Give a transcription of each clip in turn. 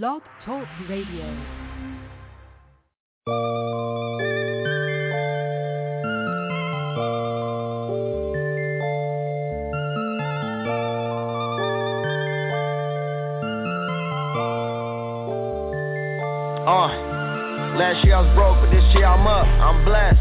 Blog Talk Radio. Uh, last year I was broke, but this year I'm up. I'm blessed.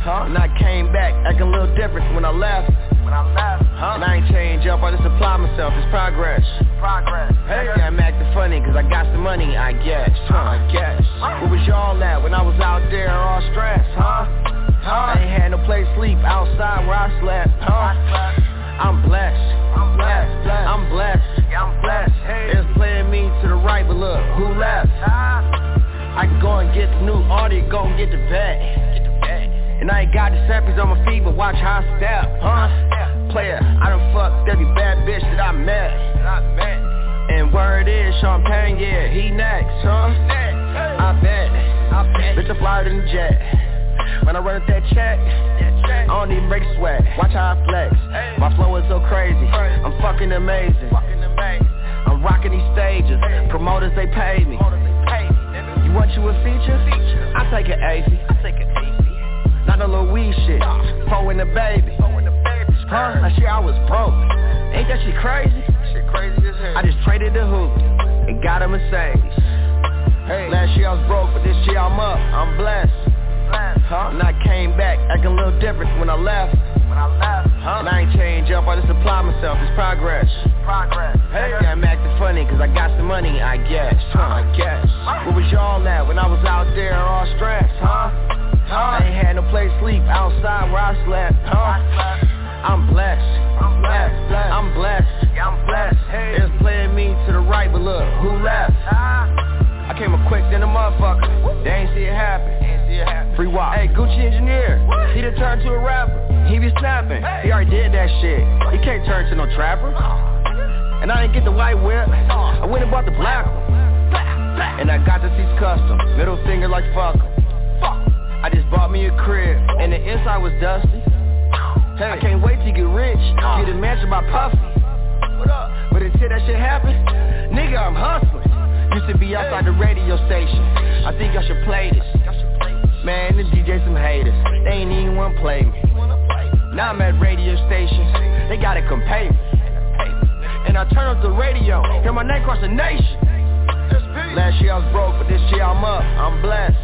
Huh? And I came back acting a little different when I left. When I left, huh? And I ain't change up, I just apply myself, it's progress. Progress. Hey, yeah, I'm acting funny cause I got some money, I guess. Huh? I guess. Where was y'all at when I was out there all stressed, huh? Huh? I ain't had no place to sleep outside where I slept, huh? I'm blessed. I'm blessed. I'm blessed. Yeah, I'm blessed. Hey. It's playing me to the right, but look, who left? I can go and get the new Audi, go and get the vet. And I ain't got the seppies on my feet, but watch how I step, huh? Player, I done fucked every bad bitch that I met. And word is champagne, yeah, he next, huh? I bet. Bitch, I fly than the jet. When I run up that check, I don't even break sweat. Watch how I flex. My flow is so crazy. I'm fucking amazing. I'm rocking these stages. Promoters, they pay me. You want you a feature? I take an AC. Not a little weed shit. Four in the baby. Huh? Last year I was broke. Ain't that shit crazy? Shit crazy as hell. I just traded the hoop and got a Mercedes. Hey, last year I was broke, but this year I'm up. I'm blessed. Huh? And I came back acting a little different when I left. When I left, huh? And I ain't change up, I just apply myself, it's progress. Progress. Hey, yeah, I'm acting funny cause I got some money, I guess. Huh? I guess. Where was y'all at when I was out there all stressed, huh? Huh? I ain't had no place to sleep outside where I slept, huh? I'm blessed. I'm blessed. I'm blessed. Yeah, I'm blessed. Hey. It's playing me to the right, but look, who left? Ah. I came up quick than a motherfucker. They ain't see it happen. Free walk. Hey, Gucci engineer. He done turned to a rapper. He be snapping. He already did that shit. He can't turn to no trapper. Oh, and I didn't get the white whip. Oh. I went and bought the black one. And I got the seats custom. Middle finger like fuck 'em. I just bought me a crib. And the inside was dusty. Hey, I can't wait to get rich. Get a mansion by Puffy. But until that shit happen, nigga, I'm hustling. Used to be outside the radio station. I think I should play this. Man, the DJ some haters. They ain't even wanna play me. Now I'm at radio stations. They gotta come pay me. And I turn up the radio. Hear my name across the nation. Last year I was broke, but this year I'm up. I'm blessed.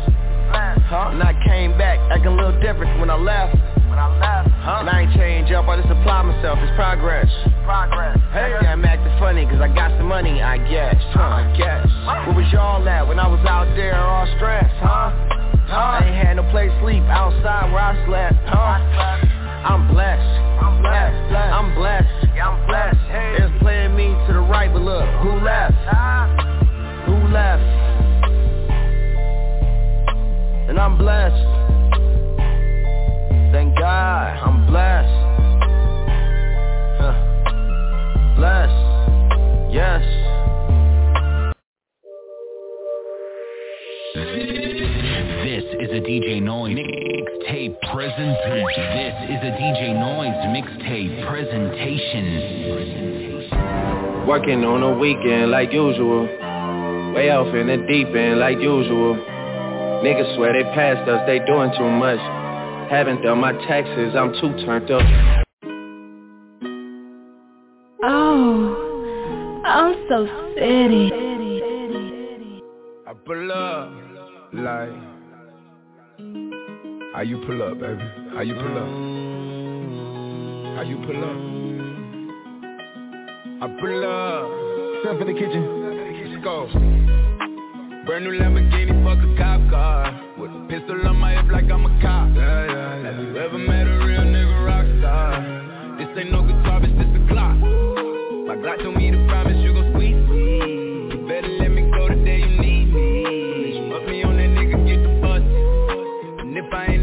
Huh? And I came back acting a little different when I left. When I left, huh? And I ain't change up, I just apply myself, it's progress. Progress. Hey, yeah, I'm acting funny cause I got some money, I guess. Huh? I guess. Where was y'all at when I was out there all stressed, huh? Huh? I ain't had no place to sleep outside where I slept, huh? I'm blessed. I'm blessed. I'm blessed. Yeah, I'm blessed. Hey. It's playing me to the right, but look, who left? Ah. Who left? And I'm blessed. Thank God, I'm blessed. Huh. Blessed. Yes. This is a DJ Noise mixtape presentation. This is a DJ Noise mixtape presentation. Working on a weekend like usual. Way off in the deep end like usual. Niggas swear they passed us, they doing too much. Haven't done my taxes, I'm too turned up. Oh, I'm so city. I pull up like how you pull up, baby? How you pull up? How you pull up? I pull up. Step in the kitchen. Let's go. Brand new Lamborghini, fuck a cop car. With a pistol on my hip like I'm a cop. Yeah, yeah, yeah. Have you ever met a real nigga rock star? This ain't no guitar, bitch, this a clock. My Glock told me to promise you gon' squeeze me. You better let me go the day you need me. Put me on that nigga, get the bus. And if I ain't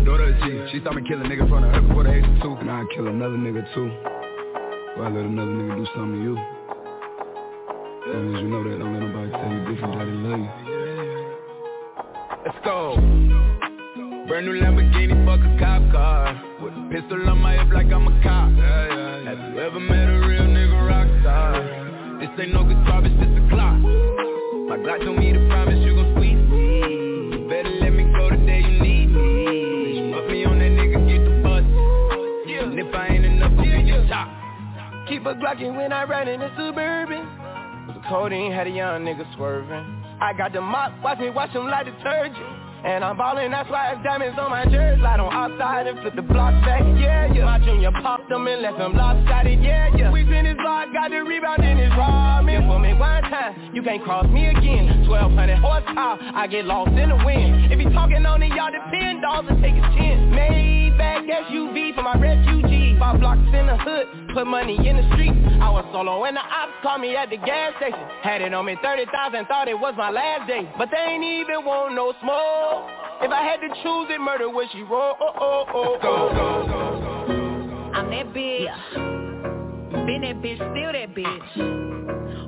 My daughter is G, she saw me kill a nigga in front of her before the age of two. And I kill another nigga too. I let another nigga do something to you. As long as you know that, don't let nobody tell you different that they love you. Let's go. Brand new Lamborghini, fuck a cop car. With a pistol on my hip like I'm a cop. Yeah, yeah, yeah. Have you ever met a real nigga rock star? This ain't no guitar, it's just a clock. My Glock told me to promise you gon' squeeze Keep a Glockin' when I ride in the Suburban. The codeine had a young nigga swerving. I got the mop, watch me wash them like detergent. And I'm ballin', that's why it's diamonds on my jersey. Light on outside and flip the block back, yeah, yeah. My junior popped them and left them lopsided, yeah, yeah. We in his block, got the rebound in his ramen. For me one time, you can't cross me again. 1200 horsepower, I get lost in the wind. If he talking on it, y'all depend, dolls will take his chin. Maybach SUV for my refugee. Five blocks in the hood, put money in the street. I was solo and the ops called me at the gas station. Had it on me 30,000, thought it was my last day. But they ain't even want no smoke. If I had to choose it, murder would she roll? Oh, oh, oh, oh. I'm that bitch. Been that bitch, still that bitch.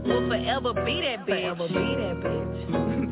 Will forever be that bitch. Forever be that bitch.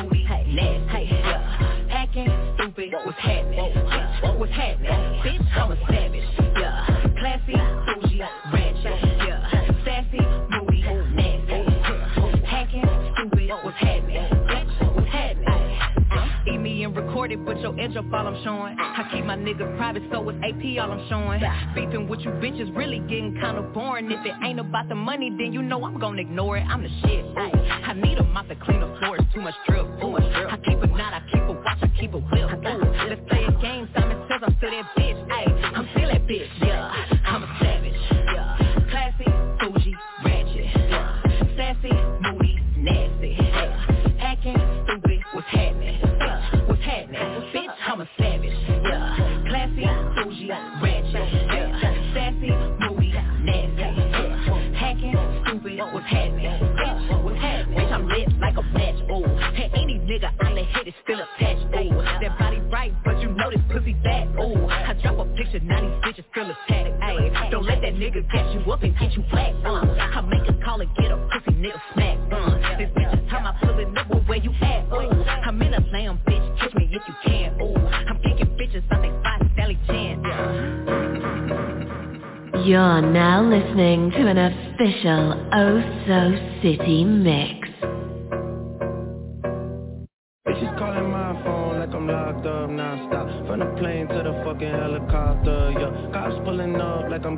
What's happening? Happening? Me and record it, but your edge up all I'm showing. I keep my niggas private, so it's AP all I'm showing. Beefing with you bitches really getting kinda boring. If it ain't about the money, then you know I'm gonna ignore it. I'm the shit. Ay. I need a mop to clean the floors, too much drip. Drip. I keep a knot, I keep a watch, I keep a whip. Ooh, let's play a game, Simon says I'm still that bitch. Ay, I'm still that bitch, still attached, ooh. That body right, but you know this pussy fat, ooh. I drop a picture, now these bitches feel attacked, ayy. Don't let that nigga catch you up and get you black, uh. I make a call and get a pussy nigga smack, uh. This bitch is time I pull it up, well, where you at, ooh. I'm in a lamb, bitch, catch me if you can, ooh. I'm kicking bitches out they five Sally Chan, You're now listening to an official Oh So City mix.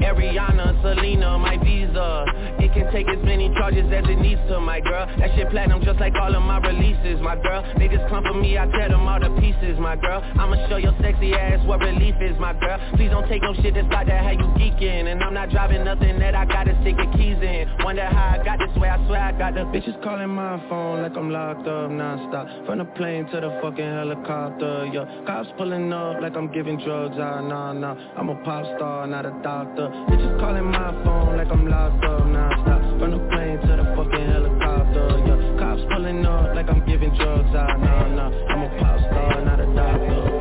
Ariana, Selena, my visa. It can take as many charges as it needs to, my girl. That shit platinum just like all of my releases, my girl. Niggas come for me, I tear them all to pieces, my girl. I'ma show your sexy ass what relief is, my girl. Please don't take no shit that's like that, how you geeking. And I'm not driving nothing that I gotta stick the keys in. Wonder how I got this way, I swear I got the Bitches calling my phone like I'm locked up non-stop. From the plane to the fucking helicopter, yeah Cops pulling up like I'm giving drugs, ah, nah, nah. I'm a pop star, not a doctor up Bitches calling my phone like I'm locked up non-stop From the plane to the fucking helicopter, yeah. Cops pulling up like I'm giving drugs out, nah, nah. I'm a pop star, not a doctor.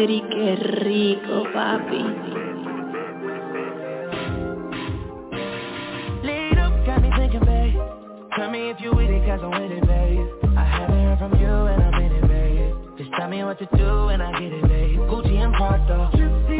City, qué rico, papi. Tell me I'm with it, babe. I haven't heard from you and I'm in it, babe. Just tell me what to do and I get it, babe. Gucci and Prada.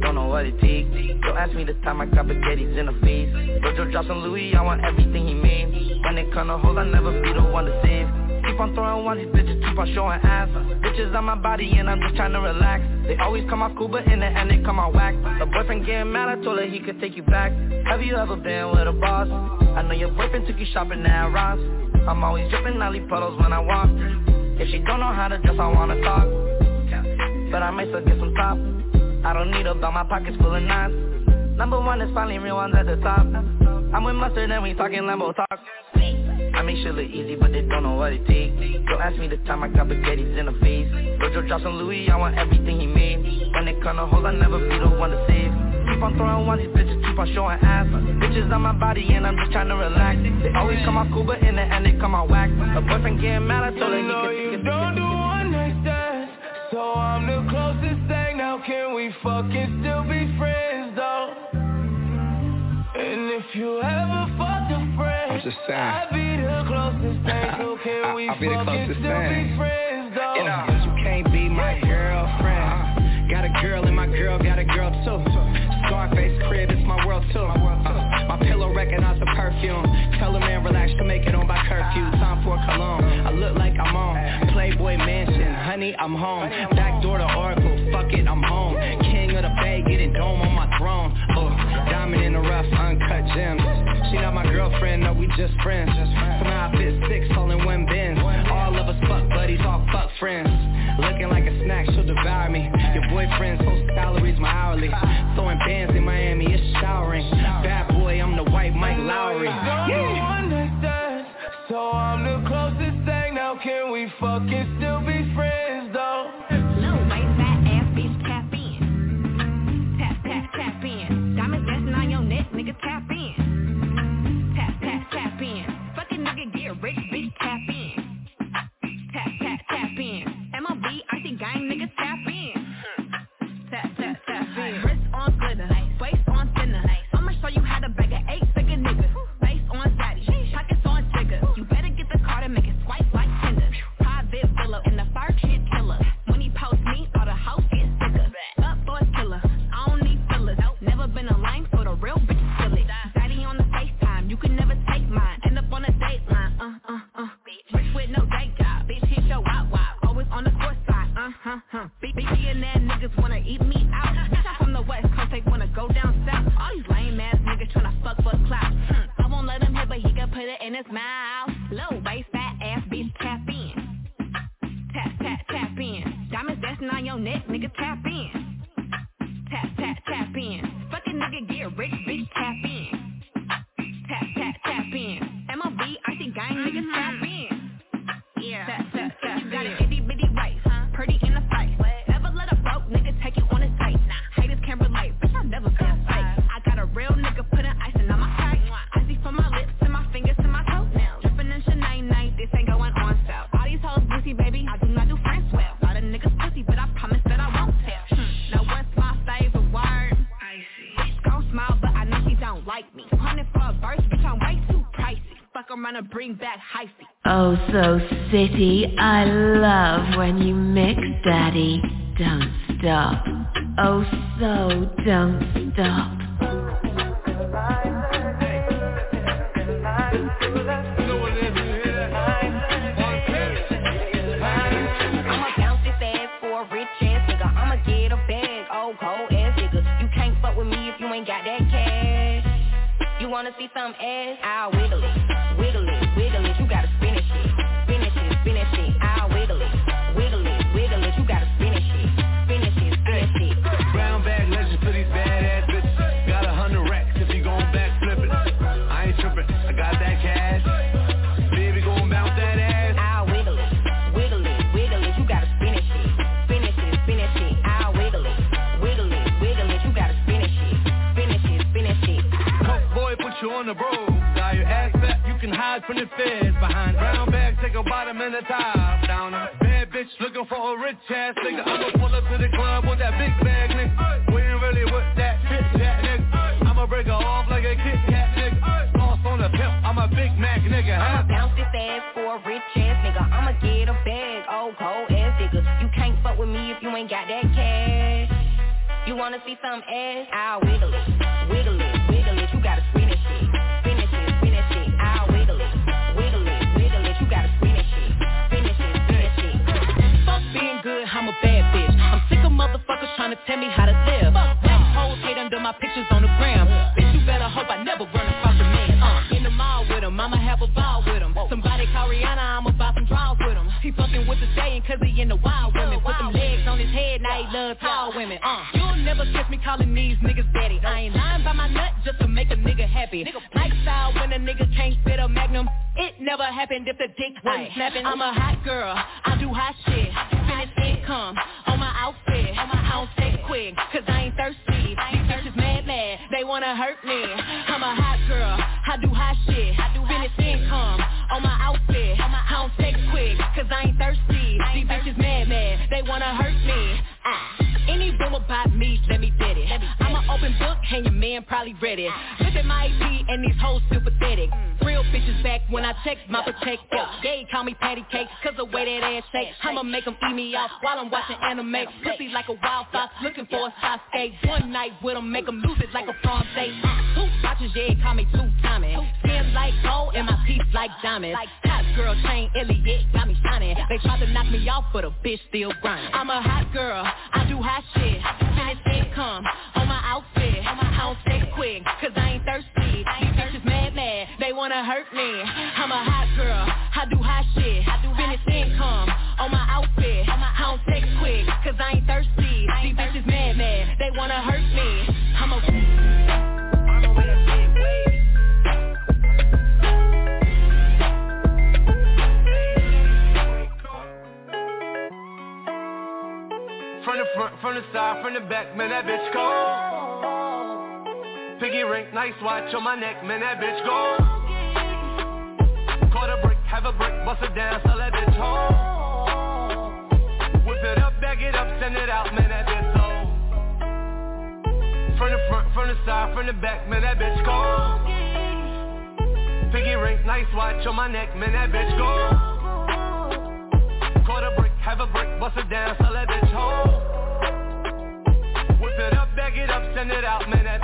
Don't know what it takes. Don't ask me the time I got spaghettis in the face. Virgil drops on Louis, I want everything he made. When it come to hoes, I never be the one to save. Keep on throwing one, these bitches keep on showing ass. Bitches on my body and I'm just trying to relax. They always come off cool, but in the end they come out whack. A boyfriend getting mad, I told her he could take you back. Have you ever been with a boss? I know your boyfriend took you shopping at Ross. I'm always dripping Nelly puddles when I walk. If she don't know how to dress, I wanna talk. But I might still get some top. I don't need a but my pockets full of knots. Number one is finally real ones at the top. I'm with mustard and we talking Lambo talk. I make shit look easy, but they don't know what it takes. Don't ask me the time I got spaghettis in the face. Virgil drops on Louis, I want everything he made. When it come to hoes, I never be the one to save. Keep on throwing one, these bitches keep on showing ass. Bitches on my body and I'm just trying to relax. They always come out cool, but in the end they come out whack. A boyfriend getting mad, I told her he it. don't do one night stands So I'm the can we fucking still be friends though? And if you ever fucked a friend I'm just saying. I'd be the closest thing So can I- we I'll be the fucking closest still thing. be friends though? You know, you can't be my girlfriend. Got a girl and my girl got a girl too. Scarface crib, it's my world too. Uh, my pillow recognize the perfume. Tell a man relax to make it on by curfew. Time for cologne. I look like I'm on Playboy Mansion. Honey, I'm home. Back door to Oracle. Fuck it, I'm home. King of the Bay, getting dome on my throne. Oh, diamond in the rough, uncut gems. She not my girlfriend, no, we just friends. Somehow I fit six, all in one bins. All of us fuck buddies, all fuck friends. Looking like a snack, she'll devour me. Your boyfriend's whole salary's my hourly. Throwing bands in Miami, it's showering. Bad boy, I'm the white Mike Lowrey. Don't Yeah. understand So I'm the closest thing Now can we fucking still be friends though? Little white fat ass bitch tap in. Tap tap tap in. Diamonds dancing on your neck, nigga tap in. bring back hyphy. Oh, so city, I love when you mix, daddy. Don't stop. Oh, so don't stop.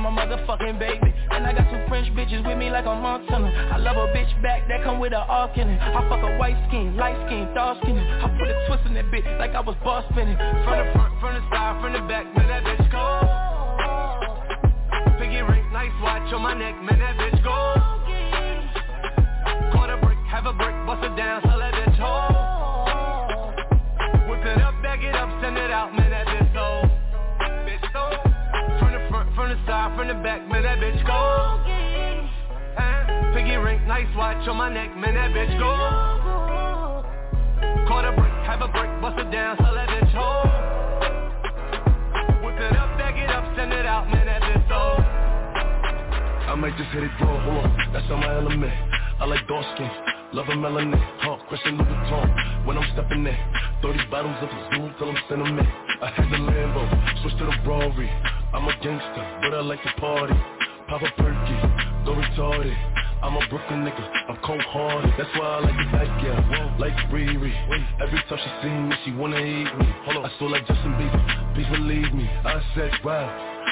my motherfucking baby. And I got two French bitches with me like a Montana I love a bitch back that come with a arc in it I fuck a white skin, light skin, dark skin. I put a twist in that bitch like I was boss spinning. From the front, from the side, from the back Man that bitch go. Piggy ring, nice watch on my neck Man that bitch go. Quarter brick, have a brick, bust it down, the back Man that bitch go. Uh, Piggy ring, nice watch on my neck Man that bitch go. Quarter brick, have a brick, bust it down, sell that bitch whole. Whip it up, back it up, send it out, man, that bitch so I might just hit it raw, hold on, that's on my element. I like dark skin, love a melanin Huh, Christian Louboutin, when I'm stepping in 30 bottles of Zoom till I'm sentiment I had the Lambo, switch to the Rory I'm a gangster, but I like to party. Pop a perky, go retarded. I'm a Brooklyn nigga, I'm cold hearted. That's why I like the back, yeah Like Riri. Every time she see me, she wanna eat me. I still like Justin Bieber Please believe me, I said wow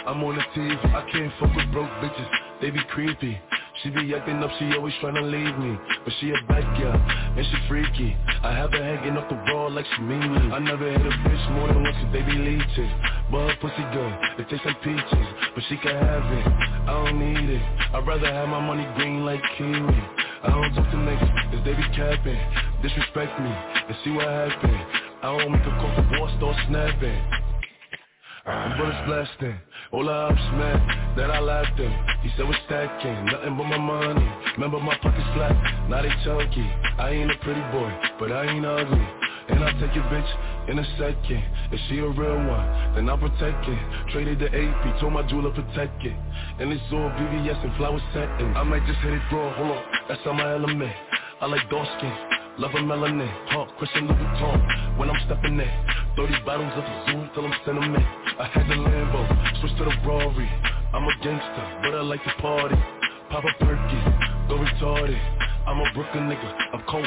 I'm on the TV, I can't fuck with broke bitches They be creepy she be acting up, she always tryna leave me. But she a bad girl, and she freaky. I have her hanging off the wall like she mean me. I never hit a bitch more than once cause they be leeches. But her pussy good, it tastes like peaches. But she can have it, I don't need it. I'd rather have my money green like kiwi. I don't talk to niggas, cause they be capping. Disrespect me, and see what happen. I don't make a call for war, start snapping the bullets blasting, all the ups man that I laughed him. He said we're stacking, nothing but my money. Remember my pockets flat, now they chunky. I ain't a pretty boy, but I ain't ugly. And I'll take your bitch in a second. If she a real one, then I'll protect it. Traded the AP, told my jeweler protect it. And it's all BBS and flower satin. I might just hit it raw, hold on, that's on my element. I like dark skin, love a melanin. Huh, Christian Louboutin, when I'm stepping in. 30 bottles of Zoom till I'm sentiment. I had the Lambo, switch to the Rory. I'm a gangster, but I like to party. Pop a perky, go retarded. I'm a Brooklyn nigga, I'm cold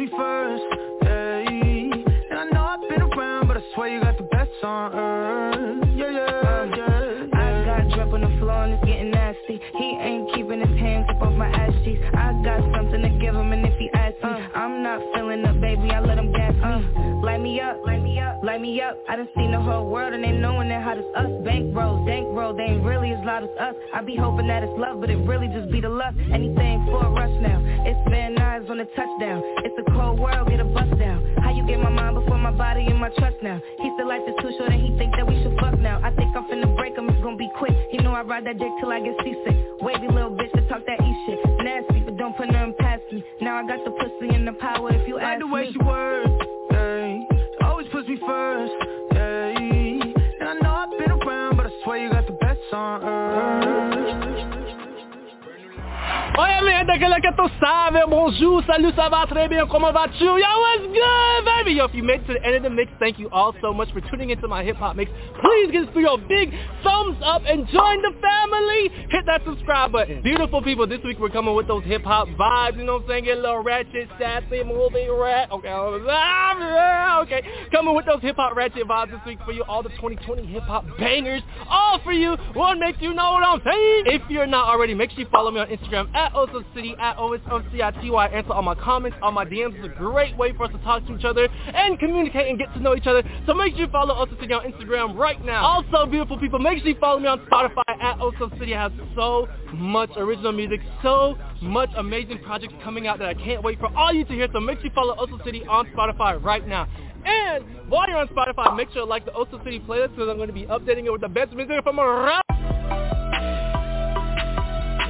me first, yeah. And I know I've been around, but I swear you got the best on earth, yeah, yeah, yeah. I got drip on the floor and it's getting nasty. He ain't keeping his hands up off my ass cheeks. I got something to give him, and if I'm not feeling up, baby. I let him gas me. Uh. Light me up, light me up, light me up. I done seen the whole world and they knowing that hot as us. Bank rolls, dank roll, they ain't really as loud as us. I be hoping that it's love, but it really just be the lust. Anything for a rush now. It's Van eyes on the touchdown. It's a cold world, get a bust down. How you get my mind before my body and my trust now? He still life is too short and he think that we should fuck now. I think I'm finna break him, it's gonna be quick. You know I ride that dick till I get seasick. Wavy little bitch to talk that E shit. Nasty, but don't put past me. Now I got the pussy and the power if you Like ask the way me. she works, yeah. She always puts me first, yeah. And I know I've been around, but I swear you got the best on earth. Obviamente, aquele que tu sabe, bonjour, salut, ça va très bien, comment vas-tu? Yo, what's good, Baby, yo, if you made it to the end of the mix, thank you all so much for tuning into my hip-hop mix. Please give this video a big thumbs up and join the family. Hit that subscribe button. Beautiful people, this week we're coming with those hip-hop vibes, you know what I'm saying? Get a little ratchet, sassy, movie rat. Okay, okay. Coming with those hip-hop ratchet vibes this week for you. All the 2020 hip-hop bangers. All for you. One makes you know what I'm saying. If you're not already, make sure you follow me on Instagram at Oso City, at O-S-O-C-I-T-Y. Answer all my comments, all my DMs. It's a great way for us to talk to each other and communicate and get to know each other. So make sure you follow Oso City on Instagram right now. Also, beautiful people, make sure you follow me on Spotify at Oso City. I have so much original music, so much amazing projects coming out that I can't wait for all you to hear. So make sure you follow Oso City on Spotify right now. And while you're on Spotify, make sure to like the Oso City playlist because I'm going to be updating it with the best music from around.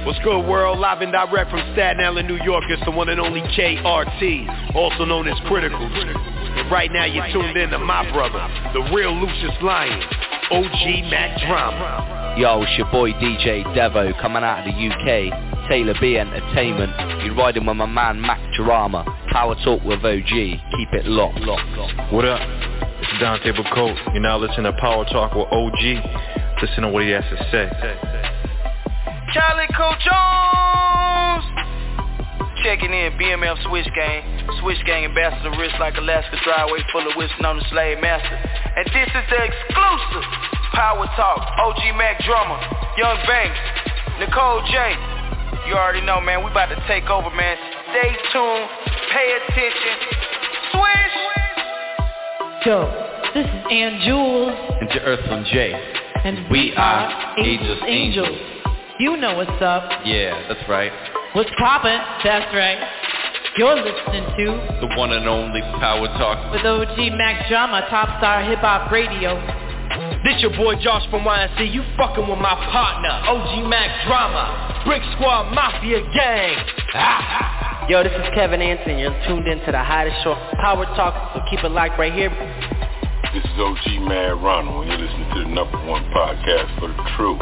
What's good, world? Live and direct from Staten Island, New York. It's the one and only KRT, also known as Critical. And right now you're tuned in to my brother, the real Lucious Lyon, OG Mac Drama. Yo, it's your boy DJ Devo coming out of the UK. Taylor B Entertainment. You're riding with my man Mac Drama. Power Talk with OG. Keep it locked, locked, locked. What up? It's Dante Bacote. You're now listening to Power Talk with OG. Listen to what he has to say. Calico Jones! Checking in, BMF Switch Gang. Switch Gang ambassador, wrist like Alaska driveway full of whiskey on the slave master. And this is the exclusive Power Talk, OG Mac Drama, Young Banks, Nicole J. You already know, man, we about to take over, man. Stay tuned, pay attention, switch! Yo, this is Ann Jules. And your Earthling J. And we, we are Angels Angels. Angels. You know what's up. Yeah, that's right. What's poppin'? That's right. You're listening to the one and only Power Talk with OG Mac Drama, Top Star Hip Hop Radio. This your boy Josh from YNC. You fucking with my partner, OG Mac Drama, Brick Squad Mafia Gang. Ah. Yo, this is Kevin Anson. You're tuned into the hottest show, Power Talk. So keep it locked right here. This is OG Mad Ronald, and you're listening to the number one podcast for the truth.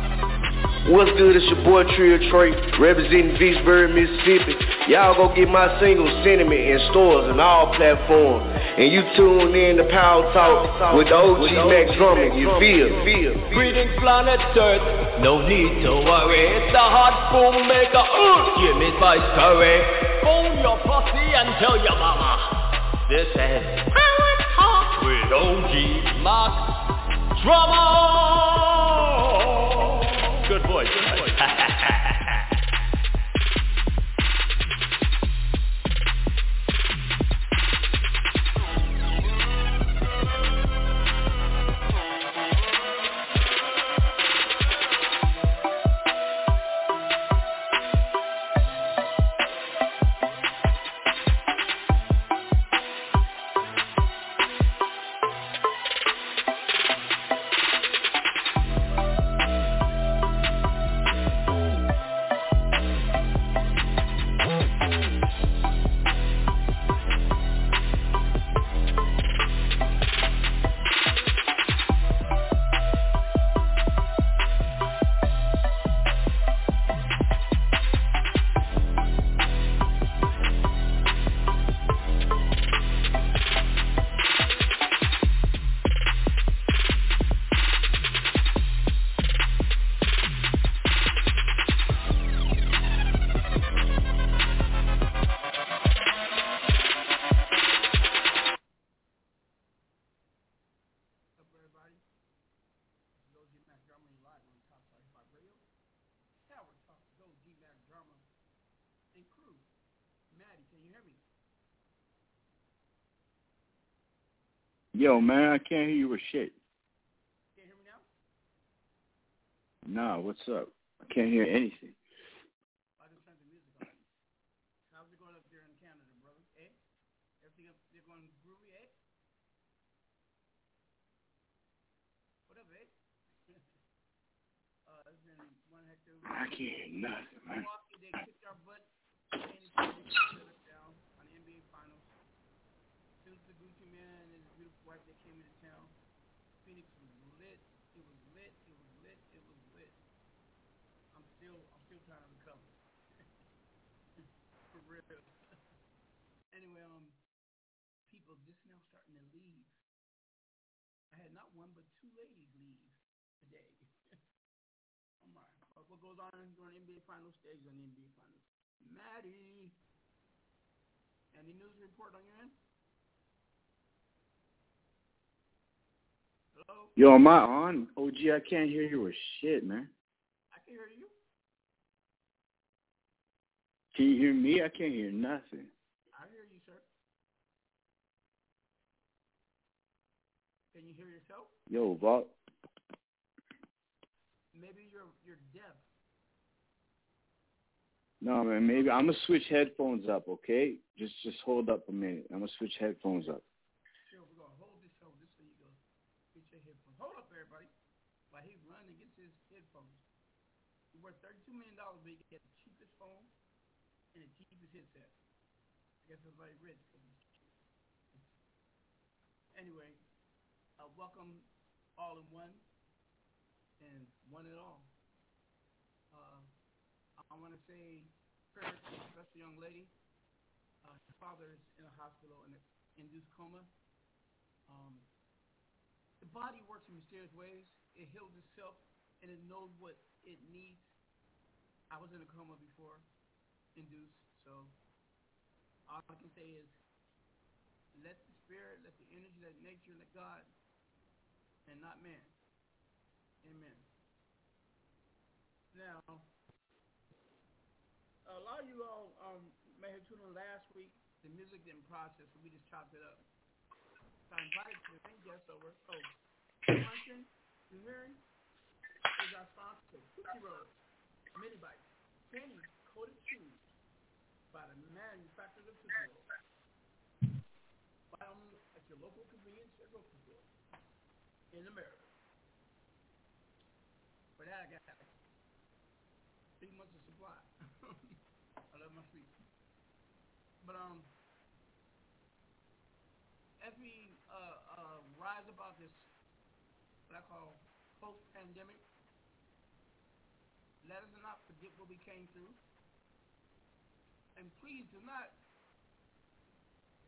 What's good? It's your boy Trio Trey, representing Vicksburg, Mississippi. Y'all go get my single Sentiment in stores and all platforms. And you tune in to Power Talk with the OG Mac Drama. You feel? feel. Greetings, planet Earth. No need to worry. It's the hot boom maker. Uh, give me spice curry. Phone your posse and tell your mama. This is Power Talk with OG Mac Drama. Voice. Yo, man, I can't hear you a shit. Can't hear me now? Nah, what's up? I can't hear anything. I just turned the music on. How's it going up there in Canada, brother? Eh? Everything up there going groovy, eh? What up, eh? can't hear nothing, man. They kicked our butt. down on the NBA Finals. Since the Gucci Mane and his beautiful wife that came into town, Phoenix was lit. It was lit. It was lit. It was lit. I'm still, I'm still trying to recover. For real. anyway, um, people just now starting to leave. I had not one but two ladies leave today. oh my. What goes on during NBA Finals stays on the NBA Finals. Maddie. Any news report on your end? Hello? Yo, am I on? OG, I can't hear you or shit, man. I can hear you. Can you hear me? I can't hear nothing. I hear you, sir. Can you hear yourself? Yo, Vault. Maybe you're you're deaf. No, man. Maybe I'm gonna switch headphones up. Okay, just just hold up a minute. I'm gonna switch headphones up. Sure, we're gonna hold this show just so you go get your headphones. Hold up, everybody. While he runs and gets his headphones. He's worth thirty-two million dollars, but he gets the cheapest phone and the cheapest headset. I guess everybody rich because he's cheap. Anyway, welcome all in one and one and all. Uh, I want to say prayers to a special young lady. Uh, her father is in a hospital in an induced coma. Um, the body works in mysterious ways. It heals itself and it knows what it needs. I was in a coma before, induced, so all I can say is let the spirit, let the energy, let nature, let God, and not man. Amen. Now, a lot of you all um, may have tuned in last week. The music didn't process, so we just chopped it up. So I invited to the main guest over. Oh, you hearing? Is our sponsor, Tootsie Rolls, Mini Bites, candy coated shoes by the manufacturers of Tootsie Rolls. Buy them at your local convenience store in America. For that, I got three months of supply. I love my sweets. But um, as we uh, uh, rise about this, what I call post-pandemic, let us not forget what we came through, and please do not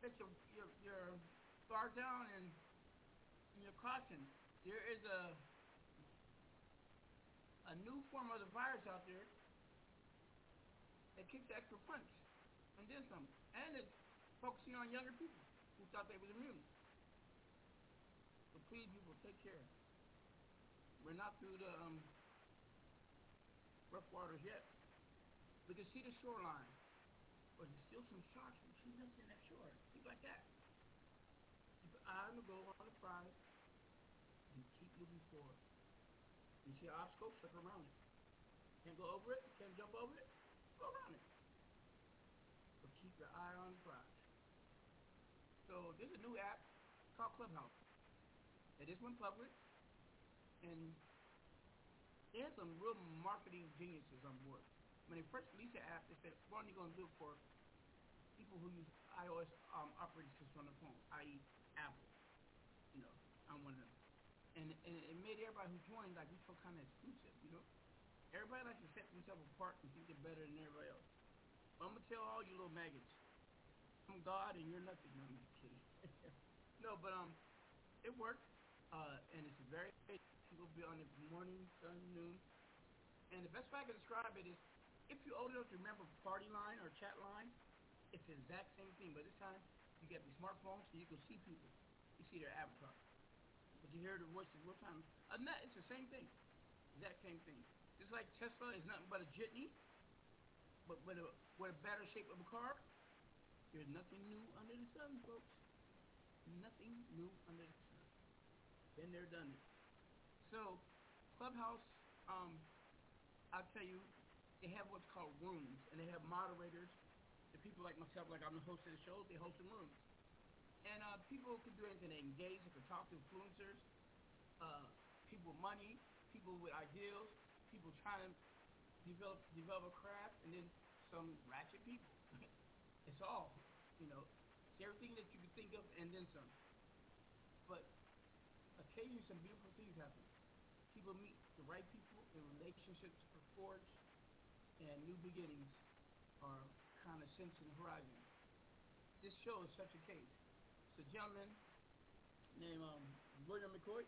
set your your, your guard down and, caution. There is a a new form of the virus out there that kicks the extra punch and then some. And it's focusing on younger people who thought they was immune. So please, people, take care. We're not through the um, rough waters yet. We can see the shoreline, but there's still some sharks and peanuts in that shore. Things like that. On the goal, on the prize, and keep moving forward. You see an obstacle, circle around it. Can't go over it, can't jump over it, go around it. But keep your eye on the prize. So there's a new app called Clubhouse. It is one public, and there's some real marketing geniuses on board. When they first released the app, they said, we're only going to do it for people who use iOS um, operating system on the phone, i.e. Apple. You know, I'm one of them. And, and it made everybody who joined like we feel kind of exclusive, you know. Everybody likes to set themselves apart and think they're better than everybody else. But I'm gonna tell all you little maggots, I'm God and you're nothing. No, I'm just kidding. no, but um, it worked, uh, and it's very people be on the morning, sun, noon, and the best way I can describe it is, if you're old enough to remember party line or chat line, it's the exact same thing. But this time, you get the smartphone so you can see people, you see their avatar you hear the voices real time. Other than that, it's the same thing. Exact same thing. Just like Tesla is nothing but a jitney, but with a with a better shape of a car. There's nothing new under the sun, folks. Nothing new under the sun. Been there, done it. So, Clubhouse, um, I'll tell you, they have what's called rooms, and they have moderators. The people like myself, like I'm the host of the show, they host the rooms. And uh, people can do anything. They engage. They can talk to influencers, uh, people with money, people with ideals, people trying to develop develop a craft, and then some ratchet people. it's all, you know, it's everything that you can think of, and then some. But occasionally, some beautiful things happen. People meet the right people, and relationships are forged, and new beginnings are kind of sensing the horizon. This show is such a case. It's a gentleman named um, William McCoy,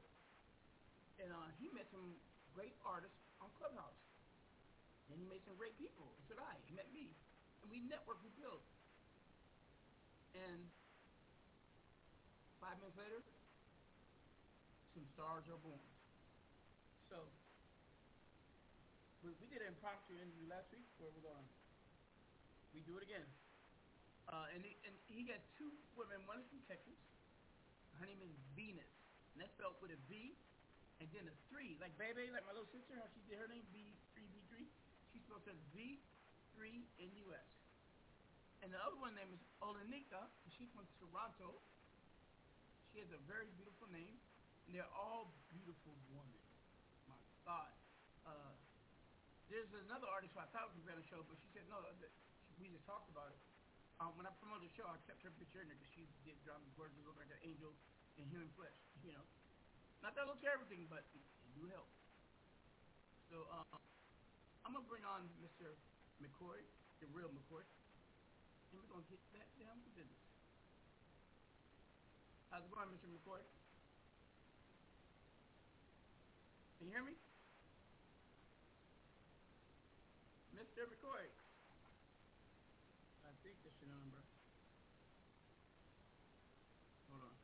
and uh, he met some great artists on Clubhouse. And he made some great people. So did I. He met me. And we networked, we built. And five minutes later, some stars are born. So we, we did an impromptu interview last week where we're going. We do it again. Uh, and, he, and he got two women. One is from Texas. Her name is Venus. And that's spelled with a V and then a three, like baby, like my little sister, how she did her name B3, B3. She spelled it V3 in U.S. And the other one name is Olenika. She's from Toronto. She has a very beautiful name, and they're all beautiful women. My God. Uh, there's another artist who I thought was going to show, but she said no. We just talked about it. Um, when I promoted the show, I kept her picture in there because she did drop me gorgeous, look like an angel in human flesh. You know. Not that looks everything, but it, do help. So um, I'm gonna bring on Mr. McCoy, the real McCoy, and we're gonna get that down to business. How's it going, Mr. McCoy? Can you hear me? Mr. McCoy. I think that's your number. Hold on.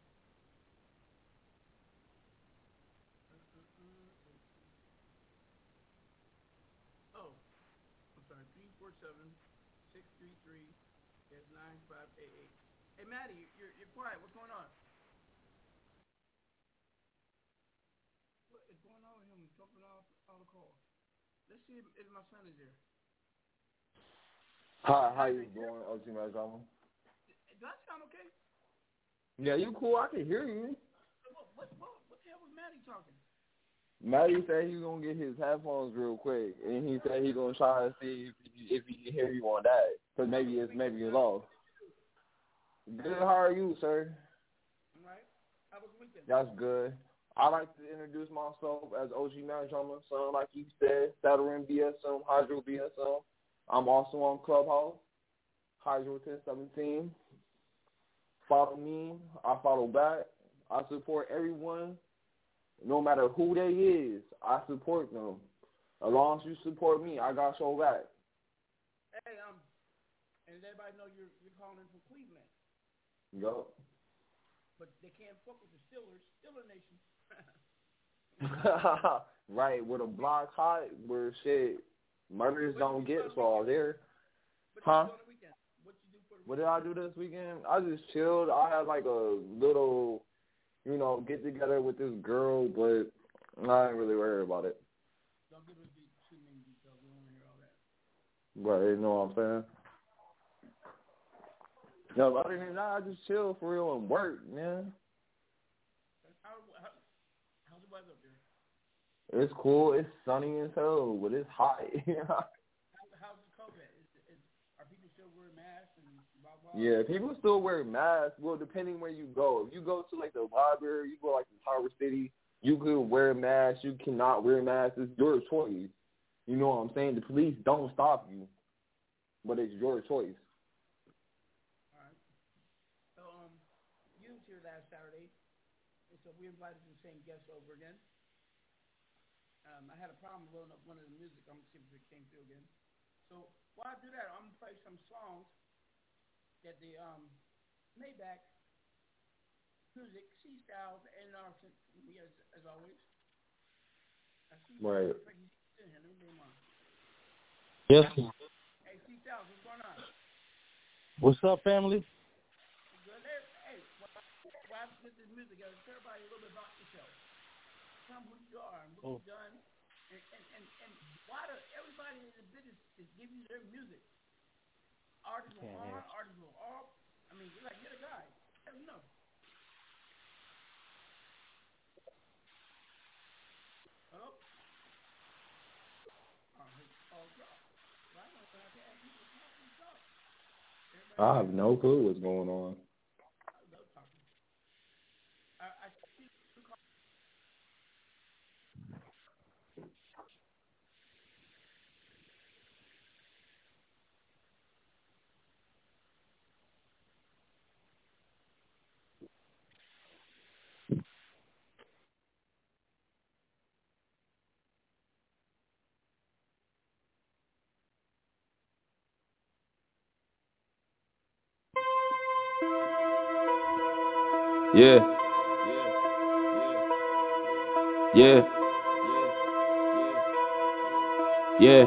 Oh, I'm sorry, 347-633 is 9588. Hey, Maddie, you're, you're quiet. What's going on? What is going on with him jumping off all the calls? Let's see if, if my son is here. Hi, how you doing, OG Mac Drama? Do I sound okay? Yeah, you cool. I can hear you. What, what, what, what the hell was Maddie talking? Maddie said he gonna get his headphones real quick, and he said he's gonna try to see if he, if he can hear you on that, cause maybe it's maybe it's off. Good. How are you, sir? All right. How was weekend? That's good. I like to introduce myself as OG Drama, son, like you said, Saturn BSM, Hydro BSM. I'm also on Clubhouse, Hydro 1017. Follow me. I follow back. I support everyone no matter who they is, I support them. As long as you support me, I got your back. Hey, um, and everybody know you're you're calling in from Cleveland. Yup. But they can't fuck with the Steelers, Steeler Nation. right, with a block hot where shit murders don't get so there. Huh? What did I do this weekend? I just chilled. I had like a little you know, get together with this girl, but I ain't really worried about it. Don't give us too many details. We want to hear all that. But you know what I'm saying? No, other than that, I just chill for real and work, man. How, how, how's the weather up there? It's cool. It's sunny as hell, but it's hot. how's the COVID? Is, is, are people still wearing masks and blah blah? Yeah, people still wear masks. Well, depending where you go. If you go to like the library, you go like the Tower City, you could wear a mask. You cannot wear a mask. It's your choice. You know what I'm saying? The police don't stop you, but it's your choice. So um, you was here last Saturday, so we invited the same guests over again. Um, I had a problem loading up one of the music. I'm gonna see if it came through again. So while I do that, I'm gonna play some songs that the um, Maybach music, C Styles, and our me as, as always. Right. Yes. Hey, C Styles, what's going on? What's up, family? Good. Hey, hey why put this music together? Tell everybody a little bit about yourself. Tell them who you are and what oh. you've done, and, and, and, and why does everybody in the business is giving you their music? artists artists. I mean, you're like, you're the guy. Let me know. I have no clue what's going on. Yeah. Yeah. Yeah.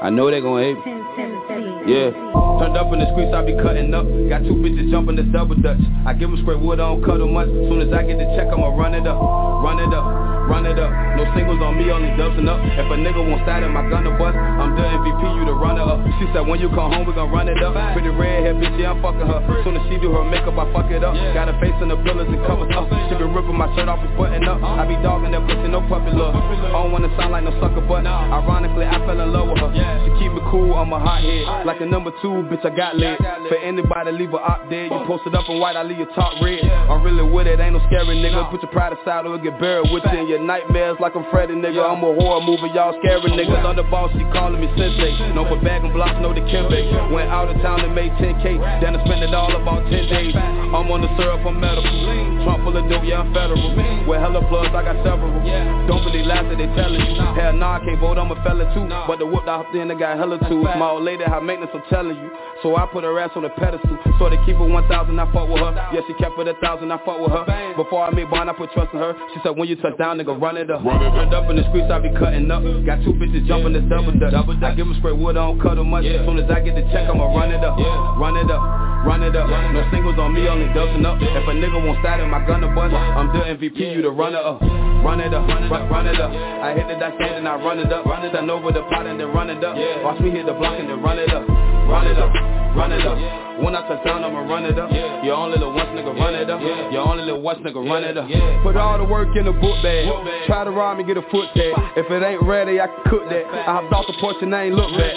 I know they gon' hate me. Yeah. Turned up in the streets, I be cutting up. Got two bitches jumping this double dutch. I give them straight wood, I don't cut them much. Soon as I get the check, I'ma run it up. Run it up. Run it up. No singles on me, only dubs and up. If a nigga won't start in my gun to bust, I'm the MVP, you the runner up. She said when you come home, we gon' run it up. Pretty red hair, bitch, yeah, I'm fucking her. Soon as she do her makeup, I fuck it up. Got her face in the pillars and covers up. She be ripping my shirt off and button up. I be dogging that pussy, no puppy love. I don't wanna sound like no sucker, but ironically, I fell in love with her. She keep me cool, I'm a hot head. Like a number two, bitch, I got lit. For anybody, leave her op dead. You posted up in white, I leave your top red. I'm really with it, ain't no scary nigga. Put your pride aside or get buried within your nightmares like I'm Freddy, nigga. I'm a horror movie, y'all scary niggas. On the boss, she calling me sensei. No for bag and blocks, no the Kimbe. Went out of town and made 10K. Then I spent it all about 10 days. I'm on the syrup, I'm medical. Trump full of dope, yeah, I'm federal. With hella plugs, I got several. Don't believe lies that they telling you. Hell nah, I can't vote, I'm a fella too. But the whoop I hopped in, I got hella tools. My old lady, high maintenance, I'm telling you. So I put her ass on the pedestal. So they keep her 1,000, I fuck with her. Yeah, she kept it a thousand, I fuck with her. Before I made bond, I put trust in her. She said, when you touch down, nigga, run it up. Run it Turned up in the streets, I be cutting up. Got two bitches jumping this double dutch. I give them straight wood, I don't cut them much. As soon as I get the check, I'ma run it up. Run it up. Run it up. No singles on me, only dubsing up. If a nigga won't start in my gun to bust, I'm the MVP, you the runner up. Run it up, run, it up, run it up. I hit the dash and I run it up. Run it up over the pot and then run it up. Watch me hit the block and then run it up. Run it up, run it up. When I touch down, I'ma run it up. Your only little once nigga run it up. Your only little once nigga run it up. Put all the work in the book bag. Try to rob me, get a foot tag. If it ain't ready, I can cook that. I hopped off the porch and I ain't look back.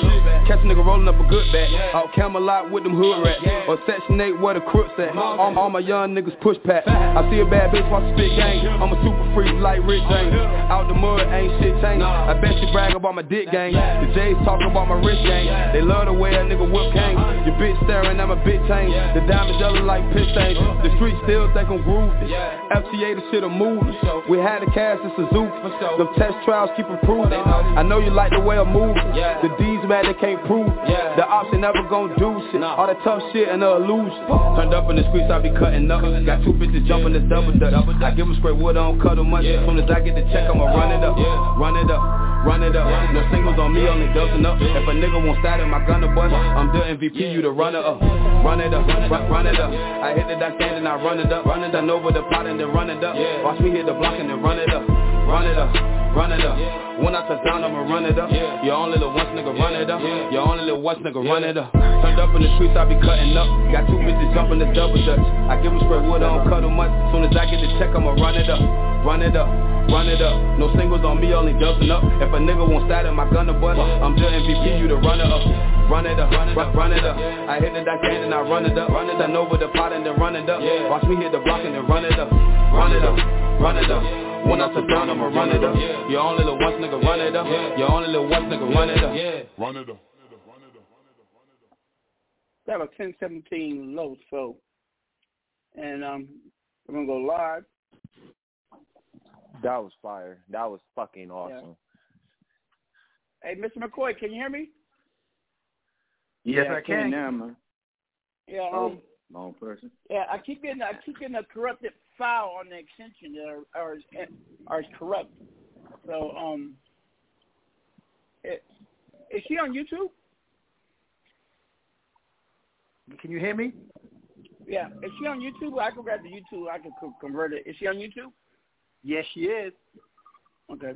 Catch a nigga rolling up a good bag. Out Camelot with them hood rats. Or section 8 where the crooks at. All, all my young niggas push pack. I see a bad bitch watch spit gang. I'm a super freak like Rick oh, James. Out the mud, ain't shit changed. I bet you brag about my dick gang. The J's talking about my wrist gang. They love the way a nigga whip cane. Your bitch staring at my bitch chain. The diamonds yellow like piss stains. The streets still think I'm groovy. FTA the shit a movie. We had the cash in Suzuki. The test trials keep improving. I know you like the way I'm moving. The D's mad they can't prove. it. The ops they never gon' do shit. All the tough shit and the illusion. Turned up in the streets I be cutting up. Got two bitches jumping the double dutch. I give them straight wood, I don't cut them much. As soon as I get the check, I'ma run it up. Run it up. Run it up. No singles on me, only dubsing up. If a nigga won't start in my gun to bust, I'm the MVP, you the runner up. Run it up, run, run it up. I hit the dash and I run it up. Run it up over the pot and then run it up. Watch me hit the block and then run it up. Run it up, run it up. When I touch down, I'ma run it up. Your only little once nigga run it up. Your only little once nigga run it up. Turned up in the streets, I be cutting up. Got two bitches jumping this double dutch. I give them straight wood, I don't cut them much. Soon as I get the check, I'ma run it up. Run it up, run it up. No singles on me, only dubsing up. If a nigga won't start in my gun to bust, I'm the MVP, you the runner up. Run it up, run, it up, run it up. I hit the dash and I run it up. Run it up over the pot and then run it up. Watch me hit the block and then run it up. Run it up, run it up. When I touch down, I'ma run it up. Your only little once nigga run it up. Your only little once nigga run it up. Run it up. That was 1017 low, so. And um, we're going to go live. That was fire. That was fucking awesome. Hey, Mr. McCoy, can you hear me? Yes, Yeah, I I can can. now, man. Yeah, Oh, um, wrong person. yeah, I keep getting I keep getting a corrupted file on the extension that are are, are corrupt. So um, it, is she on YouTube? Can you hear me? Yeah, is she on YouTube? I can grab the YouTube. I can convert it. Is she on YouTube? Yes, she is. Okay,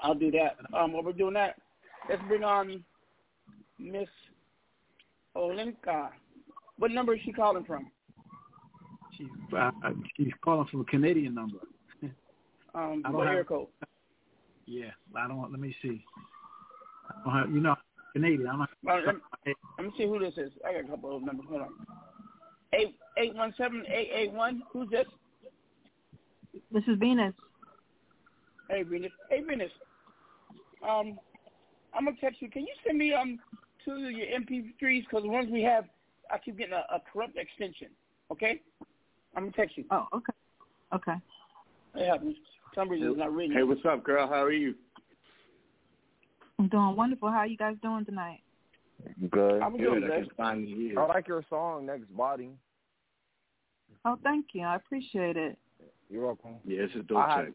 I'll do that. Um, while we're doing that, let's bring on Miss Olenka. What number is she calling from? She's uh, she's calling from a Canadian number. Um, I don't what have- code? Yeah, I don't. Want let me see. I don't have, you know, Canadian. I'm not. Well, let, me, let me see who this is. I got a couple of numbers. Hold on. Eight eight one seven eight eight one. Who's this? This is Venus. Hey Venus. Hey Venus. Um, I'm gonna text you. Can you send me um two of your MP3s because the ones we have, I keep getting a, a corrupt extension. Okay. I'm gonna text you. Oh, okay. Okay. It happens. For some reason it's not reading. Hey, what's up, girl? How are you? I'm doing wonderful. How are you guys doing tonight? Good. I'm Good. doing I good. can finally hear. I like your song, Next Body. Oh, thank you. I appreciate it. You're welcome. Yeah, it's a dope I have.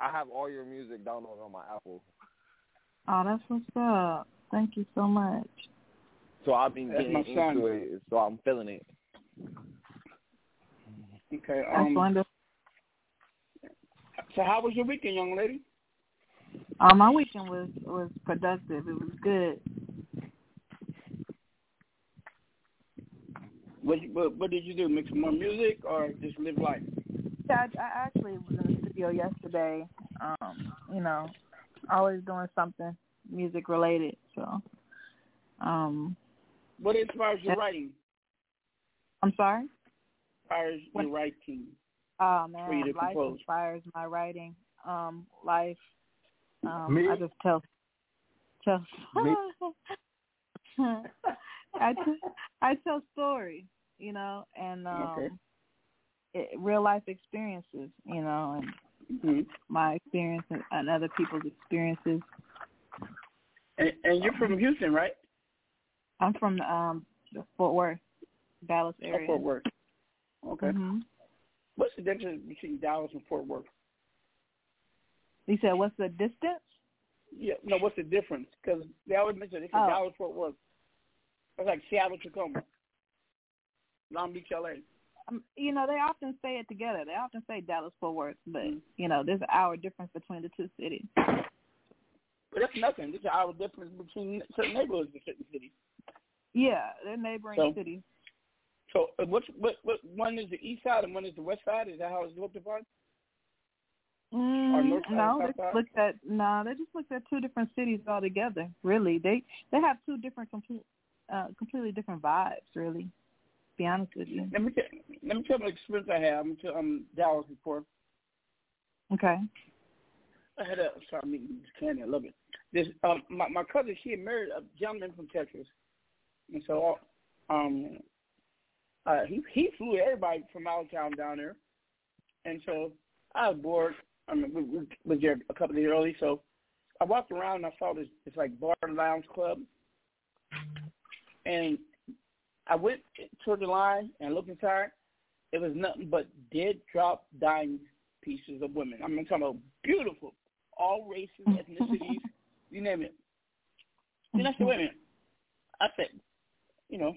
I have all your music downloaded on my Apple. Oh, that's what's up. Thank you so much. So I've been That's getting my son. into it, so I'm feeling it. Okay. That's Um, wonderful. so how was your weekend, young lady? Oh, my weekend was was productive. It was good. What, what what did you do? Make some more music or just live life? Yeah, I, I actually was in the studio yesterday. Um, you know, always doing something music related. So, um, What inspires your writing? I'm sorry. Inspires What- your writing? Oh For you man, to life compose. inspires my writing. Um, life. Um, Me? I just tell tell. I t- I tell stories, you know, and um, Okay. Real life experiences, you know, and hmm my experience and, and other people's experiences. And, and you're from Houston, right? I'm from um the Fort Worth, Dallas Oh, area. Fort Worth. Okay. hmm What's the difference between Dallas and Fort Worth? You said what's the distance? Yeah, no. What's the difference? Because they always mention say Oh. Dallas, Fort Worth. It's like Seattle, Tacoma, Long Beach, LA. Um, you know, they often say it together. They often say Dallas Fort Worth, but Mhm. you know, there's an hour difference between the two cities. But that's nothing. There's an hour difference between certain neighborhoods in certain cities. Yeah, they're neighboring So- cities. So uh, what's what what one is the east side and one is the west side? Is that how it's looked upon? Mm, no, they just looked at no, they just looked at two different cities altogether. Really, they they have two different complete, uh, completely different vibes. Really, be honest with you. Let me tell, let me tell you the experience I had. I'm to um Dallas before. Okay. I had a sorry, I'm eating candy. I love it. This um my my cousin she had married a gentleman from Texas, and so um uh he he flew everybody from out of town down there, and so I was bored. I mean we, we was there a couple of days early, so I walked around and I saw this this like bar lounge club, and I went toward the line and looked inside. It was nothing but dead drop dying pieces of women. I'm talking about beautiful, all races, ethnicities, you name it. Then I said, mm-hmm. wait a minute. I said, you know,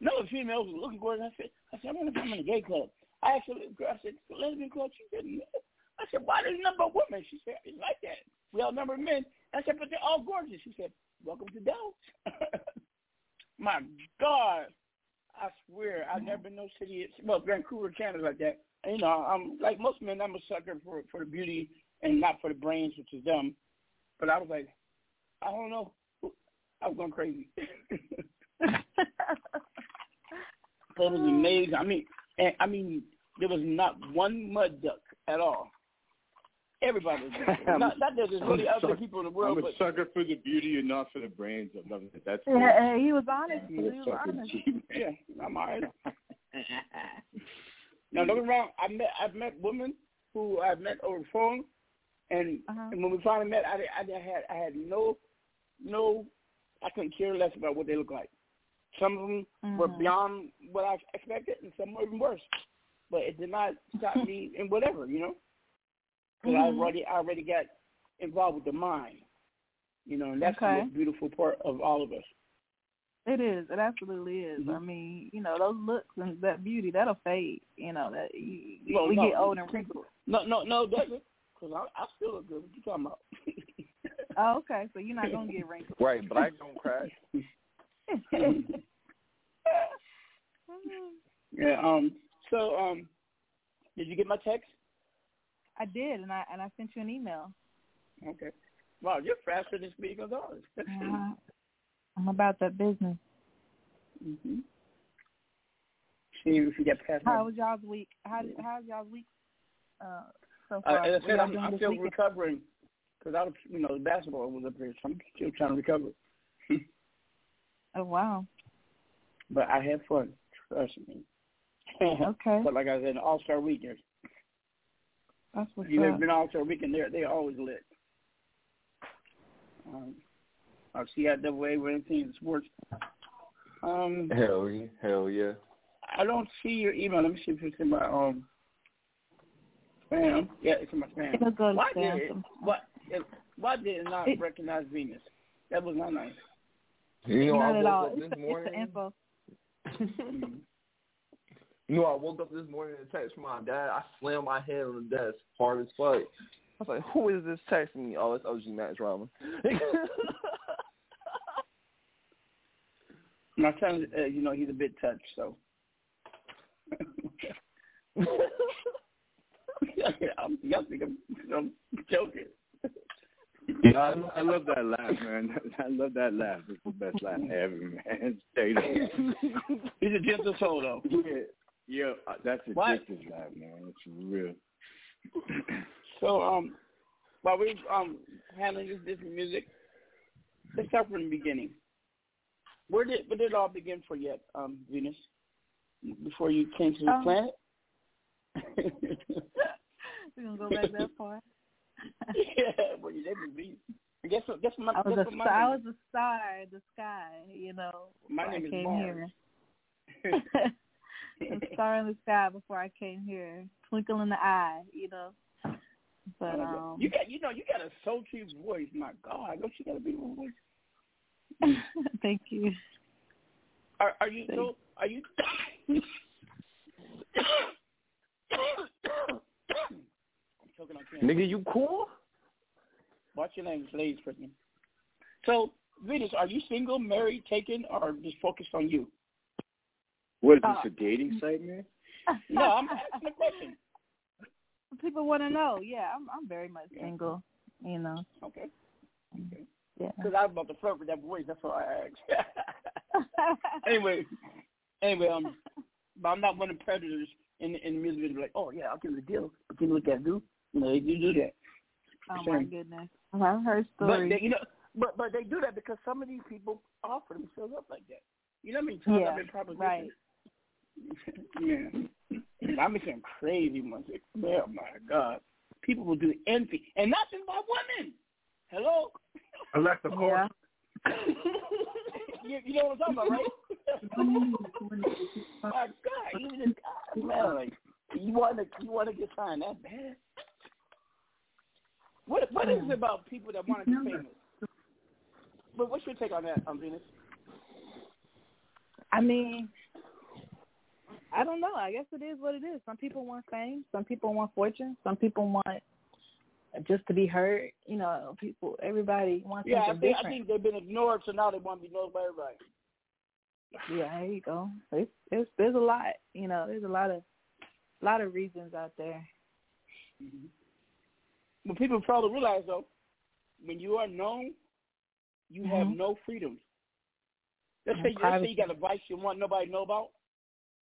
no females were looking gorgeous. I said, I said, I'm gonna come in a gay club. I asked her, I said, lesbian club. She said, no. I said, why there's number of women? She said, it's like that. We all number of men. I said, but they're all gorgeous. She said, welcome to Dallas. My God. I swear, I've never been no city. Well, Vancouver, Canada, like that. And, you know, I'm like most men. I'm a sucker for for the beauty and not for the brains, which is dumb. But I was like, I don't know. I was going crazy. it was amazing. I mean, and I mean, there was not one mud duck at all. Everybody was beautiful. not, not that there's really I'm other sucker- people in the world, I'm a but sucker for the beauty and not for the brains. I love it. That's Yeah, he was honest. Yeah, He was honest. Yeah, I'm alright. Now, don't get wrong. I met I've met women who I've met over the phone, and, Uh-huh. and when we finally met, I, I, I had I had no no I couldn't care less about what they look like. Some of them were Mhm. beyond what I expected, and some were even worse. But it did not stop me in whatever, you know, because I already I already got involved with the mind, you know, and that's the Okay. most beautiful part of all of us. It is. It absolutely is. Mm-hmm. I mean, you know, those looks and that beauty that'll fade. You know that you, Well, we no, get old and wrinkled. No, no, no, it doesn't. Because I, I still look good. What you talking about? Oh, okay. So you're not gonna get wrinkled. Right, black don't crack. yeah. Um. So, um, did you get my text? I did, and I and I sent you an email. Okay. Wow, you're faster than Speed Gonzales. Uh, I'm about that business. Mm-hmm. See if you get past. How was y'all's week? How did, how's y'all's week uh, so Uh, far? as I said, I'm, I'm still weekend? recovering because I was, you know, the basketball was up there, so I'm still trying to recover. Oh wow. But I had fun. Trust me. Okay. But like I said, All Star weekend. That's what's You ever up. been All Star weekend? They're they're always lit. Um, our CIAA with anything in sports. Um, Hell yeah, hell yeah. I don't see your email. Let me see if it's in my um spam. Yeah, it's in my spam. It'll go why spam did it, why, it, why did it not It- recognize Venus? That was not nice. You know, Not I at all. up It's this the, morning. it's the info. You know, I woke up this morning and text from my dad. I slammed my head on the desk hard as fuck. I was like, "Who is this texting me?" Oh, it's OG Mac Drama. My son, uh, you know, he's a bit touched, so. I'm, y'all think I'm, I'm joking. Yeah, I, I love that laugh, man. I love that laugh. It's the best laugh ever, man. Straight up. He's a gentle soul, though. Yeah, yeah, uh, that's a What? addictive laugh, man. It's real. So, um, while we're um handling this different music, let's start from the beginning. Where did where did it all begin for you, um, Venus? Before you came to the Um, planet? We're gonna go back that far. yeah, well, you never be. Guess what? Guess what? My, I was guess a what my star, I name was a star in the sky, you know. My name I is came Mars. here. star in the sky before I came here. Twinkle in the eye, you know. But um you got, you know, you got a sultry voice. My God, don't you got a beautiful voice? thank you. Are, are you so? Are you? I'm choking on candy. Nigga, you cool? What's your name, ladies person? So, Venus, are you single, married, taken, or just focused on you? What is Uh, this, a dating site, man? No, I'm asking a question. People want to know. Yeah, I'm I'm very much single, you know. Okay. Okay. Yeah. Because I was about to flirt with that voice. That's why I asked. anyway, anyway, um, but I'm not one of the predators in in the music industry. Like, oh yeah, I'll give you a deal. But you look at do. You know, they do do that. Oh my goodness. I've heard stories. But they, you know, but but they do that because some of these people offer themselves up like that. You know what I mean? Times Yeah, I've been propositioned. right. Yeah. I mean some crazy ones. Oh my God. People will do anything. And not just by women. Hello? Alexa, call. Yeah. you, you know what I'm talking about, right? my God, even the guys, man, like you wanna you wanna get signed that bad? What what is it about people that want to be famous? But what's your take on that, um, Venus? I mean, I don't know. I guess it is what it is. Some people want fame. Some people want fortune. Some people want just to be heard. You know, people. Everybody wants Yeah, I something think, I think they've been ignored, so now they want to be known by everybody. Yeah, there you go. It's, it's there's a lot. You know, there's a lot of a lot of reasons out there. What people probably realize, though, when you are known, you have Mhm. no freedom. Let's say, let's say you got a vice you want nobody to know about.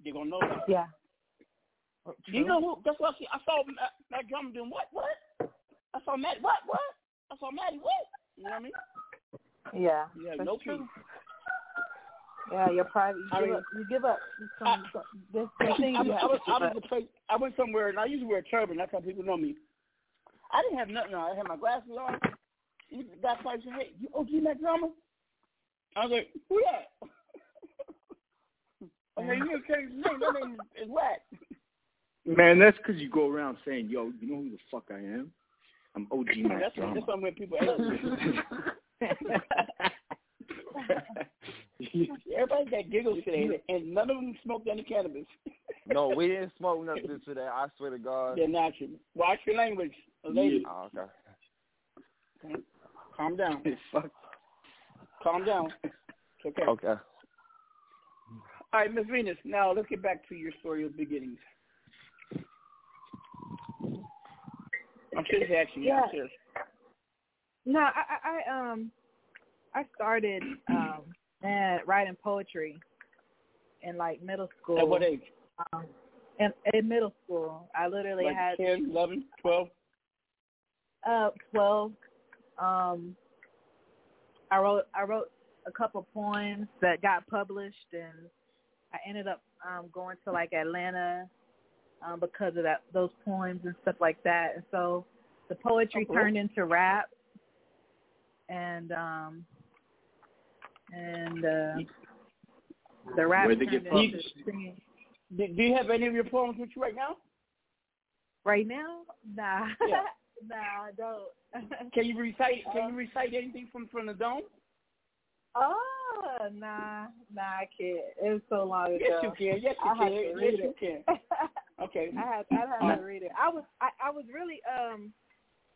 They're gonna know it. Yeah. You know who? That's what I see. I saw Matt, Matt Drummond doing what? What? I saw Matt. What? What? I saw Matty. What? You know what I mean? Yeah. You have no true. Yeah, you're private. You I give mean- up. You give up. Some, I- some, I, some things you I have was, I was place, I went somewhere and I usually wear a turban. That's how people know me. I didn't have nothing on. I had my glasses on. The guy said, "Hey, you OG Mac Drama?" I was like, "Who that?" I said, "You didn't change his name. That name is, is whack." Man, that's because you go around saying, yo, you know who the fuck I am? I'm OG Mac that's Drama. that's when people angry. Everybody got giggles today, and none of them smoked any cannabis. no, we didn't smoke nothing today. I swear to God. They're natural. Watch your language, lady. Oh, okay. Calm down. Calm down. It's okay. Okay. All right, Miss Venus. Now let's get back to your story of beginnings. I'm serious, actually. Yeah. No, I, I, I um, I started um and writing poetry in like middle school. At what age? Um, in, in middle school, I literally like had 10, 11, 12? uh twelve. Um, I wrote I wrote a couple poems that got published, and I ended up um going to like Atlanta um because of that those poems and stuff like that. And so the poetry Oh, cool. turned into rap, and um and uh the rap Where'd turned get into singing. Do, do you have any of your poems with you right now? Right now, nah, Yeah. nah, I don't. Can you recite? Can you recite anything from from the dome? Oh, nah, nah, I can't. It was so long ago. Yes, you can. Yes, you I can. to Yes, read you it. can. Okay. I had, I had to read it. I was, I, I was really, um,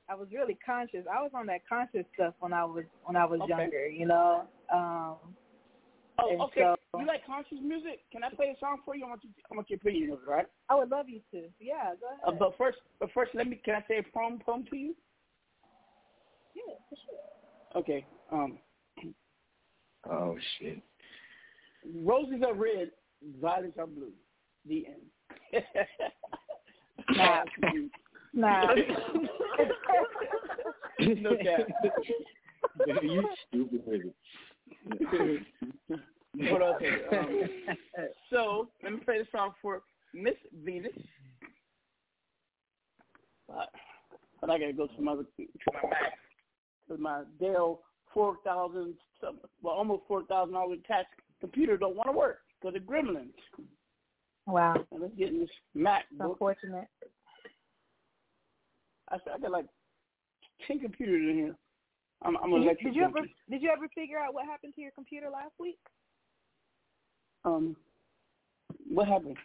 I was really conscious. I was on that conscious stuff when I was, when I was Okay. younger. You know. Um. Oh, okay. so- you like conscious music? Can I play a song for you? I want you. I want your opinion of it, right? I would love you to. Yeah, go Uh, ahead. but first, but first, let me. Can I say a poem poem to you? yeah, for sure. Okay. Um, Oh shit. roses are red, violets are blue. The end. Nah. Nah. no cap. you stupid with it. Hold on. Um, so let me play this song for Miss Venus. But, but I gotta go to my to my Mac because my Dell four thousand, well almost four thousand dollars tax computer don't want to work because of gremlins. Wow. And let's get this Mac. It's unfortunate. I said I got like ten computers in here. I'm, I'm Did you, electric did you ever, did you ever figure out what happened to your computer last week? Um, what happened?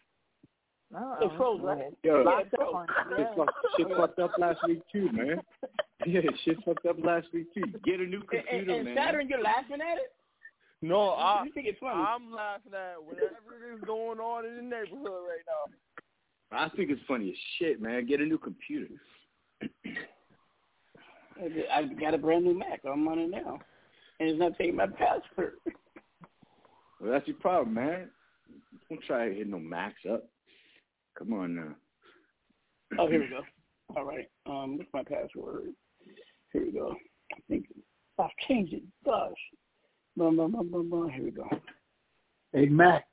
No, It froze, right? Yo, Yeah, it froze. Yeah. shit fucked up last week too, man. Yeah, shit fucked up last week too. Get a new computer, and, and man. Saturn, you're laughing at it. No, I, you think it's funny? I'm laughing at whatever is going on in the neighborhood right now. I think it's funny as shit, man. Get a new computer. I got a brand new Mac. I'm on it now, and it's not taking my password. Well, that's your problem, man. Don't try to hit no max up. Come on now. Oh, here we go. All right. Um, what's my password? Here we go. I think I've changed it. Gosh. Bum, bum, bum, bum, bum. Here we go. Hey, Mac.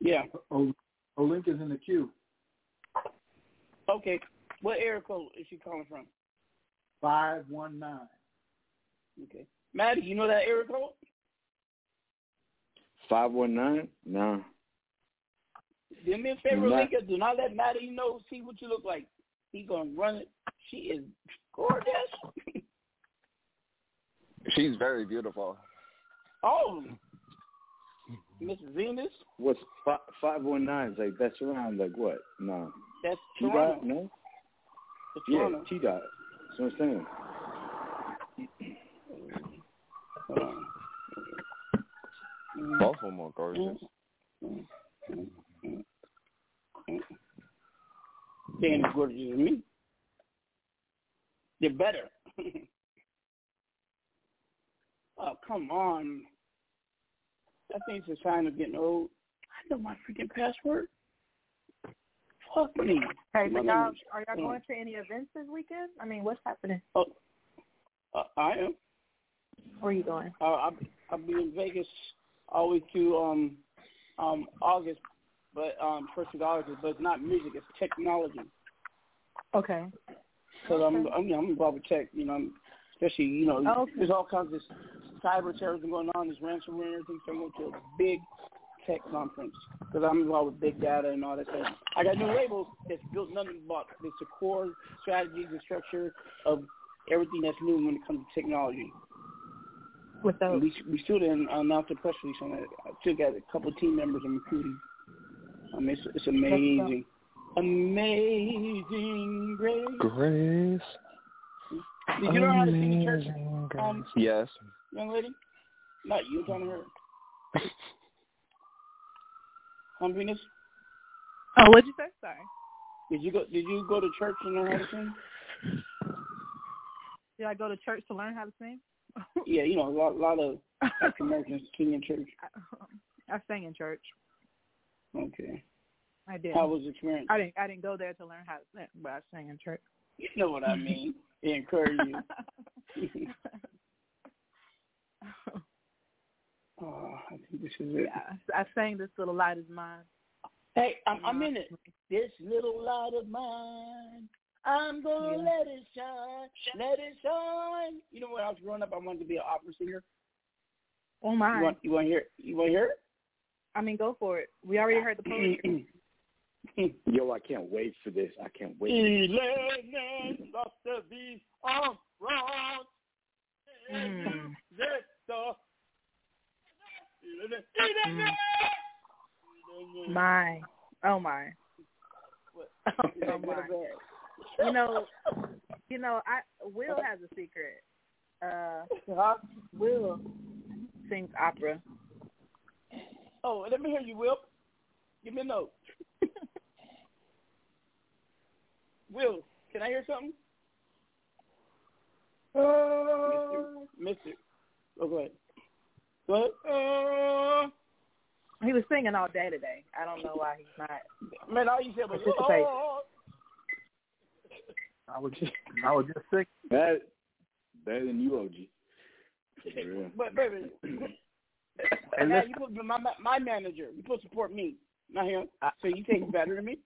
Yeah. O, Olink is in the queue. Okay. What area code is she calling from? 519. Okay. Maddie, you know that area code? Five one nine? No. Do me a favor, Nah. Linka. Do not let Maddie know. See what you look like. He gonna run it. She is gorgeous. She's very beautiful. Oh, Miss Venus. What's five five one nine? Like that's around like what? No. That's T dot? Toronto. No. That's Yeah, Toronto. T dot. That's what I'm saying. Both of them are gorgeous. They ain't as gorgeous as me. They're better. oh, come on. I think it's a sign of getting old. I know my freaking password. Fuck me. Hey, so My y'all, are y'all going to any events this weekend? I mean, what's happening? Oh, uh, I am. Where are you going? Uh, I'll, I'll be in Vegas all the way to um, um, August, but um, first of August. But it's not music; it's technology. Okay. Because I'm, I'm, you know, I'm involved with tech. You know, I'm, especially you know, okay. there's all kinds of cyber terrorism going on. There's ransomware and everything. So I'm going to a big tech conference because I'm involved with big data and all that stuff. I got new labels that's built nothing but it's the core strategies and structure of everything that's new when it comes to technology. With And we we still didn't uh, announce the press release on that. I still got a couple of team members I'm recruiting. I mean, it's, it's amazing, amazing grace. Grace. Did you learn how to sing in church, um, Yes. young lady? Not you, talking to her. Um, Venus, Oh, what'd you say? Sorry. did you go? Did you go to church and learn how to sing? Did I go to church to learn how to sing? yeah, you know, a lot, lot of African American singing church. I, I sang in church. Okay. I did. How was the experience? I didn't. I didn't go there to learn how to sing, but I sang in church. You know what I mean. They encourage you. oh, I think this is it. Yeah, I sang this little light is mine. Hey, I'm, I'm in it. This little light of mine, I'm gonna Yeah. let it shine, let it shine. You know when I was growing up, I wanted to be an opera singer. Oh my! You want, you want to hear? You want to hear I mean, go for it. We already heard the poetry. it? Yo, I can't wait for this. I can't wait. Eleven lost the beat on wrong. Mm. My, oh my, oh my. You know, you know, I Will has a secret. Uh, Will sings opera. Oh, let me hear you, Will. Give me a note. Will, can I hear something? Uh, Mister. Oh, go ahead. Go ahead. Uh, He was singing all day today. I don't know why he's not. man, all you said was, Participate. oh. I was just, I was just sick. That better than you, OG. For real. But, baby, And now listen, you put my my manager. You supposed to support me, not him. So you think he's better than me?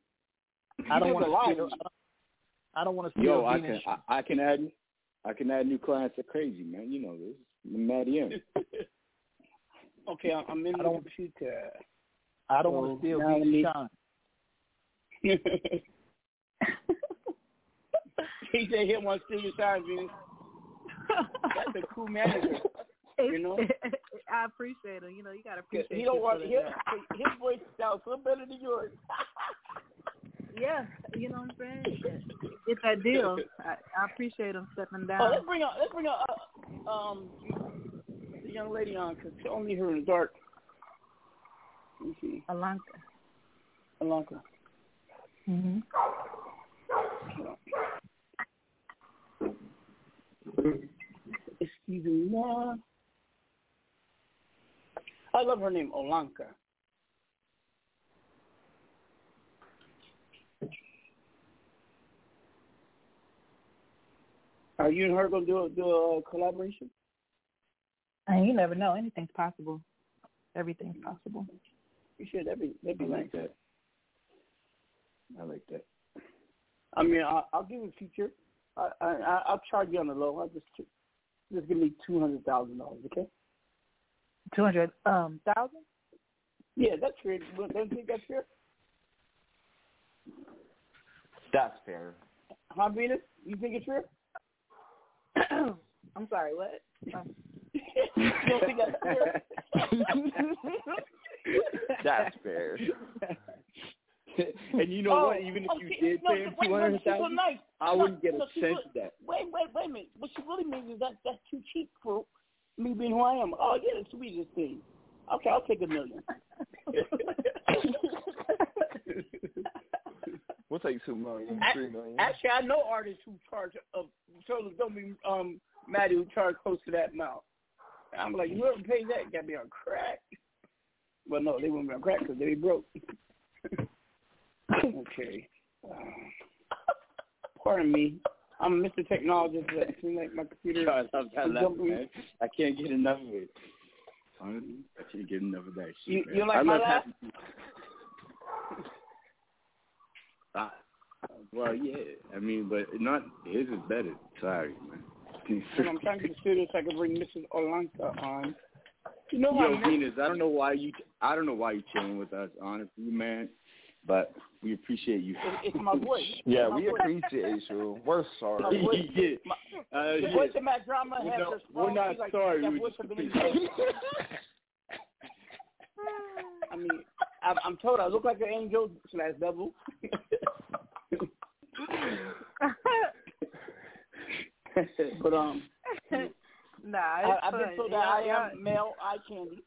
I don't want has a lie. to steal. I don't want to steal Yo, I can I, I can add I can add new clients that crazy, man. You know this. I'm mad at him. Okay, I'm- I'm in I don't- computer. I don't want to steal now let Venus me- shine. he said he want to steal your shine, Venus. That's a cool manager. You know? I appreciate him. You know, you gotta appreciate. He don't want his, his voice sounds so better than yours. That. Yeah, you know what I'm saying. Get that deal. I, I appreciate him stepping down. Oh, let's bring up let's bring up uh, um the young lady on because she only her in the dark. Let me see. Alanka. Alanka. Mm-hmm. Excuse me. I love her name, Olanka. Are you and her gonna do a, do a collaboration? And you never know. Anything's possible. Everything's possible. You should. That'd be that'd be I nice. like that. I like that. I mean, I, I'll give you a feature. I, I I'll charge you on the low. I'll just just give me two hundred thousand dollars, okay? Two hundred um thousand. Yeah, that's fair. Don't you think that's fair? That's fair. Huh, Venus? You think it's fair? I'm sorry. What? Um, you don't think that's fair? And you know Oh, what? Even if oh, you she- did no, pay him wait, two wait, hundred she's so thousand, nice. I wouldn't get no, a she sense of that. Wait, wait, wait a minute. What she really means is that that's too cheap for me being who I am. Oh, yeah, the sweetest thing. Okay, I'll take a million. We'll take two million, A- three million. Actually, I know artists who charge of so don't be um Maddie who charge close to that amount. I'm like, you ever pay that got be on crack. Well, no, they wouldn't be on crack because they be broke. okay. Uh, pardon me. I'm a Mr. Technologist, but it seems like my computer. I love that laugh, man. I can't get enough of it. Honestly, I can't get enough of that shit. You- man. you like I my laugh? having- well, yeah. I mean, but not his is better. Sorry, man. And I'm trying to get the studio so I can bring Mrs. Olanka on. You know Yo, how I Venus, I don't know why you. I don't know why you chilling with us, honestly, man. But we appreciate you. It's my voice. Yeah, my we voice. appreciate you. We're My sorry. voice. yeah. My, Uh, the yeah. voice of Mac Drama We're has not- her we're not like, sorry, That we voice just been I mean, I'm, I'm told I look like an angel slash devil. but um, nah, I, I've been told that Yeah, I yeah. am male eye candy.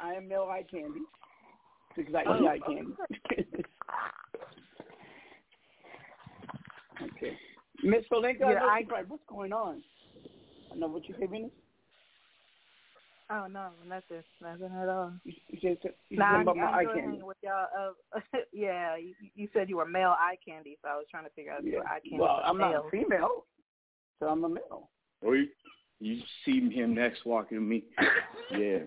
I am male eye candy because I Oh. eat eye candy. okay, Miss Solenka, Yeah, I what's going on? I know what you say, Venus. Oh no, nothing, nothing at all. You said you Nah, about my I eye candy. with y'all. Uh, yeah, you, you said you were male eye candy, so I was trying to figure out if you were eye candy. Well, I'm not female, so I'm a male. Or you, you see him next walking to me. Yeah.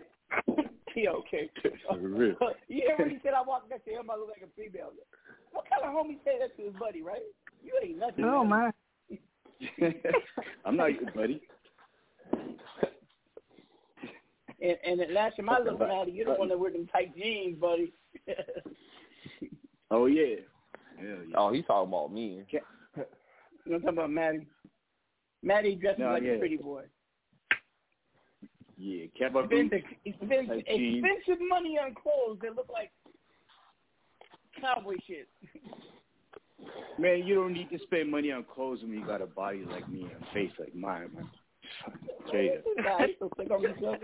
Yeah, okay. For real. you hear when he said I walked next to him, I look like a female. What kind of homie say that to his buddy, right? You ain't nothing. Oh man. my. I'm not your buddy. And, and at last time I looked at you're the one that wear them tight jeans, buddy. Oh yeah. Hell yeah. Oh, he's talking about me. you know what I'm talking about, Maddie? Maddie dresses No, like yeah. a pretty boy. Yeah, Kevin Spend, boots. spend Tight jeans. expensive money on clothes that look like cowboy shit. Man, you don't need to spend money on clothes when you got a body like me and a face like mine, man. Straight up. Nah, he's so sick on himself.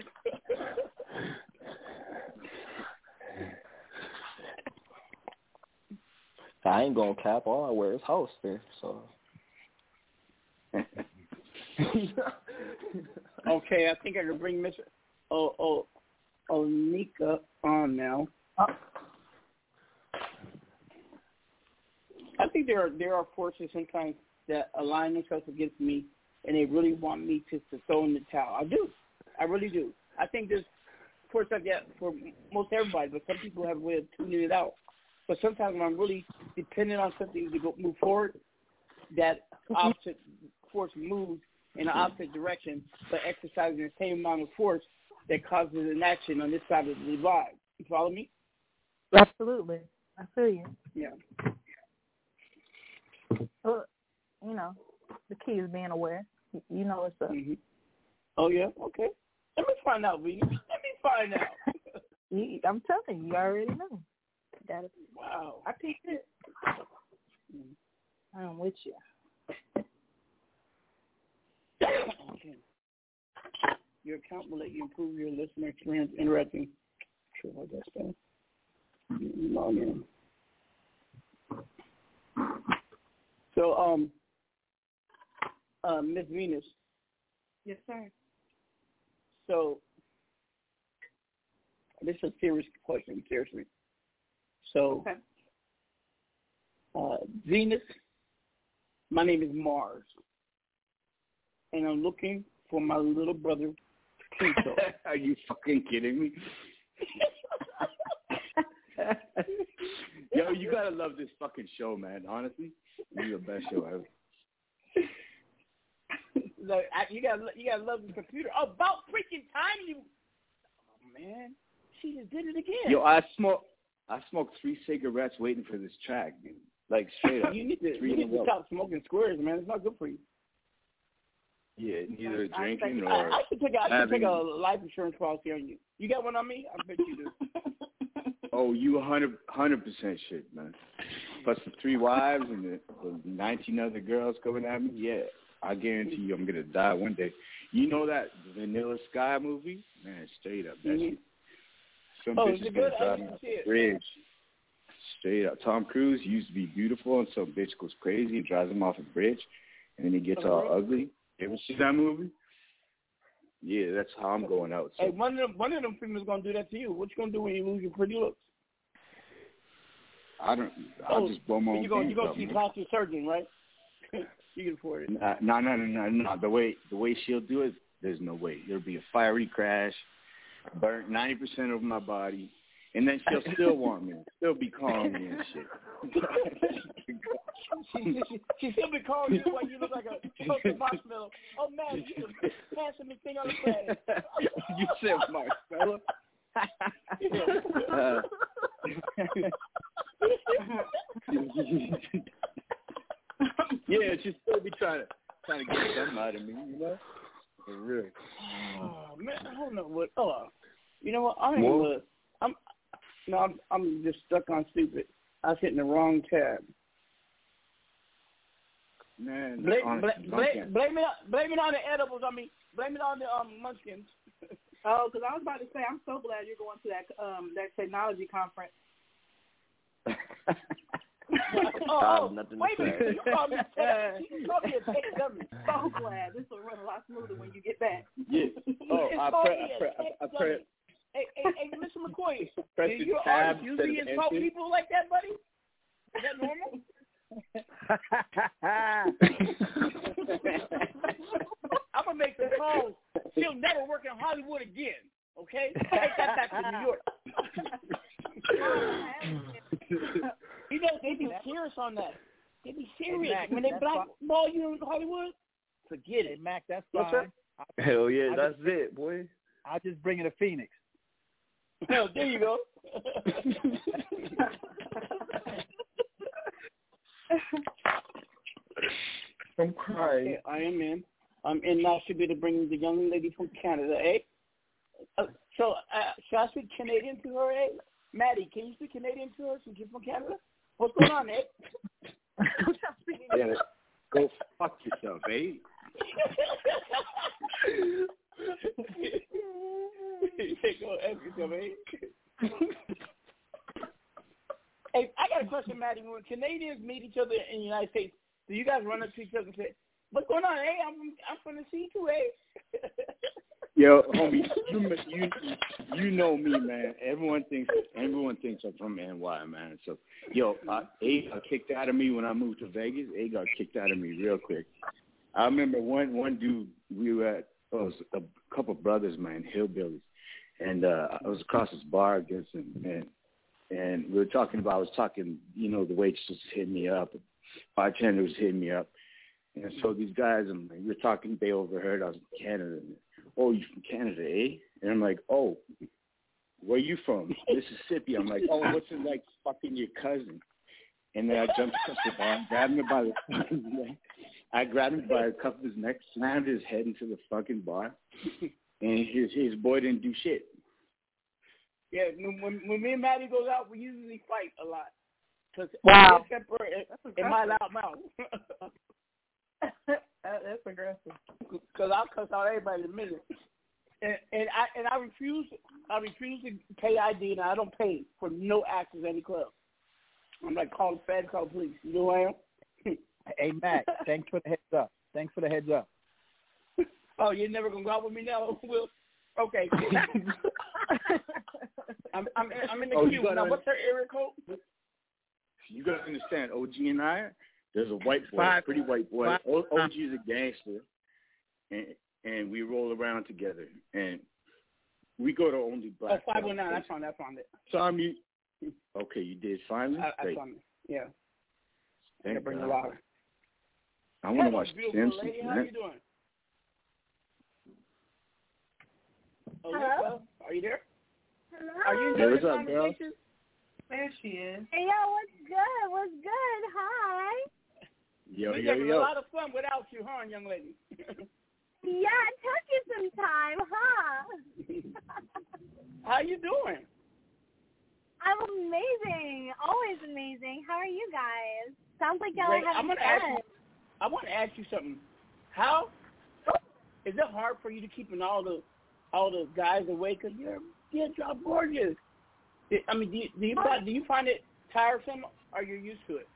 I ain't gonna cap. All I wear is house there. So Okay, I think I can bring Miss Oh Oh Onika on now. I think there are there are forces sometimes that align themselves against me, and they really want me to, to throw in the towel. I do, I really do. I think there's, of course, I get for most everybody, but some people have a way of tuning it out. But sometimes when I'm really dependent on something to go move forward, that opposite force moves in the opposite direction, but exercising the same amount of force that causes an action on this side of the divide. You follow me? Absolutely, I feel you. Yeah. Well, you know, the key is being aware. You- know what's up. Mm-hmm. Oh yeah. Okay. Let me find out, V. Let me find out. You, I'm telling you, you already know. Got it. Wow. I picked it. I'm with you. Okay. Your account will let you improve your listener experience. Interacting. Sure about that stuff. Log in. So, um, uh, Miss Venus. Yes, sir. So, this is a serious question. Seriously. So, uh, Venus. My name is Mars, and I'm looking for my little brother Pluto. Are you fucking kidding me? Yo, you gotta love this fucking show, man. Honestly, this is the best show ever. Like, I, you gotta you got to love the computer. About freaking time you, oh, man. She just did it again. Yo, I smoke. I smoked three cigarettes waiting for this track, dude. Like straight up. you need to you need to stop smoking squares, man. It's not good for you. Yeah, neither I, drinking think- or I, I should take a, I should having. take a life insurance policy on you. You got one on me? I bet you do. Oh, you a hundred hundred percent shit, man. Plus the three wives and the, the nineteen other girls coming at me. Yeah, I guarantee you, I'm gonna die one day. You know that Vanilla Sky movie? Man, straight up, that Mhm. shit. Some Oh, bitch is gonna good? I drive me off the bridge. Straight up. Tom Cruise used to be beautiful, and some bitch goes crazy, and drives him off a bridge, and then he gets all ugly. You ever see that movie? Yeah, that's how I'm going out. So Hey, one of them one of them females gonna do that to you. What you gonna do when you lose your pretty looks? I don't. I'll Oh, just blow my own you gonna you out, see plastic surgeon, right? you can afford it. No, no, no, no, no. The way the way she'll do it, there's no way. There'll be a fiery crash, burnt ninety percent of my body, and then she'll still want me, still be calling me and shit. she, she, she still be calling you like you look like a toasted marshmallow. Oh man, you the handsomest thing on the planet. you said marshmallow. Uh, yeah, she'll still be trying to trying to get something out of me, you know. For real. Oh man, I don't know what. Oh, you know what? I ain't Well- look. I'm no, I'm, I'm just stuck on stupid. I was hitting the wrong tab. Man, Blame, honestly, blame, don't blame, blame it, on- blame it on the edibles. I mean, blame it on the um munchkins. Oh, because I was about to say, I'm so glad you're going to that um that technology conference. oh, oh, nothing wait a minute. You called me a tech. You called me a tech dummy. So glad this will run a lot smoother when you get back. Yeah. Oh, I called pre- me I a pre- tech I dummy. pre- Hey, hey, hey, Mr. McCoy, do the you tab artists instead usually insult people like that, buddy? Is that normal? I'm gonna make the call. She'll never work in Hollywood again. Okay, take that back to New York. you know they be serious on that. They be serious Mac, when they that's blackball you in Hollywood. Forget Hey, it. Mac, that's Yes, sir. fine. Hell yeah, I that's just- it, boy. I'll just bring it to Phoenix. No, there you go. I'm crying. Okay, I am in. Um, and now should be to bring the young lady from Canada, eh? Uh, so, uh, should I speak Canadian to her, eh? Maddie, can you speak Canadian to her since you're from Canada? What's going on, eh? Yeah, go fuck yourself, eh? go ask yourself, eh? hey, I got a question, Maddie. When Canadians meet each other in the United States, do you guys run up to each other and say, "What's going on? Hey, I'm I'm from the sea too, eh?" Yo, homie, you you you know me, man. Everyone thinks everyone thinks I'm from NY, man. So, yo, uh, A got kicked out of me when I moved to Vegas. A got kicked out of me real quick. I remember one one dude. We were at oh, it was a couple brothers, man, hillbillies, and uh I was across this bar against him, and and we were talking about. I was talking, you know, the waitress was hitting me up, bartender was hitting me up, and so these guys, and we were talking. They overheard I was from Canada. And, oh, you from Canada, eh? And I'm like, oh, where you from? Mississippi. I'm like, oh, what's it like fucking your cousin? And then I jumped across the bar, grabbed him by the fucking neck. I grabbed him by the cuff of his neck, slammed his head into the fucking bar, and his his boy didn't do shit. Yeah, when, when when me and Maddie goes out, we usually fight a lot. Cause Wow. his temper in, in my loud mouth. That's aggressive. Cause I'll cuss out everybody in a minute. And, and I and I refuse I refuse to pay ID and I don't pay for no access to any club. I'm like call the Fed, call the police. You know who I am? Hey, Mac, thanks for the heads up. Thanks for the heads up. Oh, you're never gonna go out with me now, Will? Okay. I'm I'm I'm in the Oh, queue now. What's her area code? You gotta understand, OG and I, there's a white boy, Five- pretty white boy. five- O- OG is a gangster, and and we roll around together, and we go to only Oh, black. five one nine. I places. found it. I found it. So I mean, okay, you did finally. I, I found it. Yeah. Thank I bring the water. I want to watch The beautiful Simpsons, lady. How man. you doing? Hello? Are you there? Hello? Are you Hey, what's up, girl? There she is. Hey, yo, what's good? What's good? Hi. Yo, We're yo, having a lot of fun without you, huh, young lady? Yeah, it took you some time, huh? How you doing? I'm amazing. Always amazing. How are you guys? Sounds like y'all Great. are I'm having gonna ask fun. you. I want to ask you something. How is it hard for you to keep in all the all the guys away? Cause you're you're job gorgeous. I mean, do you, do you find do you find it tiresome, or you're used to it?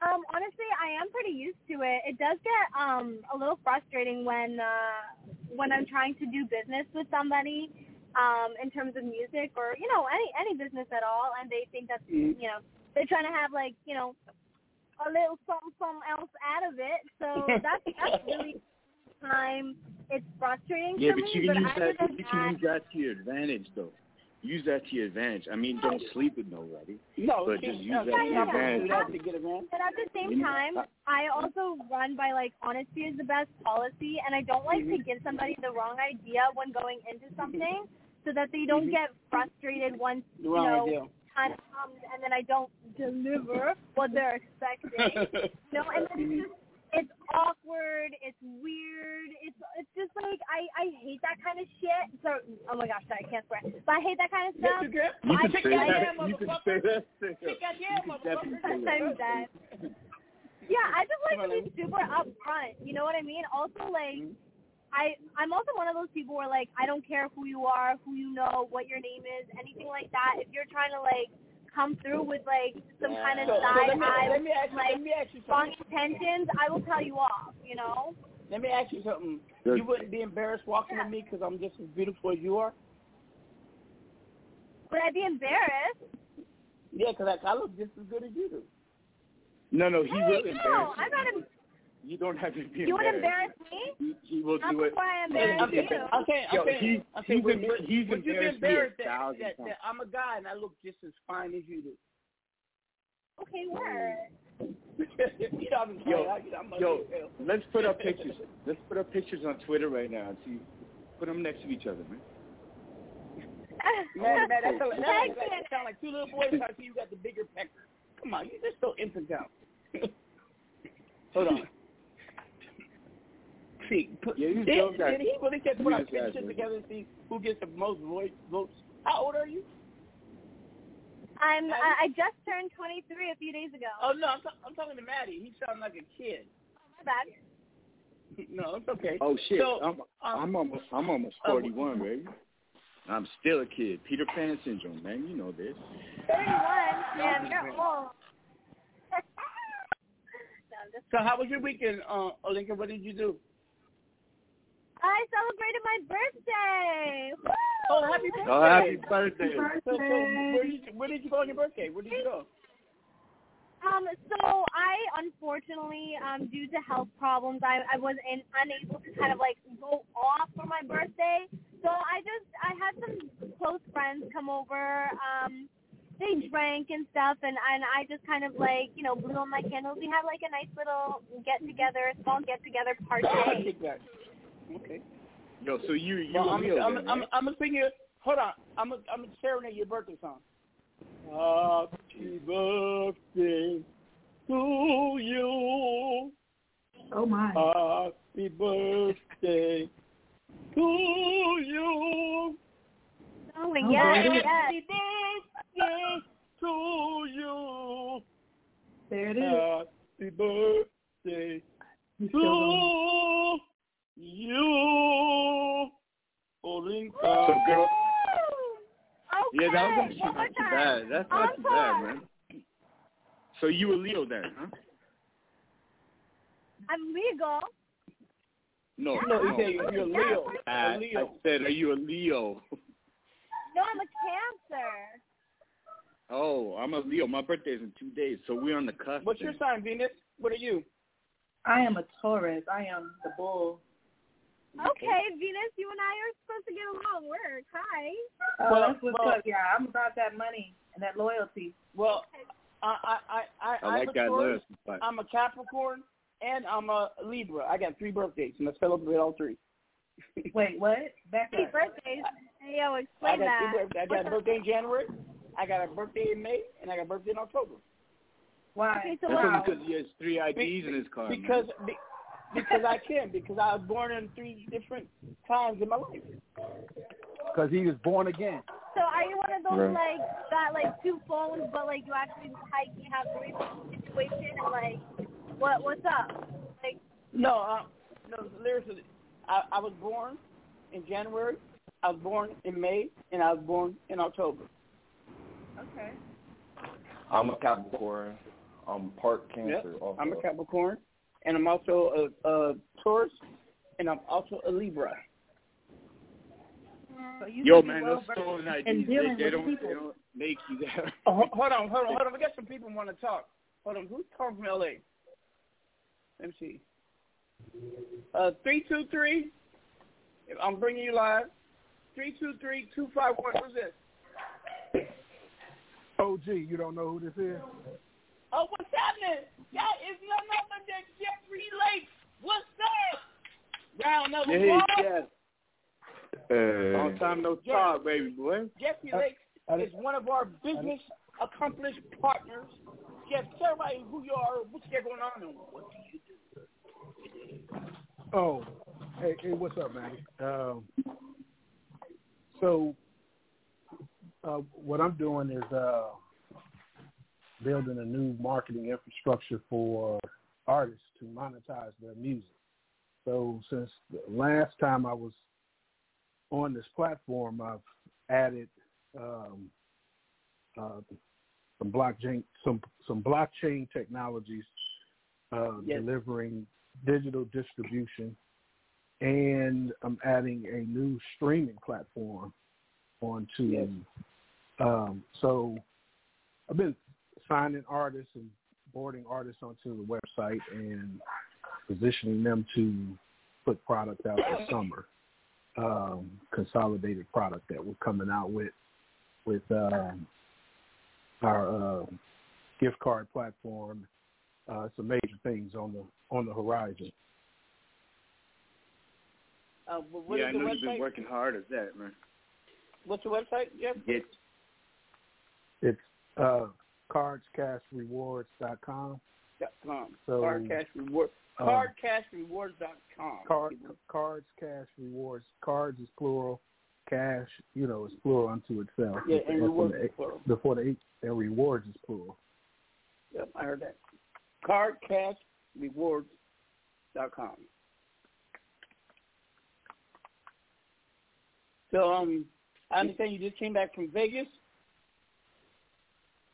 Um, honestly, I am pretty used to it. It does get um a little frustrating when uh when I'm trying to do business with somebody um in terms of music or you know any any business at all, and they think that's Mhm. you know they're trying to have like you know a little something something else out of it. So that's that's really time. It's frustrating Yeah, for but me, you can but use other that. than You can use that to your advantage, though. Use that to your advantage. I mean, don't sleep with nobody. No, but just use no, that to your yeah. advantage. do to get around. But at the same time, uh, I also run by like honesty is the best policy, and I don't like to mm-hmm. give somebody the wrong idea when going into something, mm-hmm. so that they don't Mhm. get frustrated once The you know idea. time comes and then I don't deliver what they're expecting. you know, and then it's mm-hmm. just it's awkward, it's weird, it's it's just like I I hate that kind of shit. So oh my gosh, sorry, I can't swear, but I hate that kind of Yes, stuff. you can. You I can kick say that. ass, You can say that. Kick that yeah, You can definitely I'm say that. Yeah, I just like to be super upfront. You know what I mean? Also, like, mm-hmm. I I'm also one of those people where like I don't care who you are, who you know, what your name is, anything like that. If you're trying to like come through with like some kind of So- so side let me- eye, let me ask you- like let me ask you strong intentions, I will tell you off. You know. Let me ask you something. You wouldn't be embarrassed walking with me because I'm just as beautiful as you are? Would I be embarrassed? Yeah, because I, I look just as good as you do. No, no, he Hey, will no, embarrass I'm not. Em- you. You don't have to be you would embarrass me? He, he will Not do it. before I I'm embarrass saying, you. I'm saying, Yo, I'm he- I'm saying he's would, em- he's would you be embarrassed me a embarrassed that, thousand that, times. that I'm a guy and I look just as fine as you do? Okay, word. you know, I'm Yo, sorry, I, I'm yo, let's put up pictures. Let's put up pictures on Twitter right now and see. Put them next to each other, man. Man, man, that's a, that, Thank that, that sound like two little boys trying to see you got the bigger pecker. Come on, you're just so infantile. Hold on. See, put, Yeah, you did, still got- did he really just put you our just pictures it. together and see who gets the most voice votes? How old are you? I'm. I, I just turned 23 a few days ago. Oh no, I'm, t- I'm talking to Maddie. He sounds like a kid. Oh, My bad. No, it's okay. Oh shit, So, I'm I'm almost I'm almost uh, 41, baby. I'm still a kid. Peter Pan syndrome, man. You know this. 31. Damn, you're old. no, So how was your weekend, uh, Olinka? What did you do? I celebrated my birthday. Woo! Oh, happy birthday! Oh, happy birthday. So, so where did you, where did you go on your birthday? Where did you go? Um, so I unfortunately, um, due to health problems, I I was in, unable to kind of like go off for my birthday. So I just I had some close friends come over. Um, they drank and stuff, and and I just kind of like you know blew on my candles. We had like a nice little get together, small get together I party. Take that. Okay. Yo, so you you Well, a I'm, Leo I'm, then, I'm, right? I'm gonna sing you. Hold on. I'm gonna I'm gonna serenade your birthday song. Happy birthday to you. Oh my. Happy birthday to you. Oh my god! there it is. Birthday to you. There it is. Happy birthday He's still to you. Olinka. So girl, Okay. yeah, that was actually one more not too time. bad. That's not too bad, man. So you a Leo then, huh? I'm legal. No, No, he no. said you're a Leo. I, A I Leo. said, are you a Leo? No, I'm a Cancer. Oh, I'm a Leo. My birthday's in two days, so we're on the cusp. What's your sign, Venus? What are you? I am a Taurus. I am the bull. Okay, Venus, you and I are supposed to get along. Work. Hi. Oh, Well, that's what's well- up. Yeah, I'm about that money and that loyalty. Well, I I I I I I'm like a that Taurus, list. But I'm a Capricorn, and I'm a Libra. I got three birthdays, and I celebrate all three. Wait, what? Back Happy up. birthdays. Hey, yo, I explain got that. three birthdays. I got a birthday in January. I got a birthday in May, and I got a birthday in October. Why? Okay, so that's wow. because he has three IDs in his car. Because be, because I can because I was born in three different times in my life. Because he was born again. So are you one of those Right. like got like two phones, but like you actually like you have three phone situation and like what what's up? Like No, uh, no, seriously. I, I was born in January. I was born in May, and I was born in October. Okay. I'm a Capricorn. I'm part Yep. Cancer. Also. I'm a Capricorn, and I'm also a, a Taurus, and I'm also a Libra. So you Yo, man, well those versed stolen in IDs, they, dealing they with don't people. they don't make you that. Oh, hold on, hold on, hold on. We got some people want to talk. Hold on, who's calling from LA? Let me see. Uh, three two three. I'm bringing you live. Three two three two five one. Who's this? OG, you don't know who this is? Oh, what's happening? That is none other than Jeffrey Lake. What's up? Round number Yeah, one. yes. Long time no talk, baby boy. Jeffrey Lake is one of our business accomplished partners. Jeff, tell everybody who you are, what you got going on, and what do you do? Oh, hey, hey, what's up, Maddie? Um, so, uh, what I'm doing is uh, building a new marketing infrastructure for artists to monetize their music. So, since the last time I was on this platform, I've added um, uh, some blockchain some some blockchain technologies uh, Yes. delivering digital distribution, and I'm adding a new streaming platform onto. Yes. Um, so I've been signing artists and boarding artists onto the website and positioning them to put product out this summer. Um, consolidated product that we're coming out with with um, our uh, gift card platform. Uh, some major things on the on the horizon. Uh, but what yeah, is I the know you've been working hard at that, man. What's the website? Jeff? Get It's uh, cardscashrewards.com. Dot com. So, Card Cash Reward. um, Cardcashrewards.com. Card, cards, cash, rewards. Cards is plural. Cash, you know, is plural unto itself. Yeah, Before and the- rewards is plural. Before the eight, and rewards is plural. Yep, I heard that. Cardcashrewards.com. So, um, I understand you just came back from Vegas.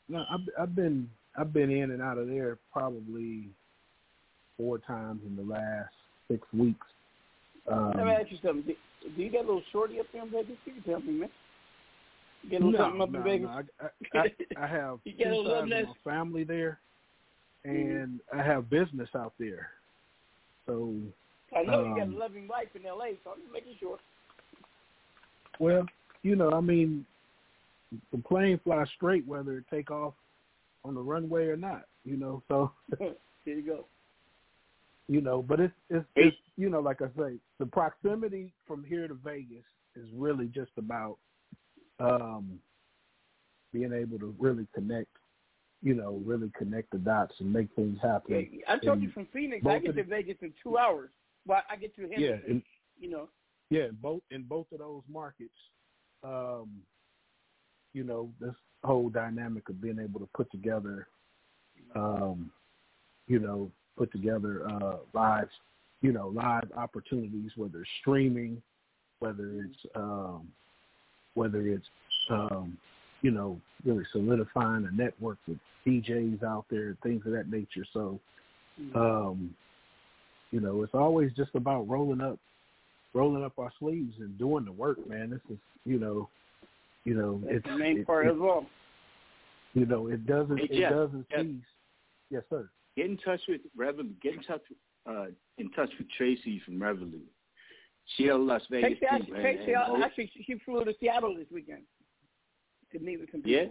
No, I've, I've been I've been in and out of there probably four times in the last six weeks. Um, Let me ask you something. Do, do you get a little shorty up there in Vegas? You can tell me, man. You get a little no, something up no, in Vegas? no. I, I, I, have You two get a little sides less- of my family there, Mhm. and I have business out there. So, I know you got um, a loving wife in L.A., so I'm just making sure. well, you know, I mean, the plane flies straight whether it take off on the runway or not. You know, so there you go. you know, but it's it's, it's you know, like I say, the proximity from here to Vegas is really just about um being able to really connect, you know, really connect the dots and make things happen. Yeah, I told in you from Phoenix, I get to Vegas in two hours. Well, I get to Henderson. Yeah, and- you know. Yeah, in both in both of those markets, um, you know, this whole dynamic of being able to put together, um, you know, put together uh, live, you know, live opportunities, whether it's streaming, whether it's um, whether it's um, you know, really solidifying a network with DJs out there, things of that nature. So, um, you know, it's always just about rolling up rolling up our sleeves and doing the work, man. This is, you know, you know, That's it's the main it- part it- as well. You know, it doesn't, Hey, it doesn't Jeff. cease. Yes, sir. get in touch with Revel. Get in touch uh, in touch with Tracy from Revolut. She out of Las Vegas Tracy, too, actually, man. Tracy, And actually, she she flew to Seattle this weekend to meet with some Yeah?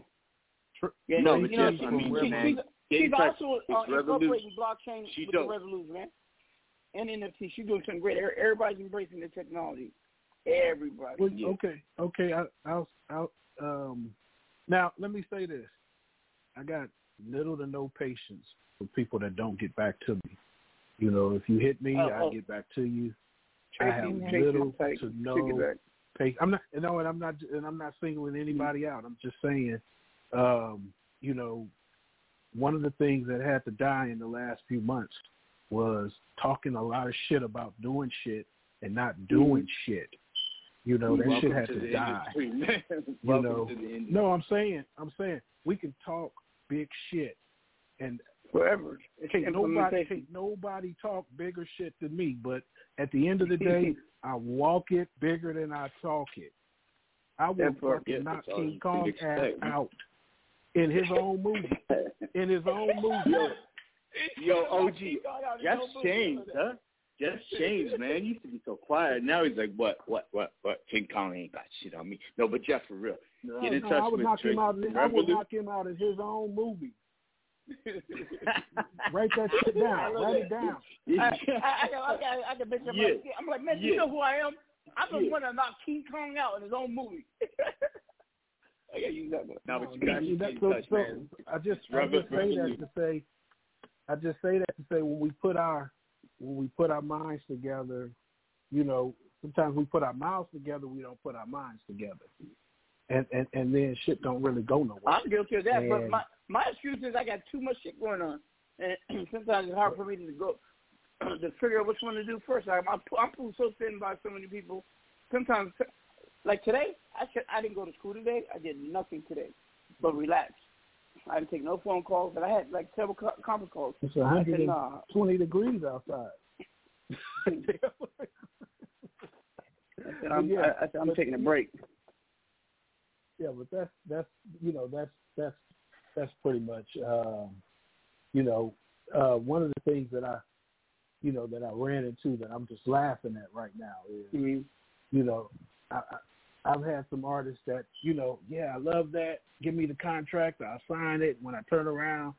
people. Yeah, No, you but know, Jeff, she, I mean, she, man, she's, she's also with uh, Revolut. incorporating blockchain She with dope. the Revolut, man. And NFT, she's doing something great. Everybody's embracing the technology. Everybody. Well, okay, okay. I, I'll, I'll. Um, now, let me say this: I got little to no patience for people that don't get back to me. You know, if you hit me, Oh, I get back to you. I have Tracy, little take, to no patience. I'm not, you know, and I'm not, and I'm not singling anybody out. I'm just saying, um, you know, one of the things that had to die in the last few months was talking a lot of shit about doing shit and not doing shit. You know, that Welcome shit had to to, the die. industry. You know, to the no, I'm saying, I'm saying we can talk big shit, and forever. Can't nobody, can't nobody talk bigger shit than me. But at the end of the day, I walk it bigger than I talk it. I will That part, fucking yeah, knock King Kong ass out in his own movie. In his own movie. Yo, OG, just changed, huh? Just changed, man. He used to be so quiet. Now he's like, what, what, what, what? King Kong ain't got shit on me. No, but Jeff, for real, No, get in no, touch I would with knock Tracy him out. from I would knock him out in his own movie. Write that shit down. Write it down. I, I, I, I, I, I can picture him Yeah. like, I'm like, man, you know who I am? I'm the Yeah. one that knocked King Kong out in his own movie. I gotta use that one. No, but you got see, that- so- touch, so man. I just I just say that to say I just say that to say when we put our when we put our minds together, you know, sometimes we put our mouths together, we don't put our minds together. And and, and then shit don't really go nowhere. I'm guilty of that, but my my excuse is I got too much shit going on, and sometimes it's hard for me to go to figure out which one to do first. I'm I'm, I'm pulled so thin by so many people. Sometimes, like today, I should, I didn't go to school today. I did nothing today, but relax. I didn't take no phone calls, but I had like several co- conference calls. It's I said, 120 nah. degrees outside. I said, I'm, Yeah, I, I said, I'm but- taking a break. Yeah, but that's that's you know that's that's that's pretty much um, you know uh, one of the things that I you know that I ran into that I'm just laughing at right now is Mm-hmm. you know I I've had some artists that you know yeah I love that. Give me the contract. I'll sign it. When I turn around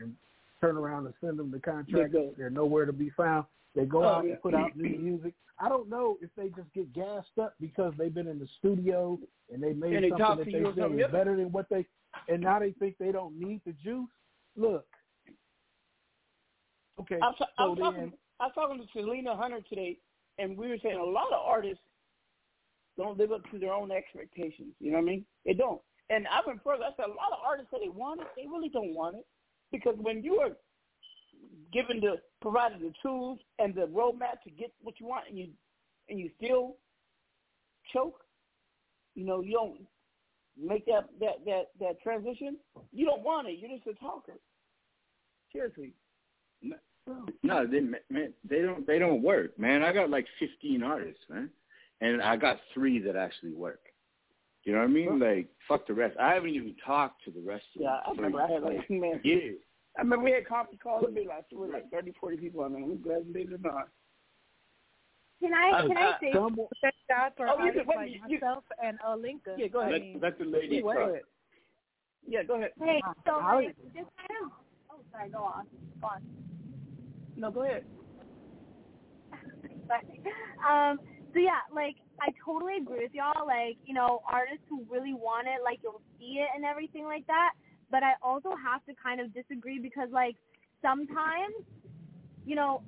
and turn around and send them the contract they they're nowhere to be found. They go Oh, out yeah. and put out new music. I don't know if they just get gassed up because they've been in the studio and they made And they something that they feel is better than what they, and now they think they don't need the juice. Look, okay, I was, I was then talking. I was talking to Selena Hunter today, and we were saying a lot of artists don't live up to their own expectations. You know what I mean? They don't. And I went further. I said a lot of artists say they want it. They really don't want it because when you are given the provided the tools and the roadmap to get what you want, and you and you still choke, you know, you don't make that that that that transition. You don't want it. You're just a talker. Seriously. No, they man, they don't they don't work, man. I got like 15 artists, man, and I got three that actually work. You know what I mean? Like fuck the rest. I haven't even talked to the rest of Yeah, I them. remember I had like man. Yeah. I remember we had conference calls and be like, there were like 30, 40 people on there. We're glad they did not. Can I can I Uh, say some, Thank God for Oh, you artists can- wait, like you- you- and uh, Linka. Yeah, go ahead. I Let, mean, let the lady Go talk. ahead. Yeah, go ahead. Hey, so I like, just kind of. Oh, sorry. Go on. Go on. No, go ahead. Sorry. um. So yeah, like I totally agree with y'all. Like you know, artists who really want it, like you'll see it and everything like that. But I also have to kind of disagree because like sometimes, you know,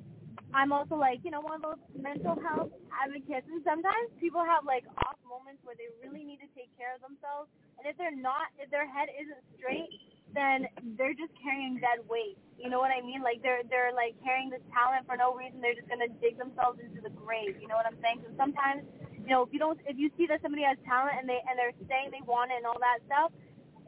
I'm also like you know one of those mental health advocates, and sometimes people have like off moments where they really need to take care of themselves, and if they're not, if their head isn't straight, then they're just carrying dead weight. You know what I mean? Like they're they're like carrying this talent for no reason. They're just gonna dig themselves into the grave. You know what I'm saying? So sometimes, you know, if you don't, if you see that somebody has talent and they and they're saying they want it and all that stuff,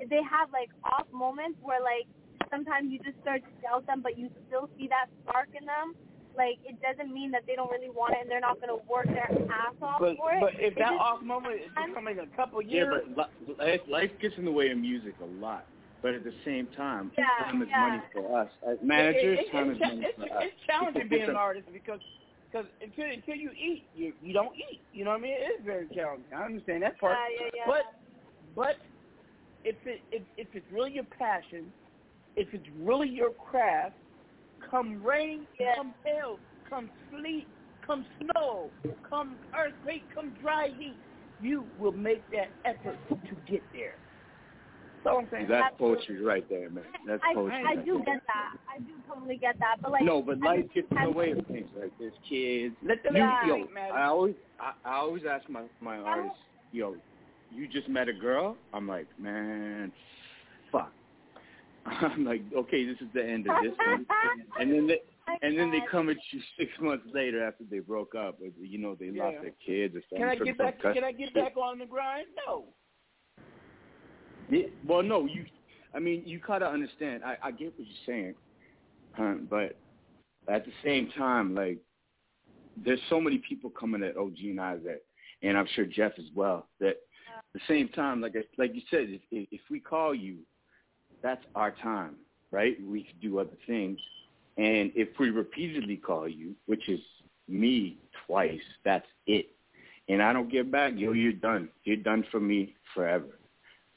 they have like off moments where like sometimes you just start to doubt them, but you still see that spark in them. Like it doesn't mean that they don't really want it and they're not gonna work their ass off But for it. but if It that just- off moment is coming a couple years, Yeah, but life, life gets in the way of music a lot. But at the same time, Yeah, time is yeah. money for us uh, as managers. it, it, time it's, is money it's, for it's, us. it's challenging being an artist because because until until you eat, you you don't eat. You know what I mean? It is very challenging. I understand that part. Yeah, yeah, yeah. But but if it if, if it's really your passion, if it's really your craft, come rain, come hail, come sleet, come snow, come earthquake, come dry heat, you will make that effort to get there. That's all That's poetry right there, man. That's I poetry. I right do there. get that. I do totally get that. But like no, but life the gets in the way of things. Like there's kids. Let them you, Yeah. yo. I always, I, I always ask my my artists, yo, you just met a girl. I'm like, man, fuck. I'm like, okay, this is the end of this one. and then they, and then they come at you six months later after they broke up. Or, you know, they lost their kids or something. Can I get back? Can I get back on the grind? No. Yeah, well, no, you. I mean, you gotta understand. I, I get what you're saying, huh, but at the same time, like, there's so many people coming at OG and I that, and I'm sure Jeff as well. That at the same time, like I, like you said, if, if if we call you, that's our time, right? We could do other things, and if we repeatedly call you, which is me twice, that's it. And I don't get back, yo, you're done. You're done for me forever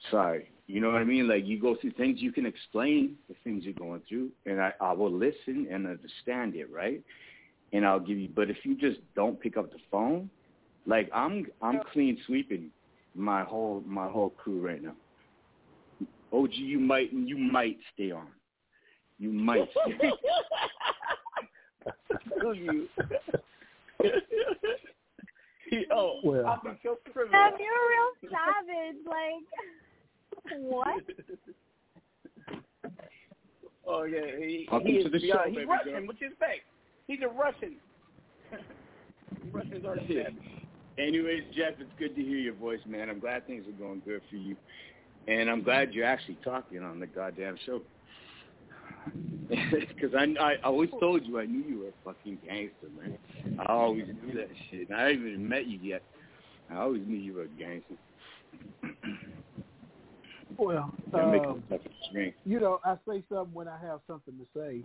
sorry. You know what I mean? Like you go through things, you can explain the things you're going through, and I, I will listen and understand it, right? And I'll give you. But if you just don't pick up the phone, like I'm, I'm clean sweeping my whole my whole crew right now. OG, you might you might stay on. You might stay. Screw you. oh, Well. I'll be so privileged. Sam, you're a real savage. Like, what? Oh yeah, he, Welcome he to is the beyond- show, He's baby Russian. girl. What you expect? He's a Russian. Russians are the best. Anyways, Jeff, it's good to hear your voice, man. I'm glad things are going good for you. and I'm glad you're actually talking on the goddamn show. Because I, I always told you I knew you were a fucking gangster, man. I always knew that shit. And I haven't even met you yet. I always knew you were a gangster. Well, That it tough to drink. you know, I say something when I have something to say,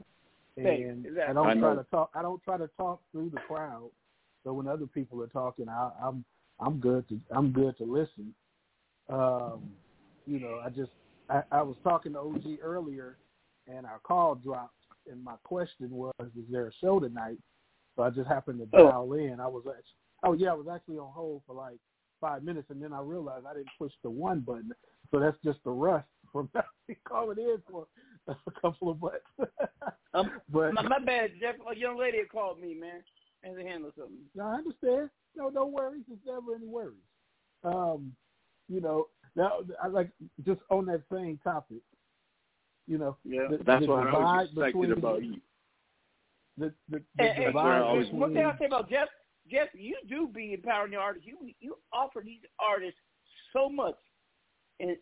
and exactly. I don't I try to talk. I don't try to talk through the crowd. So when other people are talking, I, I'm I'm good to I'm good to listen. Um, you know, I just I, I was talking to OG earlier, and our call dropped, and my question was, "Is there a show tonight?" So I just happened to Oh. dial in. I was actually, oh yeah, I was actually on hold for like five minutes, and then I realized I didn't push the one button. So that's just the rust from calling in for a couple of buttons. Um, but my, my bad, Jeff. A young lady had called me, man. I had to handle something. No, I understand. No, no worries. There's never any worries. Um, you know, now I like just on that same topic. You know, Yeah, the, that's the what I was divide expecting about you. The, the, the And, and, divide and between, one thing I'll say about Jeff, Jeff, you do be empowering the artists. You you offer these artists so much, and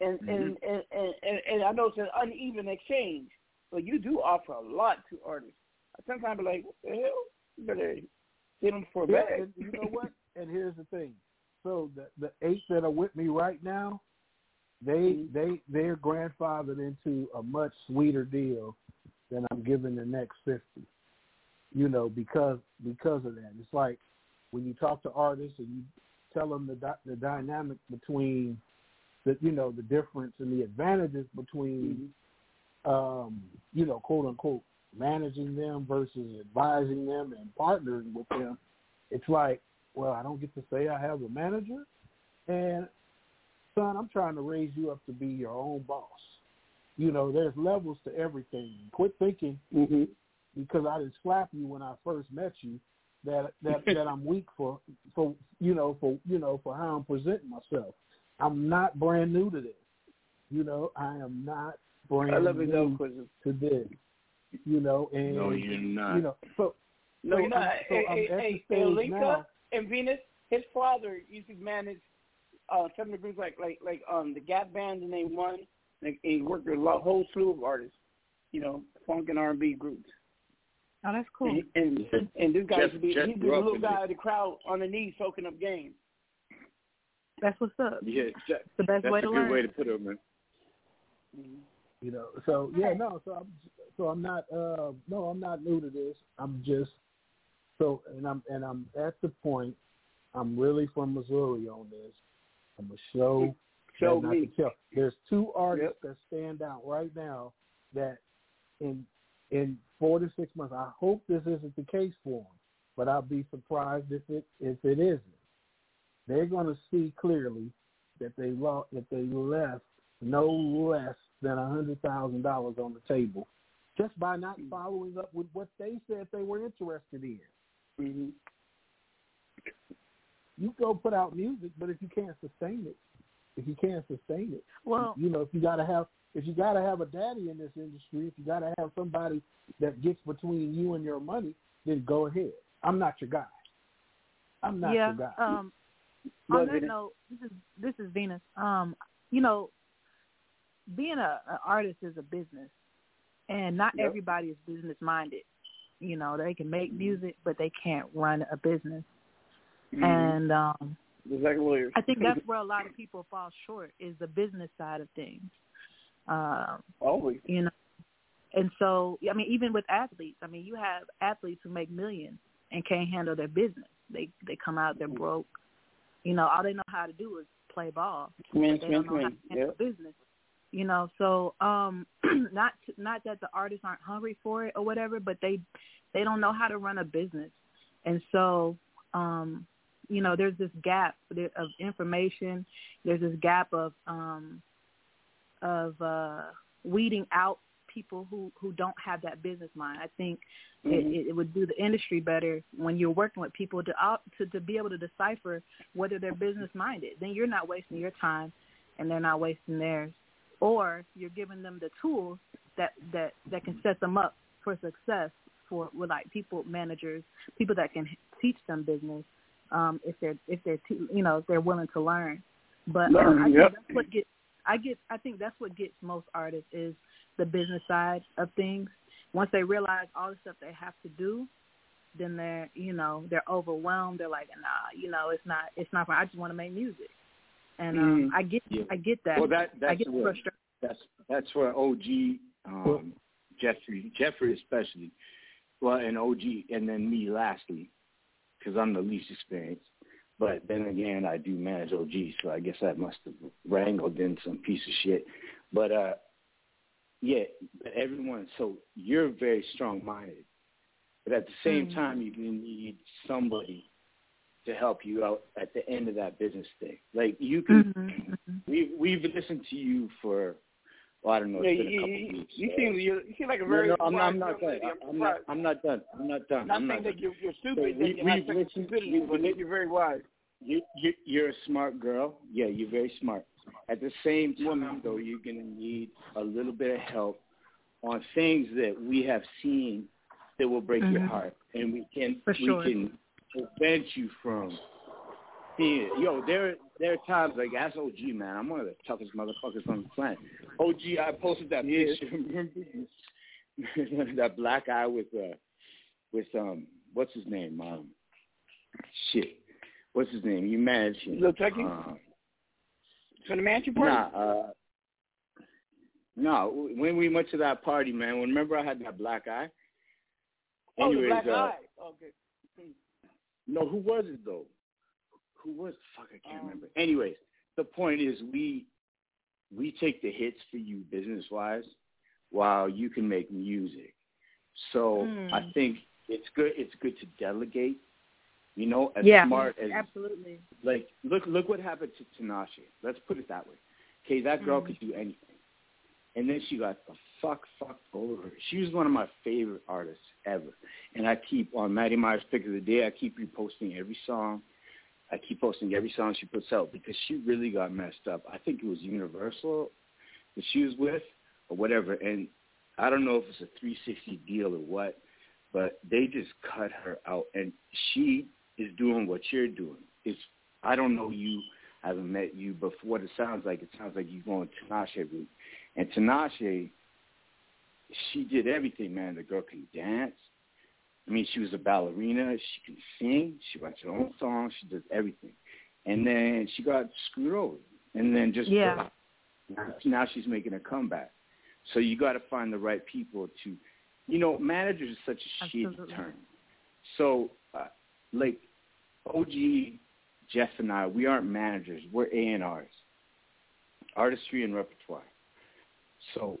and Mm-hmm. and, and, and, and and I know it's an uneven exchange, but you do offer a lot to artists. Sometimes I'm like, what the hell? You better hit them for a Yeah, bag. and you know what? And here's the thing. So the the eight that are with me right now, they Mm-hmm. they they're grandfathered into a much sweeter deal than I'm giving the next fifty. You know, because because of that. It's like when you talk to artists and you tell them the the dynamic between the you know the difference and the advantages between um you know quote unquote managing them versus advising them and partnering with them. It's like well i don't get to say i have a manager. And son i'm trying to raise you up to be your own boss. You know there's levels to everything. Quit thinking because i didn't slap you when i first met you that that that i'm weak for for you know for you know for how i'm presenting myself i'm not brand new to this you know i am not brand I love it though, new to this you know and No, you're not. you know so No, so you know, I'm- so hey, I'm hey, at hey, Linka and Venus, his father used to manage uh, some of the groups like like like um the Gap Band and they won. Like, and he worked with a lot, whole slew of artists, you know, funk and R and B groups. Oh, that's cool. And and, and this guy Jeff- used to be Jeff he'd be the little guy in the crowd on the knees soaking up game. That's what's up. Yeah, that, the best that's way a to good learn. way to put it, man. you know so yeah no so i'm so i'm not uh no i'm not new to this i'm just so and i'm and i'm at the point i'm really from missouri on this i'm a show Show that I me. tell. there's two artists that stand out right now that in in four to six months i hope this isn't the case for them but i'll be surprised if it if it isn't they're going to see clearly that they lost that they left no less than a hundred thousand dollars on the table just by not following up with what they said they were interested in. Mm-hmm. You go put out music, but if you can't sustain it, if you can't sustain it, Well- you know, if you gotta have if you gotta have a daddy in this industry, if you gotta have somebody that gets between you and your money, then go ahead. I'm not your guy. I'm not yeah. your guy. Um, Go on that note, this is this is Venus. Um, you know, being a an artist is a business, and not Yep. everybody is business minded. You know, they can make music, but they can't run a business. Mm-hmm. And um, like lawyers. I think that's where a lot of people fall short is the business side of things. Um, always. You know, and so I mean, even with athletes, I mean, you have athletes who make millions and can't handle their business. They they come out, they're broke. You know, all they know how to do is play ball. They don't know how to handle Yep. business. You know, so um, not not that the artists aren't hungry for it or whatever, but they they don't know how to run a business, and so um, you know, there's this gap of information. There's this gap of um, of uh, weeding out people who who don't have that business mind. I think Mhm. it, it would do the industry better when you're working with people to to, to be able to decipher whether they're business minded. Then you're not wasting your time, and they're not wasting theirs. Or you're giving them the tools that that that can set them up for success for with like people managers, people that can teach them business um, if they're if they're te- you know if they're willing to learn. But Learn, I think yep. that's what gets I get I think that's what gets most artists is the business side of things. Once they realize all the stuff they have to do, then they're you know they're overwhelmed. They're like, nah, you know, it's not it's not. For I just want to make music, and um, Mhm. I get Yeah. I get that. Well, that I that's get where frustration. that's that's where OG, um, Jeffrey, Jeffrey especially, well, and OG, and then me lastly, because I'm the least experienced. But then again, I do manage OG, so I guess I must have wrangled in some piece of shit. But uh, yeah, but everyone. So you're very strong-minded, but at the same Mm. time, you need somebody to help you out at the end of that business thing. Like you can, Mm-hmm. we we've listened to you for, well, I don't know, Yeah, been you, a couple you, weeks. you seem you, you seem like a no, very no, I'm, wise I'm not done. I'm I'm not. I'm not done. I'm not done. Not I'm saying not that done. you're, you're So stupid, we, you're we've listened- we- but we- you're very wise. You, you, you're a smart girl. Yeah, you're very smart. At the same time, though, you're going to need a little bit of help on things that we have seen that will break your Mhm. heart, and we can sure. we can prevent you from seeing it. Yo, there there are times like as OG man, I'm one of the toughest motherfuckers on the planet. OG, I posted that picture. That black guy with uh with um what's his name um shit what's his name? You managed him. Lil Tucky? Uh, For the mansion party? Nah, uh, no. When we went to that party, man. Remember I had that black eye. oh, Anyways, black uh, eye. Okay. No, who was it though? Who was fuck? I Um, can't remember. Anyways, the point is we we take the hits for you business wise, while you can make music. So. I think it's good. It's good to delegate. You know, as yeah, smart as absolutely. like look look what happened to Tinashe. Let's put it that way. Okay, that girl Mhm. could do anything, and then she got the fuck fucked over. She was one of my favorite artists ever, and I keep on Maddie Myers pick of the day. I keep reposting every song. I keep posting every song she puts out because she really got messed up. I think it was Universal that she was with or whatever, and I don't know if it's a 360 deal or what, but they just cut her out, and she is doing what you're doing. It's I don't know you, I haven't met you, but for what it sounds like, it sounds like you're going Tinashe route. And Tinashe, she did everything, man. The girl can dance. I mean, she was a ballerina. She can sing. She writes her own songs. She does everything. And then she got screwed over. And then just Yeah. now she's making a comeback. So you got to find the right people to, you know, managers is such a shitty Absolutely. term. So, uh, like, OG, Jeff and I, we aren't managers. We're A and R's, artistry and repertoire. So,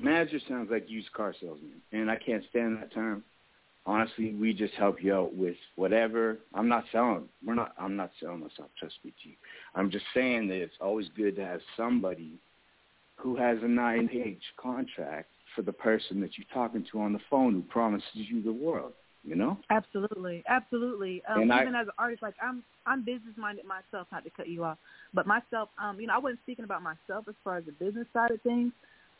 manager sounds like used car salesman, and I can't stand that term. Honestly, we just help you out with whatever. I'm not selling. We're not. I'm not selling myself. Trust me. I'm just saying that it's always good to have somebody who has a nine-page contract for the person that you're talking to on the phone who promises you the world. You know? Absolutely, absolutely. Um, And I- even as an artist, like I'm, I'm business minded myself. Not to cut you off, but myself, um, you know, I wasn't speaking about myself as far as the business side of things.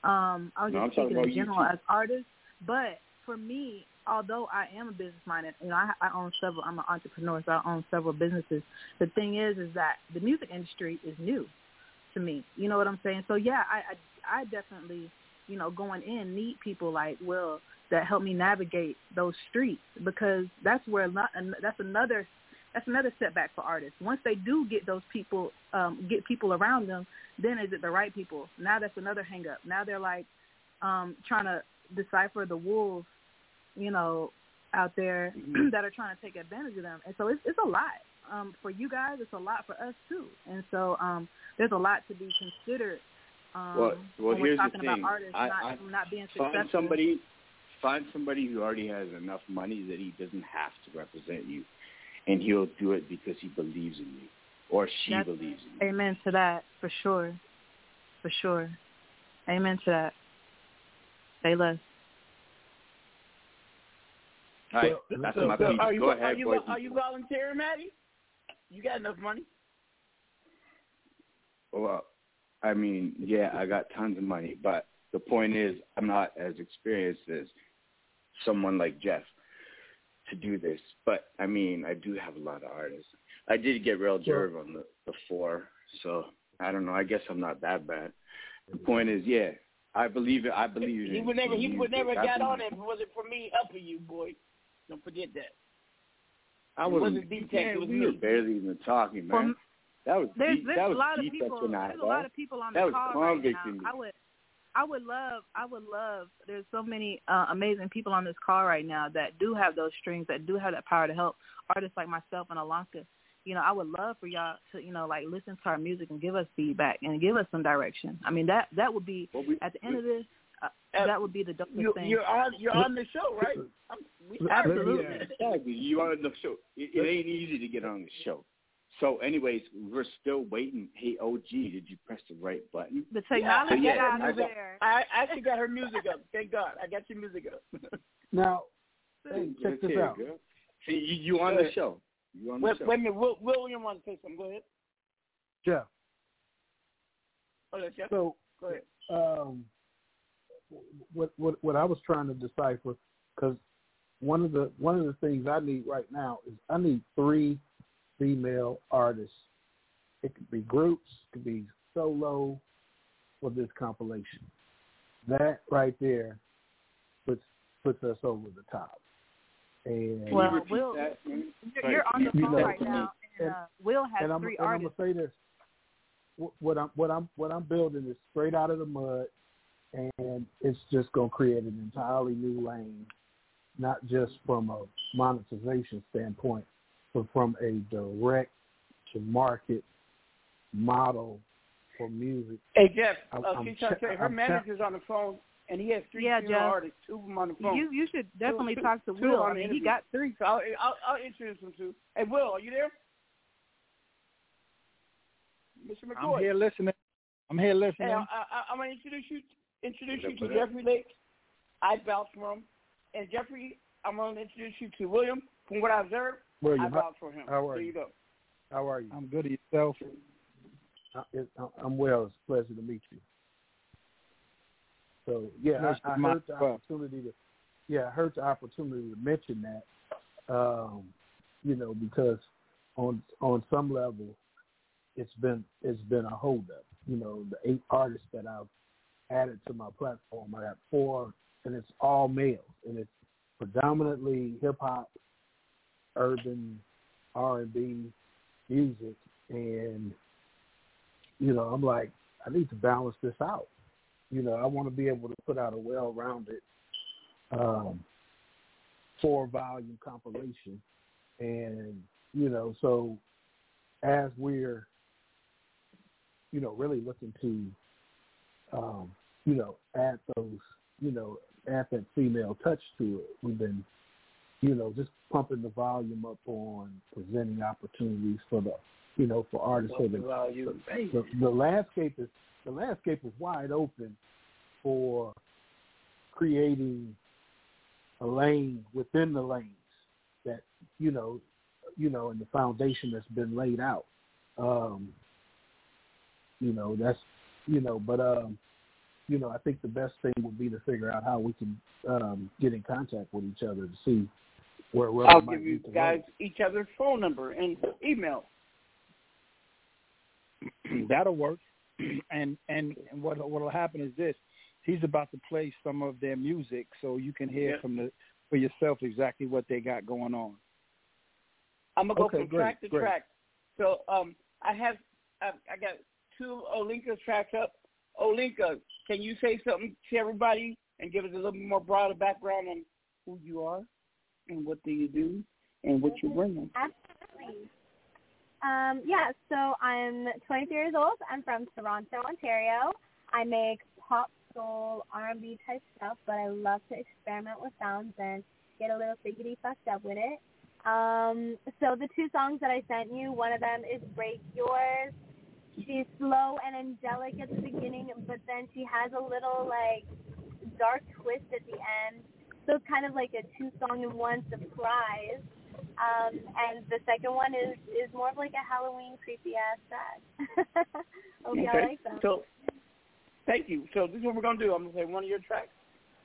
Um, I was No, I'm just speaking in general as artists. But for me, although I am a business minded, you know, I, I own several. I'm an entrepreneur, so I own several businesses. The thing is, is that the music industry is new to me. You know what I'm saying? So yeah, I, I, I definitely, you know, going in need people like Will that help me navigate those streets because that's where a lot, that's another that's another setback for artists. Once they do get those people, um, get people around them, then is it the right people? Now that's another hang up. Now they're like um, trying to decipher the wolves, you know, out there that are trying to take advantage of them. And so it's it's a lot. Um, for you guys, it's a lot for us too. And so um, there's a lot to be considered um, Well, well, when we're talking about artists I- not I not being Find successful. somebody, find somebody who already has enough money that he doesn't have to represent you, and he'll do it because he believes in you, or she That's- believes in you. Amen to that, for sure. For sure. Amen to that. Say less. All right, So- that's so- my so piece. Are you, Go are ahead, you, boys. are you volunteering, Maddie? You got enough money? Well, I mean, yeah, I got tons of money, but the point is, I'm not as experienced as someone like Jeff to do this. But I mean, I do have a lot of artists. I did get Real Jerv on the the four, so I don't know. I guess I'm not that bad. The point is, yeah, I believe it. I believe He would never. He would never got on it if it wasn't for me helping you, boy. Don't forget that. I wasn't. wasn't D-Tech, man, it was we me. were barely even talking, man. Well, that was There's deep, there's that a was lot of deep people. tonight, There's a lot of people on That the was call right now. I would I would love I would love. There's so many uh, amazing people on this call right now that do have those strings that do have that power to help artists like myself and Olinka. You know, I would love for y'all to you know like listen to our music and give us feedback and give us some direction. I mean that that would be at the end of this. Uh, that would be the dopest You, thing. you're on. You're on the show, right? I'm, we Absolutely. Yeah, exactly. You are on the show. It, it ain't easy to get on the show. So, anyways, we're still waiting. Hey, OG, did you press the right button? The Yeah, So, I yeah, got I got- there. I I actually got her music up. Thank God, I got your music up. Now, hey, check this out. girl. See, you, you on the show. You on the wait, show. wait a minute. Will, William wants to say something. Go ahead. Jeff. Oh, that's Jeff. So, Go ahead. um, what what what I was trying to decipher because one of the one of the things I need right now is I need three female artists. It could be groups, it could be solo for this compilation. That right there puts puts us over the top. And Well, Will, you're, you're on the You phone know, right now, and uh, Will has and I'm, three and I'm gonna say this: what I'm what I'm what I'm building is straight out of the mud, and it's just gonna create an entirely new lane, not just from a monetization standpoint, but from a direct to market model for music. Hey Jeff, I'm- uh, I'm she's trying to say her I'm che- manager's on the phone, and he has three Yeah, Jeff. artists, two of them on the phone. You you should definitely Two- talk to two Will. I mean, he got three. So I'll, I'll, I'll introduce him to. Hey, Will, are you there? Mr. McCoy. I'm here listening. I'm here listening. Hey, I, I, I'm gonna introduce you introduce you to up. Jeffrey Lake. I vouch for him, and Jeffrey, I'm gonna introduce you to William. From what I observed, William, I how- vouch for him. how are there you? you go. How are you? I'm good. Yourself? I- it- I'm well. It's a pleasure to meet you. So yeah, Pleasure I, I heard the opportunity to yeah, I heard the opportunity to mention that. Um, you know, because on on some level, it's been it's been a holdup. You know, the eight artists that I've added to my platform, I got four, and it's all males, and it's predominantly hip hop, urban, R and B music, and you know, I'm like, I need to balance this out. You know, I want to be able to put out a well-rounded um, four-volume compilation, and you know, so as we're, you know, really looking to, um, you know, add those, you know, add that female touch to it, we've been, you know, just pumping the volume up on presenting opportunities for the, you know, for artists. So the, the, the landscape is the landscape is wide open for creating a lane within the lanes that you know you know and the foundation that's been laid out. Um you know that's you know but um you know i think the best thing would be to figure out how we can um get in contact with each other to see I'll give you need to go. guys each other's phone number and email. That'll work. And and what what'll happen is this: he's about to play some of their music, so you can hear Yeah. from the for yourself exactly what they got going on. I'm gonna go Okay, from great, track to great. track. So um, I have I, I got two Olinka tracks up. Olinka, can you say something to everybody and give us a little more broader background on who you are and what do you do and what you bring? Absolutely. Um, yeah, so I'm 23 years old. I'm from Toronto, Ontario. I make pop, soul, R&B type stuff, but I love to experiment with sounds and get a little figgity fucked up with it. Um, so the two songs that I sent you, one of them is Break Yours. She's slow and angelic at the beginning, but then she has a little like dark twist at the end. So it's kind of like a two song in one surprise. Um, and the second one is is more of like a Halloween creepy ass track. Hope y'all Okay. like them. So thank you. So this is what we're gonna do. I'm gonna play one of your tracks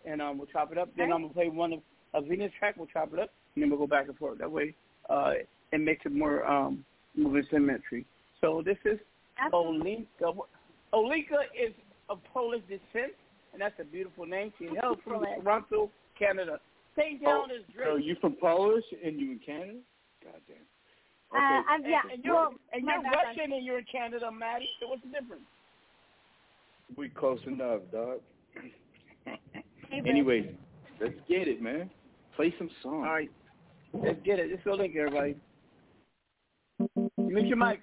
and um, we'll chop it up. Then I'm gonna play one of a Venus track. We'll chop it up, and then we'll go back and forth. That way, uh, it makes it more um, moving symmetry. So this is Absolutely. Olinka. Olinka is of Polish descent, and that's a beautiful name. She hails from. Toronto, Canada. Stay down is Drake. So you from Polish and you in Canada? Goddamn. Okay. Uh, I'm, yeah. And you're, well, and you're Russian and you're in Canada, Maddie. So what's the difference? we close enough, dog. Hey, anyway, let's get it, man. Play some songs. All right. Let's get it. Let's go link everybody. Mute your mic.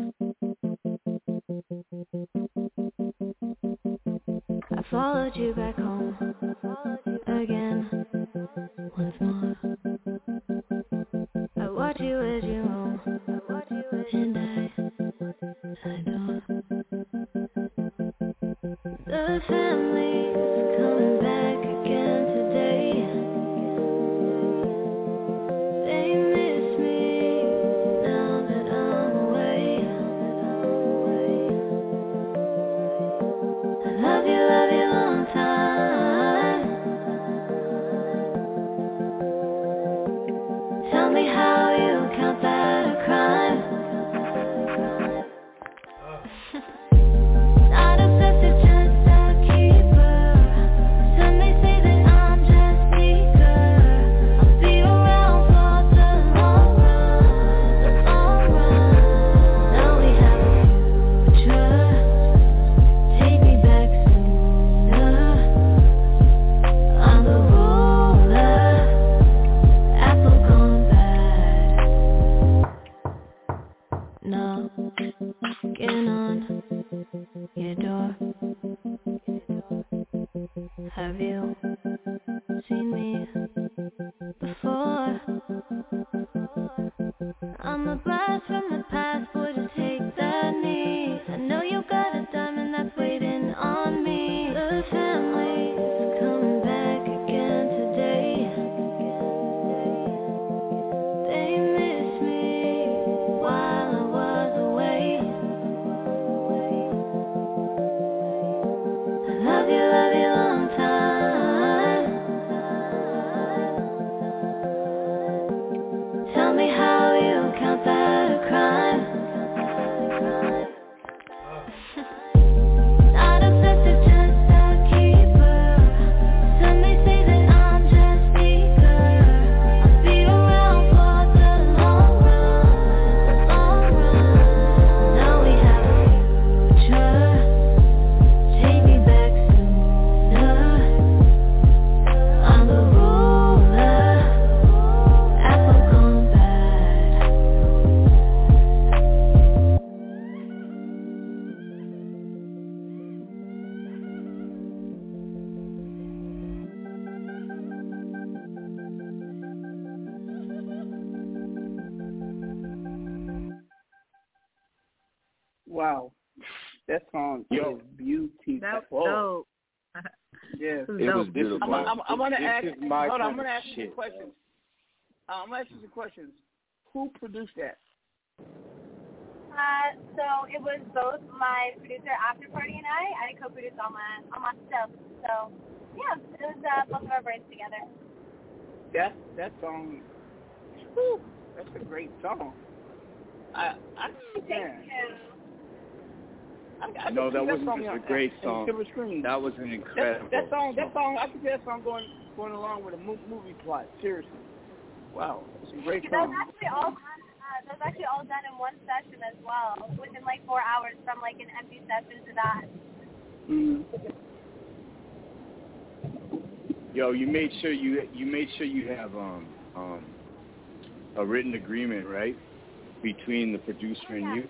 I followed you back home again Watch you as you roam, and I adore. The family's coming back ask you shit. some questions. Uh, I'm gonna ask you some questions. Who produced that? Uh, so it was both my producer After Party and I. I co-produced all my all my stuff. So yeah, it was uh, both of our brains together. That that song. Whew, that's a great song. I I Thank man, you. I, I No, can that see wasn't just a great song. That was an That, incredible that song, that song, I can see that song going going along with a mo- movie plot. Seriously, wow, it's a great That was song. actually all done. Uh, that actually all done in one session as well, within like four hours from like an empty session to that. Mm. Yo, you made sure you you made sure you have um um a written agreement, right, between the producer and you.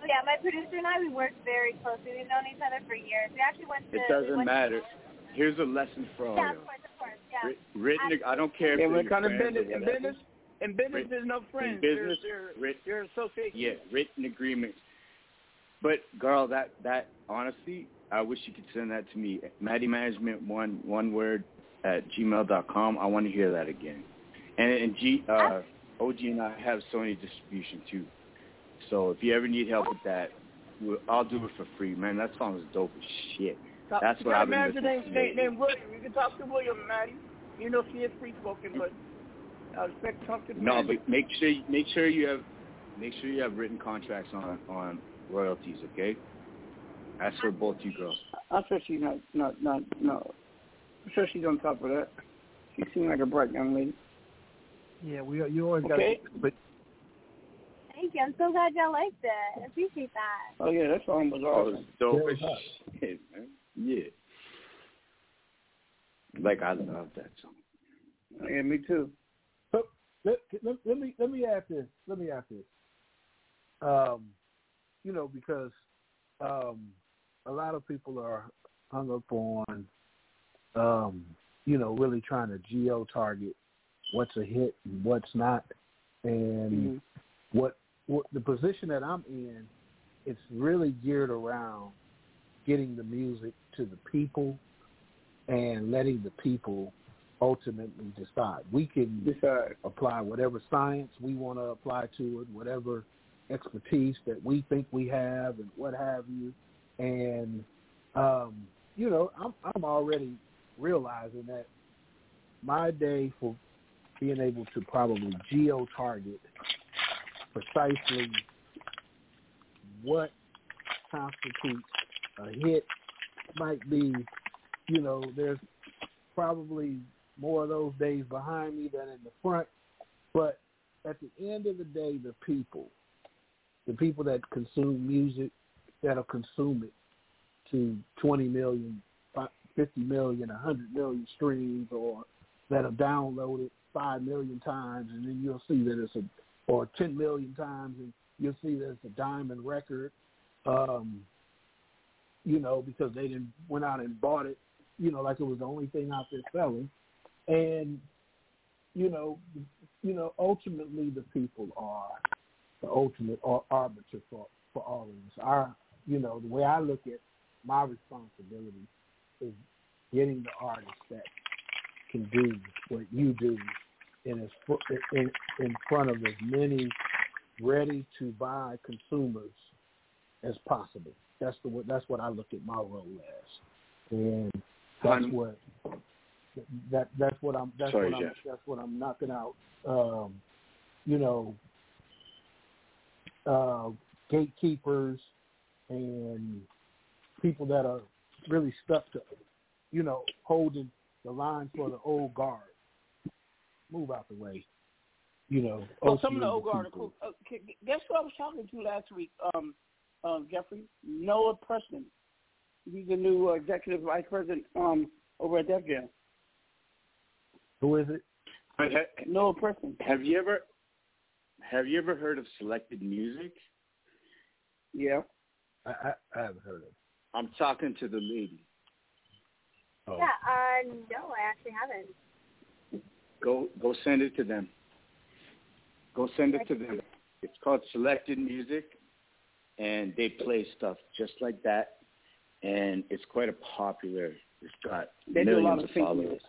Oh yeah, my producer and I we work very closely. We've known each other for years. We actually went to. It doesn't went to- matter. Here's a lesson for all yeah, y'all. of course, of course, yeah. Written, I don't care if Yeah, they're what your kind of friends business? or In business, in business, there's no friends. In business, They're, they're, writ- they're associates. yeah, written agreements. But girl, that that honestly, I wish you could send that to me. Maddie Management one one word at gmail dot com. I want to hear that again. And and G uh, OG and I have Sony distribution too. So if you ever need help with that, we'll, I'll do it for free, man. That song is dope as shit. Talk- That's you what got a I've been manager listening named, to. named, named William. You can talk to William, Maddie. You know she is free spoken, but I expect to talk to the No, but make sure make sure you have make sure you have written contracts on on royalties. Okay. That's for both you girls. I'm sure she's not, not, not, no. I'm sure she's on top of that. She seems like a bright young lady. Yeah, we you always Okay. got but Thank you. I'm so glad y'all liked it. I appreciate that. Oh yeah, that song was Oh, awesome. it's dope as shit, man. Yeah. Like I love that song. Yeah, me too. So let, let, let me let me ask this. Let me ask this. Um, you know, because um, a lot of people are hung up on, um, you know, really trying to geo target what's a hit and what's not, and what what the position that I'm in. It's really geared around getting the music to the people and letting the people ultimately decide. We can decide. apply whatever science we want to apply to it, whatever expertise that we think we have, and what have you. And um, you know, I'm I'm already realizing that my day for being able to probably geo target precisely what constitutes a hit might be, you know, there's probably more of those days behind me than in the front. But at the end of the day, the people, the people that consume music, that'll consume it to 20 million, 50 million, 100 million streams, or that'll download it 5 million times, and then you'll see that it's a, or 10 million times, and you'll see that it's a diamond record. Um, you know, because they didn't went out and bought it, you know, like it was the only thing out there selling. And you know, you know, ultimately the people are the ultimate arbiter for for all of this. Our, you know, the way I look at my responsibility is getting the artists that can do what you do in as in in front of as many ready to buy consumers as possible. That's the that's what I look at my role as, and that's Hun- what that that's what I'm that's Sorry, what I'm Jeff. that's what I'm knocking out. Um, you know, uh, gatekeepers and people that are really stuck to, you know, holding the line for the old guard. Move out the way. You know, Well, some of the old guard are cool. Uh, c- c- guess who I was talking to last week, um, um, Jeffrey? Noah Preston. He's the new uh, executive vice president um, over at Def Jam. Who is it? But ha- Noah Preston. have you ever have you ever heard of selected music? Yeah. I, I, I haven't heard of. it. I'm talking to the lady. Oh. Yeah, uh, no, I actually haven't. Go go send it to them. Go send it to them. It's called Selected Music, and they play stuff just like that, and it's quite a popular. It's got They do a millions lot of of followers,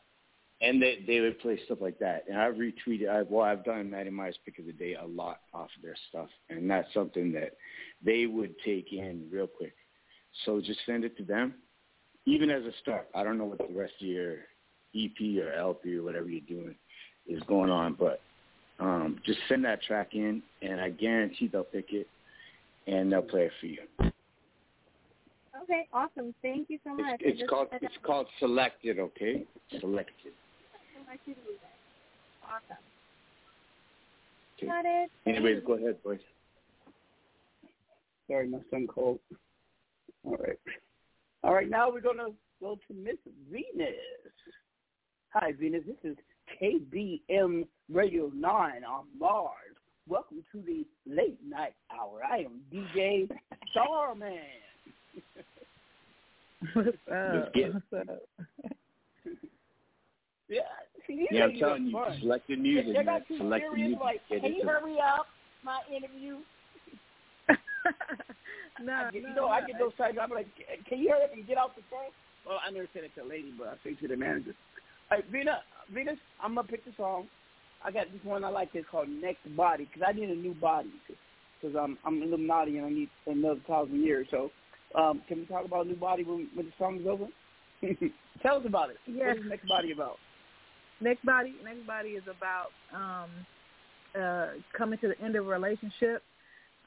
and they they would play stuff like that. And I've retweeted. I well, I've done Maddie Myers pick of the day a lot off of their stuff, and that's something that they would take in real quick. So just send it to them, even as a start. I don't know what the rest of your EP or LP or whatever you're doing is going on, but um, just send that track in, and I guarantee they'll pick it, and they'll play it for you. Okay, awesome. Thank you so much. It's, it's called it's called Selected, okay? Selected. I should. Awesome. Okay. Got it. Anyways, go ahead, boys. Sorry, my son called. All right. All right, now we're going to go to Miss Venus. Hi, Venus. This is KBM Radio 9 on Mars. Welcome to the late night hour. I am DJ Starman. What's up? What's up? Yeah, see, these Yeah, I'm telling you, fun. selected music, They man. got too Selected serious, music. like, Get can you hurry up my interview? no, I get, no, you know, I get those times. I'm like, can you hurry up and get off the phone? Well, I never said it to a lady, but I say to the manager. Hey, Venus, Venus, I'm gonna pick the song. I got this one I like. It's called Next Body because I need a new body because I'm I'm a little Illuminati and I need another thousand years. So, um, can we talk about a new body when, when the song's over? Tell us about it. Yes. What is Next Body about? Next body, next body is about um, uh, coming to the end of a relationship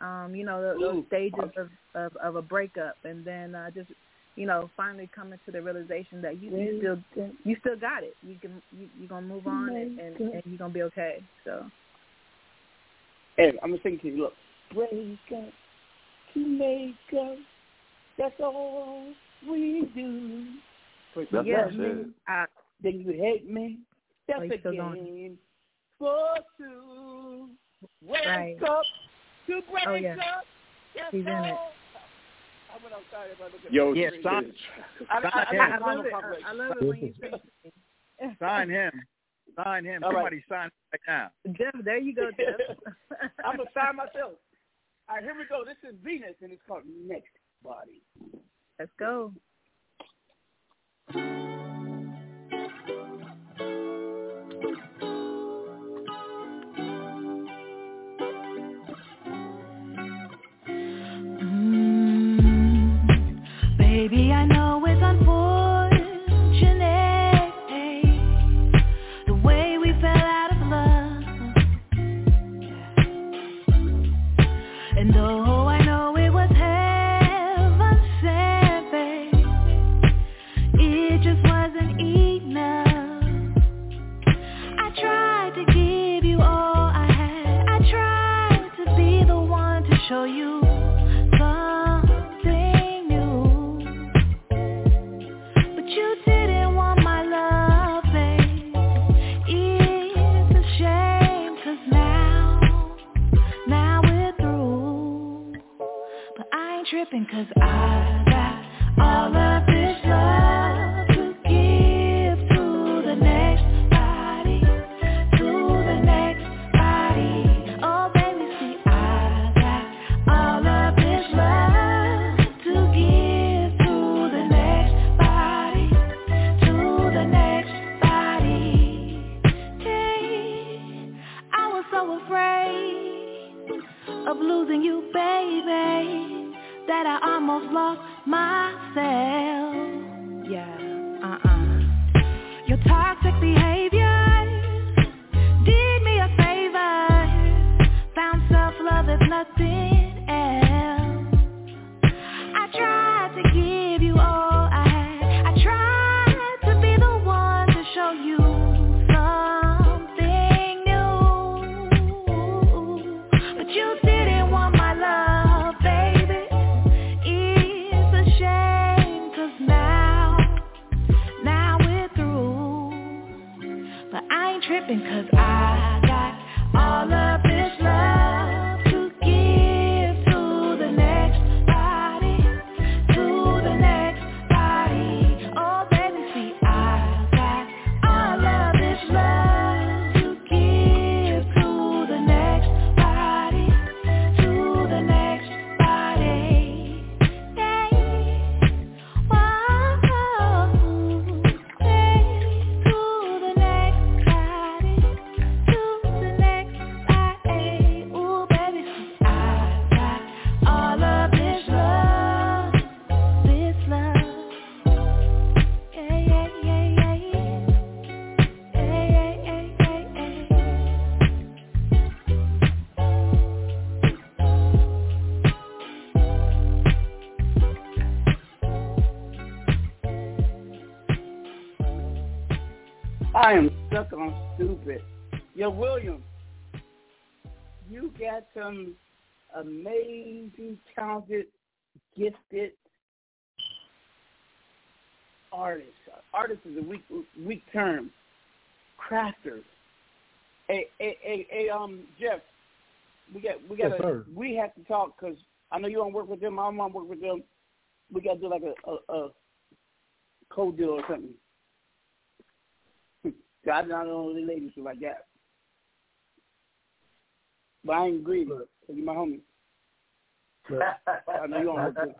Um, you know, those, those stages of, of of a breakup, and then uh, just you know, finally coming to the realization that you, you still you still got it. You can you you gonna move on and, and, and you're gonna be okay. So Hey, I'm gonna sing to you. Look, break up to make up. That's all we do. First That's you what I me, said. I- then you hate me. That's Oh, a you still going? game for two. Wake Right. up to break Oh, yeah. up. That's He's in it. all. Yo, the yeah, screen. sign, I, I, I, sign I. I love it. I, I love it when you say sign him. Sign him. All right. Somebody sign him right now. Jeff, there you go, Jeff. I'm gonna sign myself. All right, here we go. This is Venus, and it's called Next Body. Let's go. Toxic behavior some amazing, talented, gifted artists. Artist is a weak, weak term. Crafters. Hey, hey, hey, hey, um, Jeff, we got, we got Yes, to, we have to talk because I know you don't work with them. My mom work with them. We got to do like a, a, a code deal or something. I'm not the only ladies who like that. But I ain't greedy. So you my homie. Look, I know you don't work with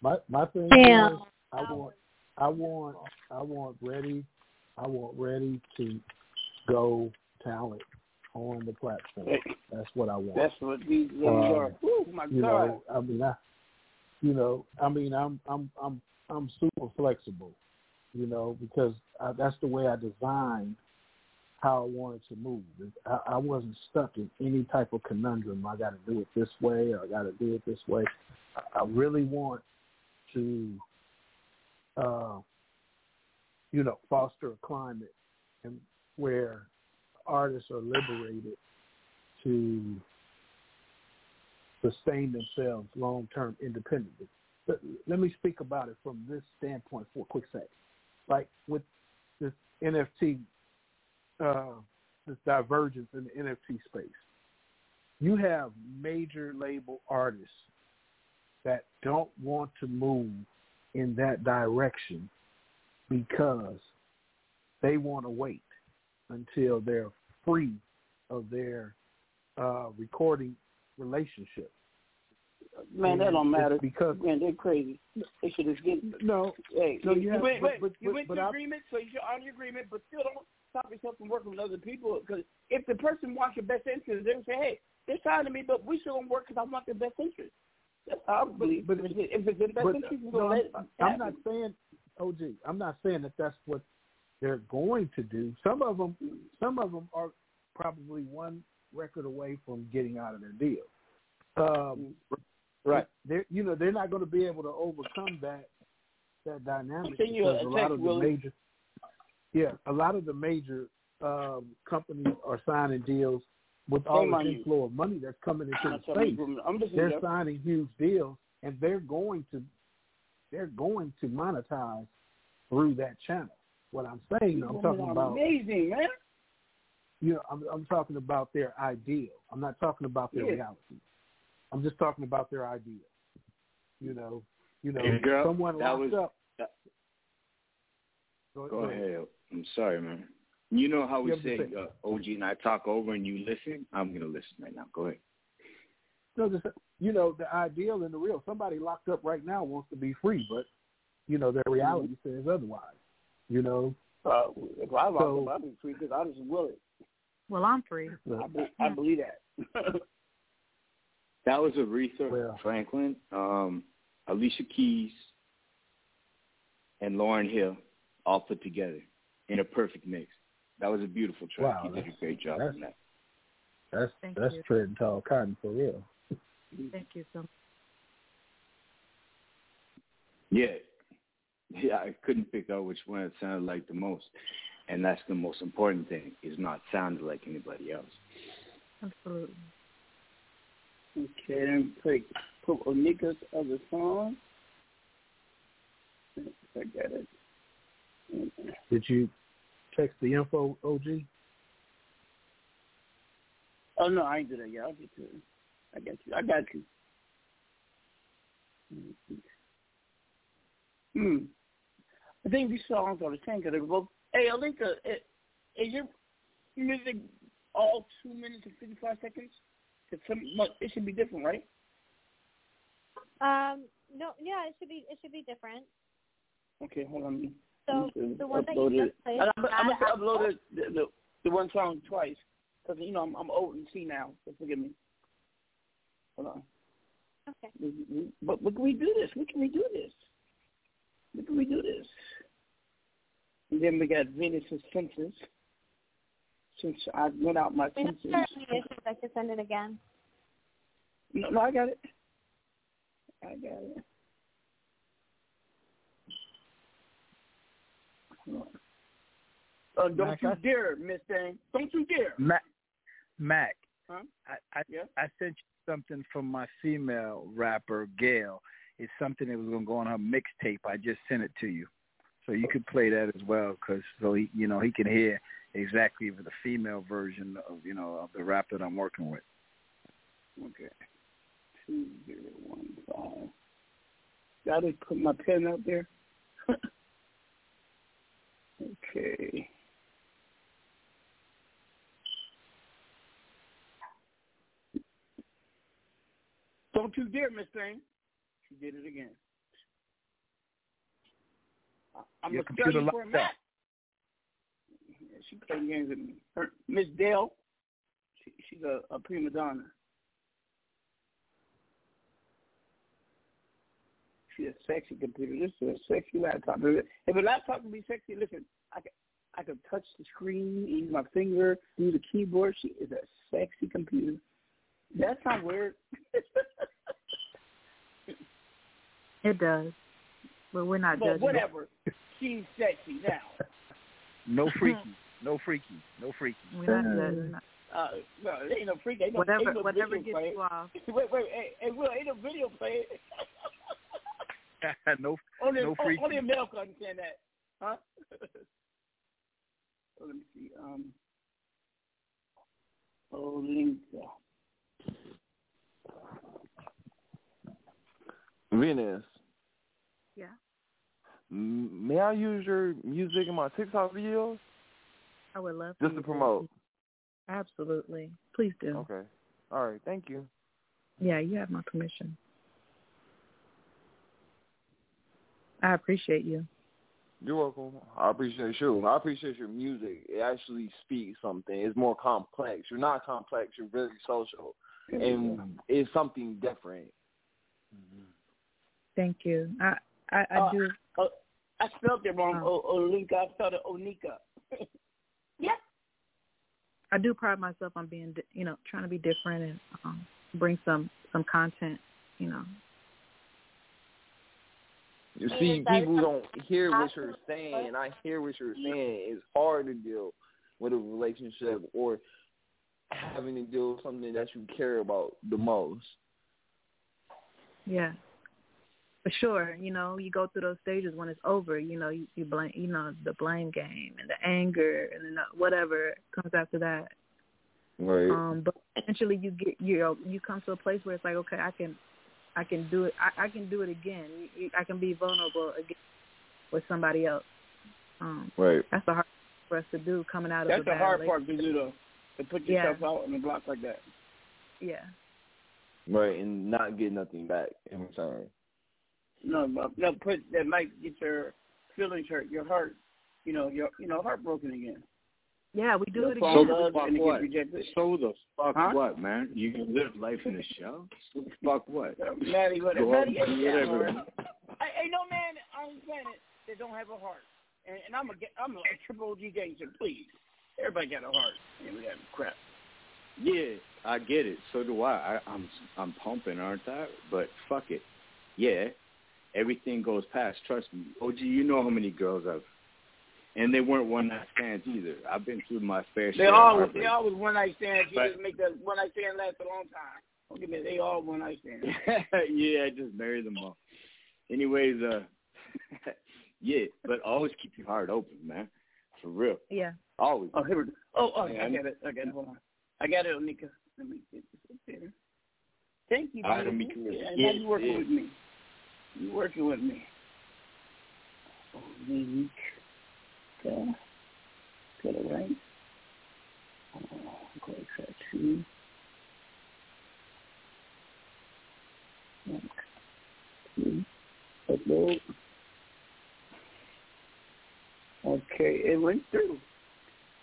my my thing Damn. is I want I want I want ready I want ready to go talent on the platform. That's what I want. That's what these ladies Um, are. Oh my you God. know, I mean, I, you know, I mean, I'm, I'm, I'm, I'm super flexible, you know, because I, that's the way I designed how I wanted to move. I, I wasn't stuck in any type of conundrum. I got to do it this way, or I got to do it this way. I, I really want to, uh, you know, foster a climate and where artists are liberated to sustain themselves long term independently. But let me speak about it from this standpoint for a quick second. Like with this NFT, uh, this divergence in the NFT space, you have major label artists that don't want to move in that direction because they want to wait until they're free of their uh, recording relationship. Man, that don't It's matter because man, they're crazy. They should just get no. Hey, No, you, you have- went, but- wait, but- you went to agreement, so you should honor your agreement, but still don't stop yourself from working with other people. Because if the person wants your best interest, gonna say, "Hey, they're signing me, but we still gonna work because I want their best interest." That's how I believe. but- if it's in best But, interest, no, let I'm, I'm not saying, OG. I'm not saying that that's what they're going to do. Some of them, some of them are probably one record away from getting out of their deal. Um, right. They're, you know, they're not going to be able to overcome that that dynamic because a a lot of the Willie. major, yeah, a lot of the major um, companies are signing deals with all the on you. inflow of money that's coming into I'm the telling space you, I'm just they're signing huge deals and they're going to they're going to monetize through that channel. What I'm saying, I'm talking about amazing, man. you know, I'm, I'm talking about their ideal. I'm not talking about their Yeah. reality. I'm just talking about their ideal. You know, you know, Hey, girl, someone that locked was- up. that- Go, Go ahead. I'm sorry, man. You know how we You say say- uh, OG and I talk over and you listen? I'm going to listen right now. Go ahead. No, just you know, the ideal and the real. Somebody locked up right now wants to be free, but you know, their reality says otherwise. You know, Uh, if I lock So- up, I'd be free because I just will it. Well, I'm free. I, be, I believe that. That was a Aretha Franklin, um, Alicia Keys, and Lauryn Hill all put together in a perfect mix. That was a beautiful track. Wow, you did a great job on that. that's Thank that's you. treading tall cotton for real. Thank you so much. Yeah. Yeah, I couldn't pick out which one it sounded like the most. And that's the most important thing, is not sounding like anybody else. Absolutely. Okay, then play put Onika's other song. I got it. Did you text the info, OG? Oh no, I ain't do that yet. I'll get to it. I got you. I got you. Hmm. I think these songs are the same because they're both. Hey, Olinka, i- is your music all two minutes and fifty five seconds? 'Cause some, it should be different, right? Um, no, yeah, it should be it should be different. Okay, hold on. So I'm the one that upload you it. just played, And I'm, I'm gonna upload it, the, the the one song twice because you know I'm I'm old and see now. So forgive me. Hold on. Okay. We- we- But but can we do this? What can we do this? What can we do this? And then we got Venus's senses. Since I went out my If senses. are any issues, I can send it again. No, no, I got it. I got it. Uh, don't Mac, you I- dare, Miss Thing. Don't you dare. Mac, Mac, Huh? I I, I sent you something from my female rapper Gail. It's something that was gonna go on her mixtape. I just sent it to you, so you could play that as well, because so he you know he can hear exactly the female version of you know of the rap that I'm working with. Okay. Two zero one five. Gotta put my pen up there. okay. Don't you dare, Miss Thing. She did it again. I'm Your gonna you for a minute. Yeah, she playing games with me. Miss Dale, she, she's a, a prima donna. She's a sexy computer. This is a sexy laptop. If a laptop can be sexy, listen, I can, I could touch the screen, use my finger, use the keyboard. She is a sexy computer. That sounds weird. It does. But we're not but judging. whatever. She's sexy now. No freaky. No freaky. No freaky. We're not judging. Uh, no, ain't no freak. Ain't no, Whatever- ain't no whatever gets playing. you off. Wait, wait, hey, hey, Will, ain't no video playing. no, only, no o- freaky. only a male can understand that, huh? so let me see. Um, Olinka. Venus, Yeah. may I use your music in my TikTok videos I would love just you to promote? Absolutely. Please do. Okay. All right. Thank you. Yeah, you have my permission. I appreciate you. You're welcome. I appreciate you. I appreciate your music. It actually speaks something. It's more complex. You're not complex. You're very social, and it's something different. Thank you. I I, I Uh, do. uh, I spelled it wrong. Oh. O- Olinka. I spelled it Onika. yeah. I do pride myself on being, di- you know, trying to be different and um, bring some some content, you know. You see, people don't hear what you're saying. I hear what you're saying. It's hard to deal with a relationship or having to deal with something that you care about the most. Yeah. For sure, you know, you go through those stages when it's over. You know, you, you blame, you know, the blame game and the anger and then the- whatever comes after that. Right. Um, but eventually you get, you know, you come to a place where it's like, okay, I can, I can do it. I, I can do it again. You- you- I can be vulnerable again with somebody else. Um, Right. that's the hard part for us to do coming out of That's the hard part to do, though. To put Yeah. yourself out in the block like that. Yeah. Right, and not get nothing back in return. No, no, no, put that might get your feelings hurt, your heart, you know, your you know, heartbroken again. Yeah, we do it again. in love fuck and it gets what? So the fuck Huh? what, man? You can live life in the show? So the fuck what? Maddie, what? Go Maddie, out and whatever. that. I, ain't no man on the planet that don't have a heart. And, and I'm a ga- I'm a triple OG gangster. Please, everybody got a heart. And we got crap. Yeah, I get it. So do I. I I'm I'm pumping, aren't I? But fuck it. Yeah, everything goes past. Trust me, OG. You know how many girls I've, and they weren't one night stands either. I've been through my fair They share. They all heartbreak. they always one night stands. You But- just make that one night stand last a long time. Don't get me. They all one night stands. yeah, I just marry them all. Anyways, uh, yeah, but always keep your heart open, man. For real. Yeah. Always. Oh, here we go. Oh, oh, Yeah, I got it. I got it. Hold on. I got it, Onika. Let me get this up there. Thank you, All right, let beautiful. me come Yeah, here. now you working Yeah, with me. You working with me. Onika. Get it right. Oh, go to two. One, two. Upload. Okay, it went through.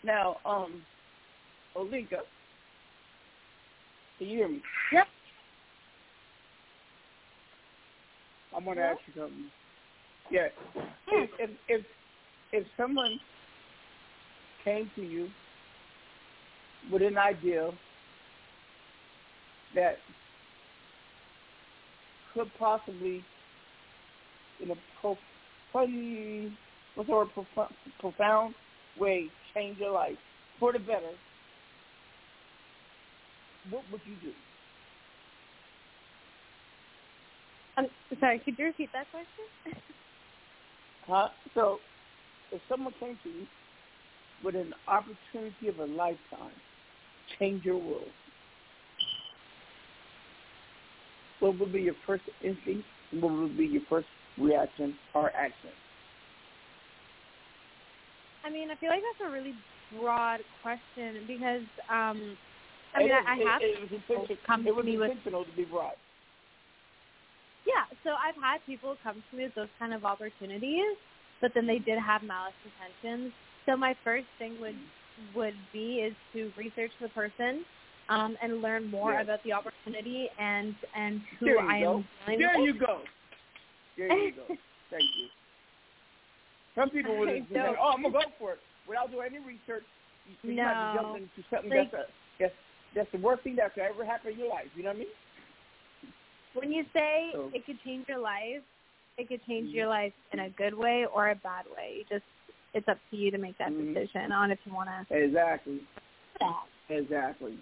Now, um, Olinka, can you hear me? Yep. I'm gonna ask you something. Yeah. If, if if if someone came to you with an idea that could possibly, in a profound, what's the word, profound, profound way, change your life for the better, what would you do? I'm sorry, could you repeat that question? Huh? So, if someone came to you with an opportunity of a lifetime, change your world, what would be your first instinct? What would be your first reaction or action? I mean, I feel like that's a really broad question because um I mean, It I, I is- have it, it people come it to me with intentional to be broad. Yeah, so I've had people come to me with those kind of opportunities, but then they did have malice intentions. So my first thing would would be is to research the person um, and learn more Yeah. about the opportunity and and who There I am There with. you go. There you go. Thank you. Some people would have said, "Oh, I'm gonna go for it." without doing any research, you, you No. might be jumping into something Like- that's, a, that's that's the worst thing that could ever happen in your life. You know what I mean? When you say So- it could change your life, it could change your life in a good way or a bad way. You just it's up to you to make that Mhm. decision on if you want to. Exactly. Exactly.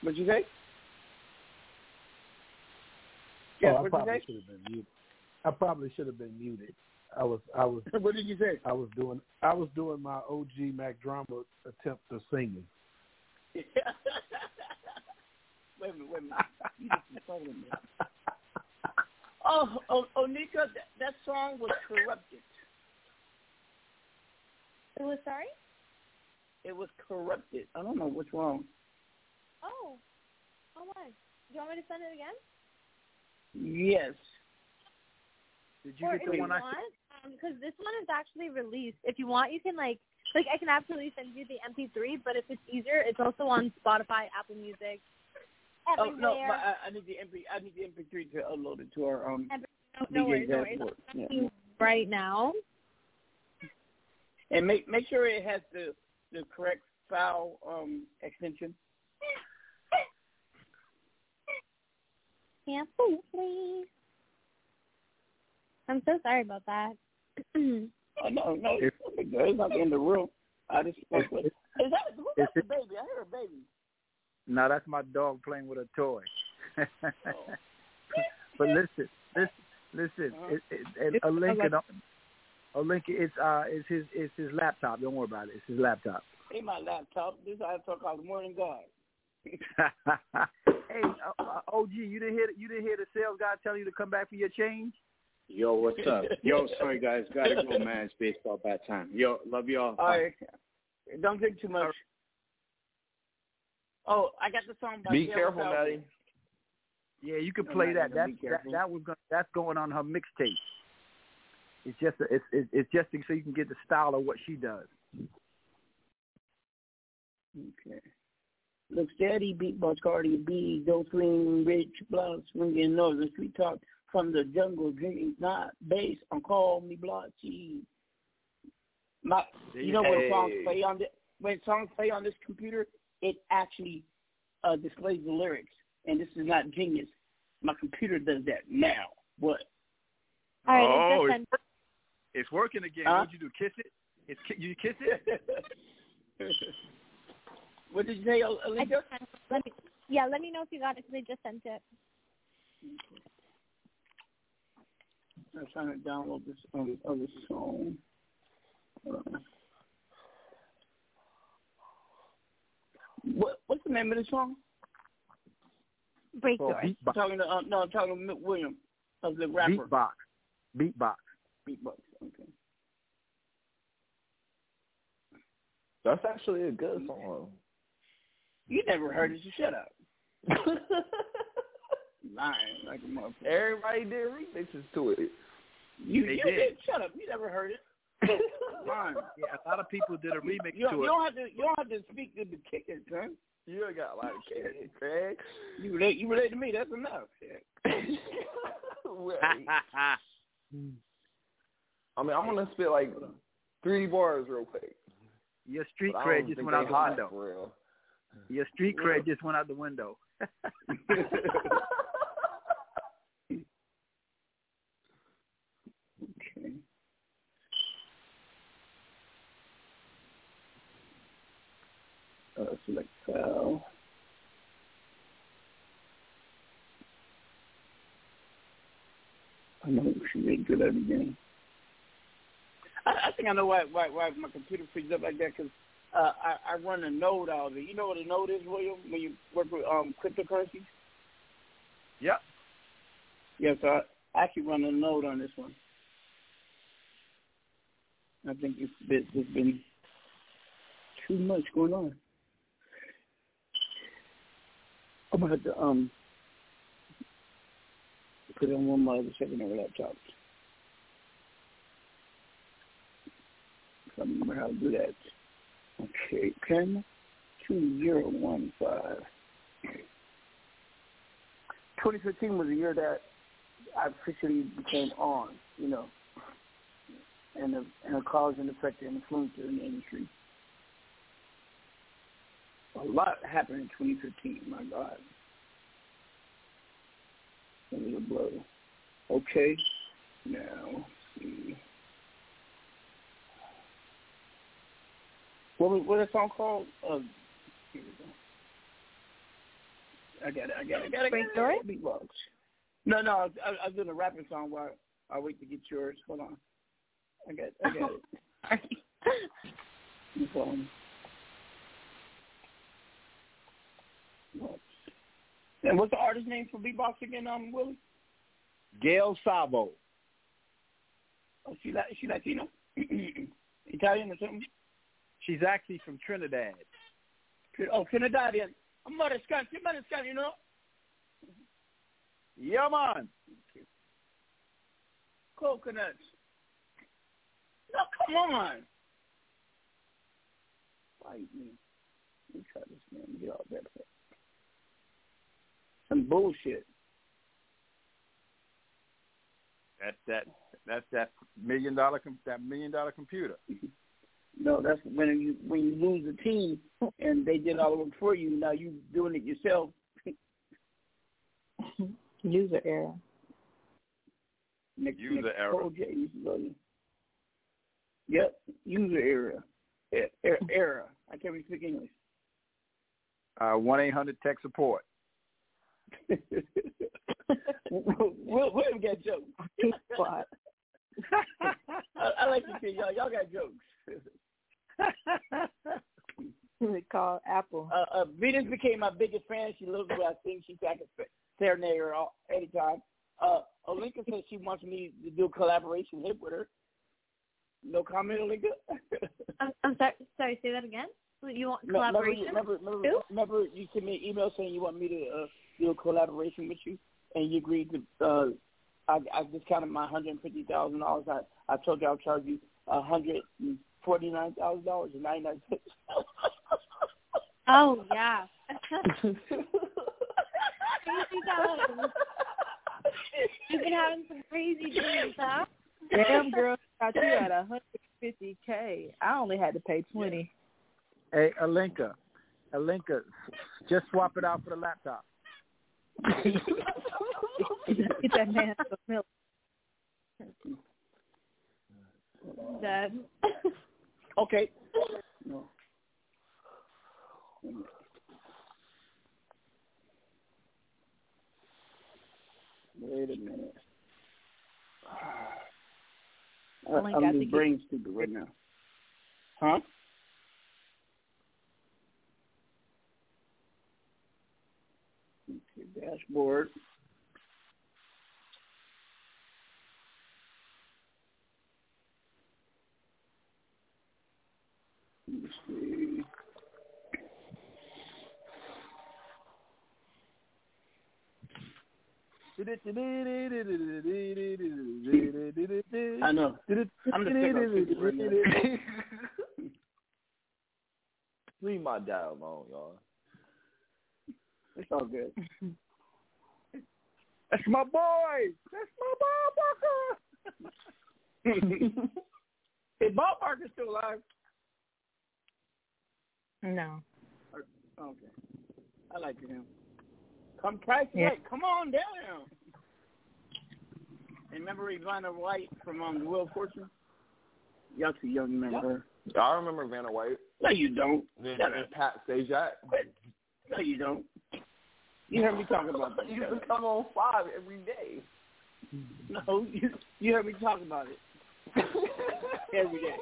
What'd you say? Yeah, oh, I what'd you probably say? should have been muted. I probably should have been muted. I was I was what did you say? I was doing I was doing my OG Mac Drama attempt to singing. wait a minute, wait a minute. You just insulted me. Oh, oh, oh, Nika, that, that song was corrupted. It was sorry. It was corrupted. I don't know what's wrong. Oh, oh why? Do you want me to send it again? Yes. Did you or if you want, because this one is actually released. If you want, you can like, like I can absolutely send you the MP3. But if it's easier, it's also on Spotify, Apple Music, Oh no, I, I need the MP. I need the MP3 to upload it to our um. no, no worries, no worries. Yeah. Right now, And make make sure it has the the correct file um extension. please. I'm so sorry about that. Oh, no, no, it's, it's not in the room. I just is It's- that who it's- got the baby? I hear a baby. No, that's my dog playing with a toy. Oh. but listen, listen, listen. Uh-huh. It, it, it, a Lincoln, a Lincoln. It's uh, it's his, it's his laptop. Don't worry about it. It's his laptop. Ain't my laptop. This I talk about the morning God. hey, uh, uh, OG, you didn't hear you didn't hear the sales guy telling you to come back for your change? Yo, what's up? Yo, sorry guys, gotta go, man. It's baseball bat time. Yo, love y'all. All right, don't drink too much. Oh, I got the song by Be Gail careful, Maddie. Yeah, you can play man, that. you That that careful. that was go- that's going on her mixtape. It's just a, it's it's it's just so you can get the style of what she does. Okay. Look steady, beatbox Cardi B, don't swing, rich blood, swinging northern street talk from the jungle, drinking not based on call me blotchy. My, you know when songs Hey. play on the when songs play on this computer, it actually uh, displays the lyrics, and this is not genius. My computer does that now. What? all right, Oh, it it's, it's working again. Huh? What'd you do? Kiss it? It's you kiss it? what did you say, Alicia? let me, yeah, let me know if you got it because I just sent it. I'm trying to download this um, other song. Hold on. What what's the name of the song? Break Oh. I'm talking to uh, no, I'm talking to Mick Williams of the rapper Beatbox. Beatbox. Beatbox. Okay. That's actually a good song. You never heard it, so shut up. Lying like a motherfucker. Everybody did remixes to it. You, They you did. did. Shut up. You never heard it. Lying. Yeah, a lot of people did a remix You, to you it. don't have to. You don't have to speak to the kicker, son. You ain't got a lot of kids, Craig. You relate. You relate to me. That's enough. I mean, I'm gonna spit like three bars real quick. Your street but cred just went out the window. Your street cred just went out the window. Okay. Uh, select file. I know she ain't good at it again. I, I think I know why why why my computer freezes up like that because uh, I I run a node out of it. You know what a node is, William? When you work with um cryptocurrencies. Yep. Yeah, so I I actually run a node on this one. I think it's been, it's been too much going on. I'm gonna have to um put on one of my other secondary laptops. I remember how to do that. Okay, pen two zero one five. 2015 was the year that I officially became on, you know, and a, and a cause and effect and influencer in the industry. A lot happened in 2015. My God, it was a blow. Okay, now let's see. What was what that song called? Uh, here we go. I got it. I got it. I got it. Great it. Beatbox. No, no. I, I, I was doing a rapping song while I wait to get yours. Hold on. I got. I got it. No problem. And what's the artist name for beatbox again, um, Willie? Gail Savo. Oh, she La- she Latino? Italian or something? She's actually from Trinidad. Oh, Trinidadian. I'm Mexican. You're Mexican, you know? Yeah, man. Coconuts. No, come on. Fight me. Let me try this, man. Get all that. Some bullshit. That's that. That's that million dollar that million dollar computer. No, that's when you when you lose a team and they did all the work for you. Now you doing it yourself. User error. Next, User next error. OJ, you love you. Yep, user error. Er, er, error. I can't even speak English. Uh, one eight hundred tech support. Will William got jokes. What? I, I like to see y'all. Y'all got jokes. they call Apple. Uh, uh, Venus became my biggest fan. She loves the way I sing. She said I can serenade her all, anytime. Uh, Olinka said she wants me to do a collaboration hit with her. No comment, Olinka? I'm, I'm sorry. Sorry, say that again. You want No, remember- collaboration? Remember, remember, remember, you sent me an email saying you want me to uh, do a collaboration with you, and you agreed to. Uh, I, I discounted my hundred and fifty thousand dollars. I I told you I'll charge you a hundred and forty nine thousand dollars and ninety nine cents. Oh yeah. Crazy times. You've been having some crazy dreams, huh? Damn girl got you at a hundred fifty K. I only had to pay twenty. Hey, Olinka, Olinka, just swap it out for the laptop. Get that man some milk. Dad. okay. No. Wait a minute. I, Link, I I'm think just brain stupid right now. Huh? Okay, dashboard. Let me see. I know. I'm the. Leave my dad alone, y'all. It's all good. That's my boy. That's my boy. Is Bob Barker still alive? No. Okay. I like him. Come price Yeah. right. Come on down. And remember Ivana White from um, the Wheel of Fortune? Y'all too young to remember her. I remember Vanna White. No, you don't. And, Shut and up. Pat Sajak. No, you don't. You heard me talk about that. You used come on five every day. No, you you heard me talk about it every day.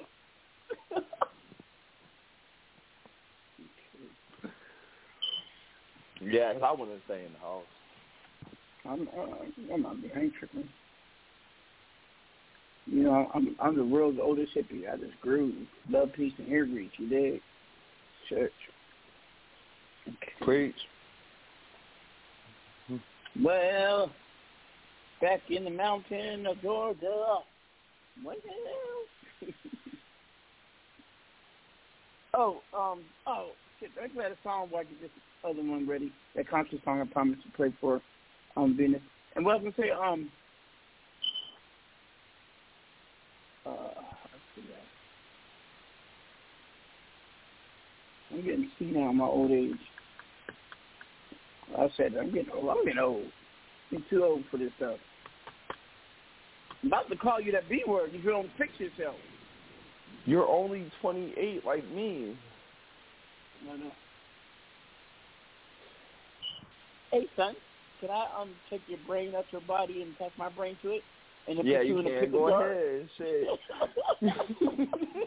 Yeah, 'cause I wouldn't stay in the house. I'm uh, I'm not being tripping. You know, I'm I'm the world's oldest hippie. I just grew love, peace, and hair grease. You dig? Church. Preach. Well, back in the mountain of Georgia. What the hell? oh, um, oh, shit. I had a song where I get this other one ready. That conscious song I promised to play for um, Venus. And what I was gonna say, um, uh. I'm getting senile in my old age. I said I'm getting old. I'm getting old. I'm too old for this stuff. I'm about to call you that B word if you don't fix yourself. You're only 28 like me. No, no. Hey, son, can I um take your brain out your body and attach my brain to it? And Yeah, put you, you can. Go jar? ahead. Shit.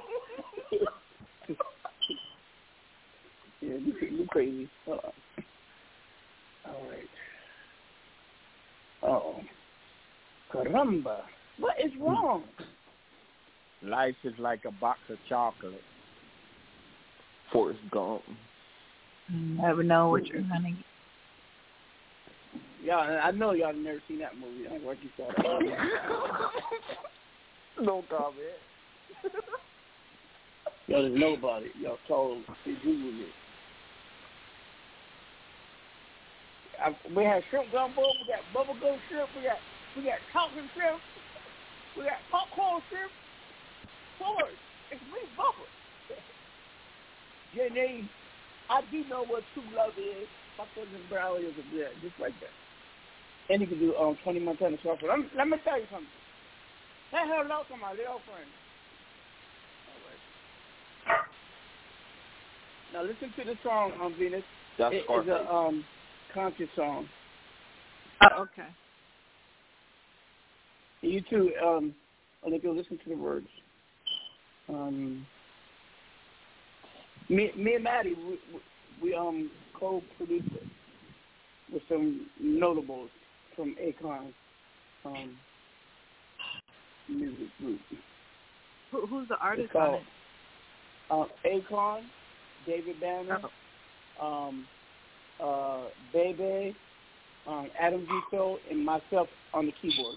Yeah, you, you crazy. Uh, all right. Oh, caramba! What is hmm. wrong? Life is like a box of chocolate. Forrest Gump. You never know what you're gonna get. Y'all, I know y'all have never seen that movie. I like you saw that. movie. no comment. y'all didn't know about it. Y'all told they Googled it. I, we had shrimp gumbo. We got bubble gum shrimp. We got we got talking shrimp. We got popcorn shrimp. Forward. It's me, Bubba. Jenny, I do know what true love is. My cousin Brownie is a good, just like that. And he can do um 20 Montana software. Let me, let me tell you something. Say hello to my little friend. Now listen to the song, um, Venus. That's it is Scarface. a um conscious song. Oh, okay. You too, um, I think you'll listen to the words. Um, me, me and Maddie, we, we, um co-produced it with some notables from Akon um, music group. Who, who's the artist It's on it? uh, Akon, David Banner, Oh. um, uh, Bebe, um, Adam Vito, and myself on the keyboard.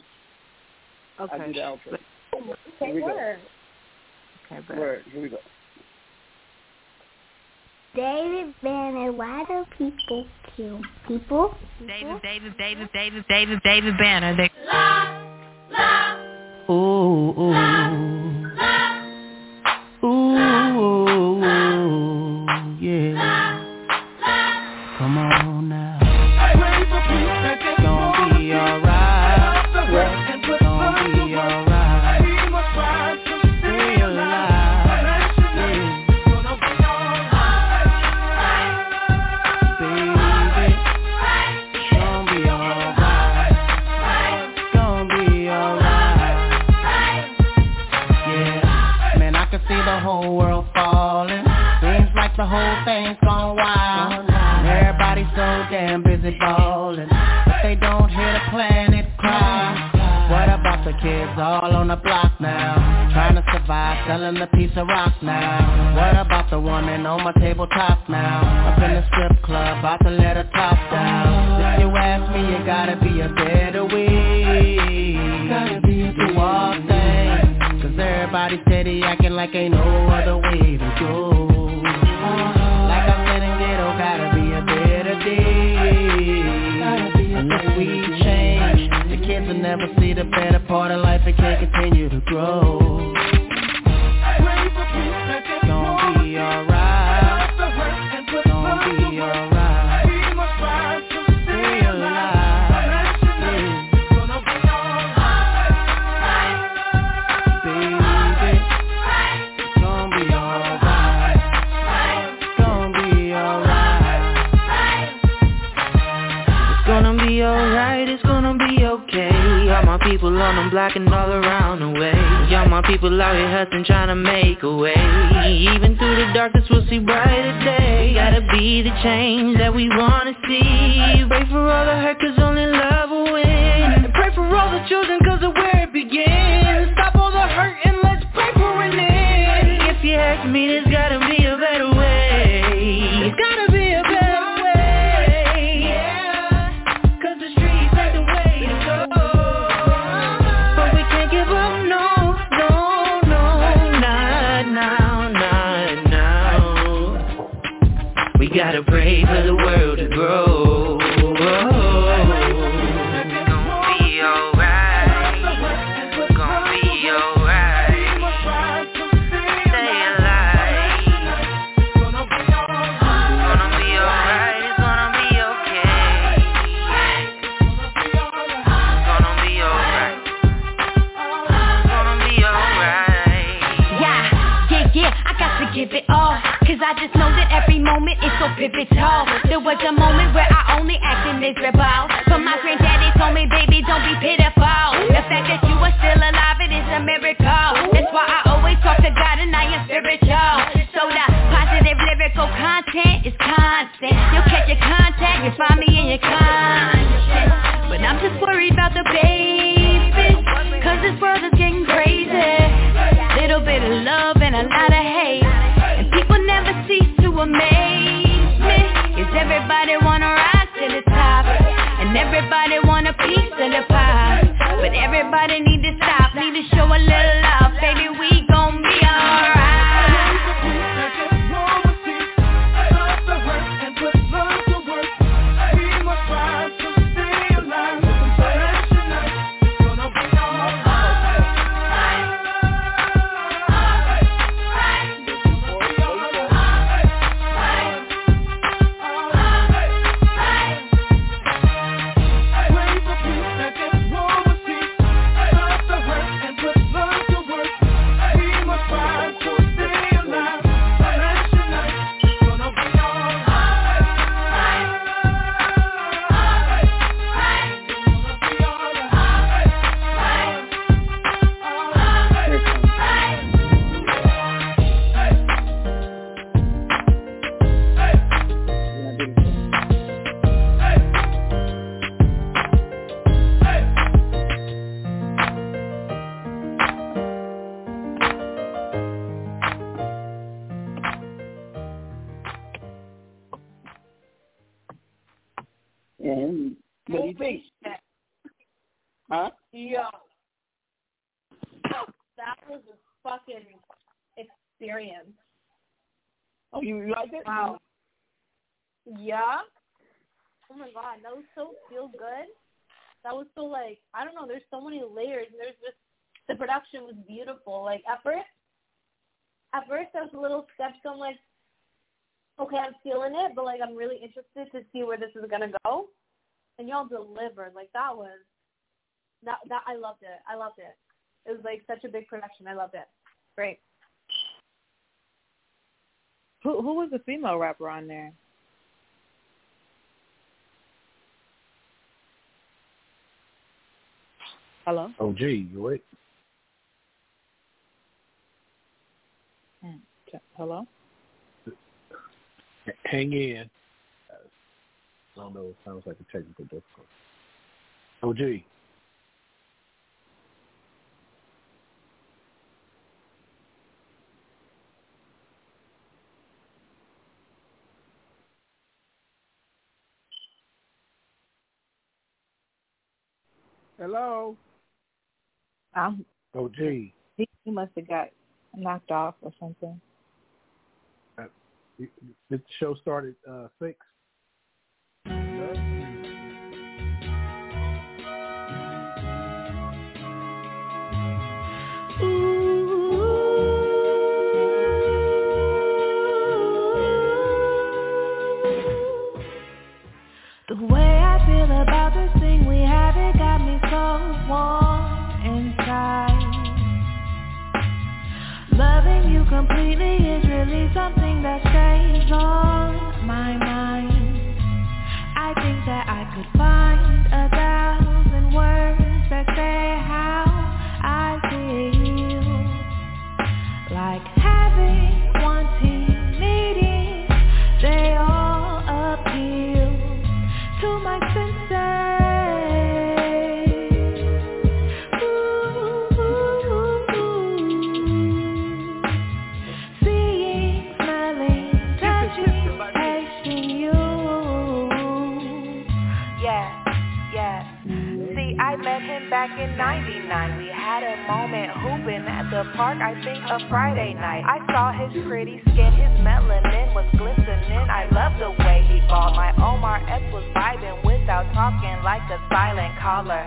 I Okay. do the outro. Okay, Here we go. Okay, but Word. Here we go. David Banner, why do people kill people? David, David, David, David, David, David Banner. They... Ooh, ooh. Ooh, change that we wanna see. Pray for all the hurt, cause only so pivotal There was a moment where I only acted miserable layers. And there's just the production was beautiful. Like at first, at first I was a little skeptical. I'm like, okay, I'm feeling it, but like I'm really interested to see where this is gonna go. And y'all delivered. Like that was that that I loved it. I loved it. It was like such a big production. I loved it. Great. Who who was the female rapper on there? Hello. Oh, gee, you wait. Hello. Hang in. I don't know. It sounds like a technical difficulty. Oh, gee. Hello. Um, Oh, gee. he, he must have got knocked off or something. The show started uh, six. Completely is really something that stays on my mind. I think that I could find the park, I think a Friday night. I saw his pretty skin, his melanin was glistening. I love the way he balled. My Omar X was vibing without talking like a silent caller.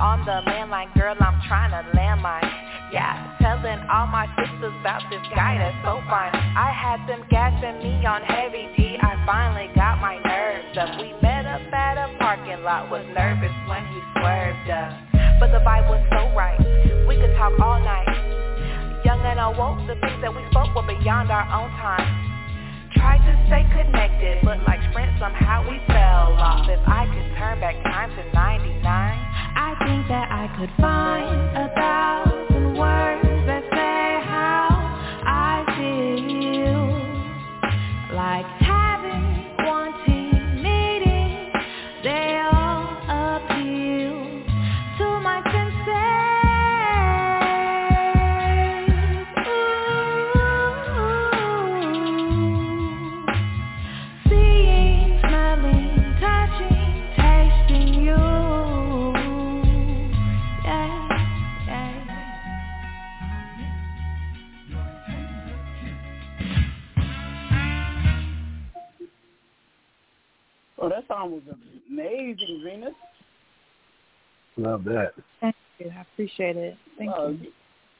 On the landline, girl, I'm trying to land mine. Yeah, telling all my sisters about this guy that's so fine. I had them gassing me on heavy D. I finally got my nerves up. We met up at a parking lot. Was nervous when he swerved up, but the vibe was so right. We could talk all night. Young and awoke, the things that we spoke were beyond our own time. tried to stay connected, but like Sprint, somehow we fell off. If I could turn back time to 99, I think that I could find a song was amazing, Venus. Love that. Thank you. I appreciate it. Thank Uh, you.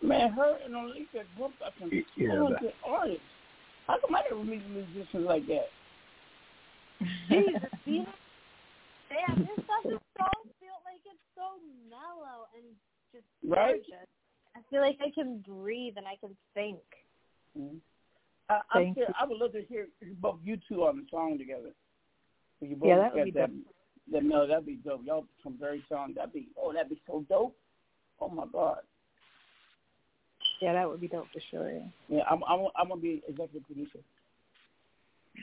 Man, her and Alicia both are some Yeah, talented artists. How come I never meet musicians like that? Jesus, Venus. Damn, this stuff is so feel like it's so mellow and just Right? gorgeous. I feel like I can breathe and I can think. Mhm. I, I'm Thank sure, you. I would love to hear both you two on the song together. If you both Yeah, that would be that, dope. that melody, that'd be dope. Y'all some very song. That'd be oh, that'd be so dope. Oh my god. Yeah, that would be dope for sure. Yeah. Yeah, I'm I'm I'm gonna be executive producer.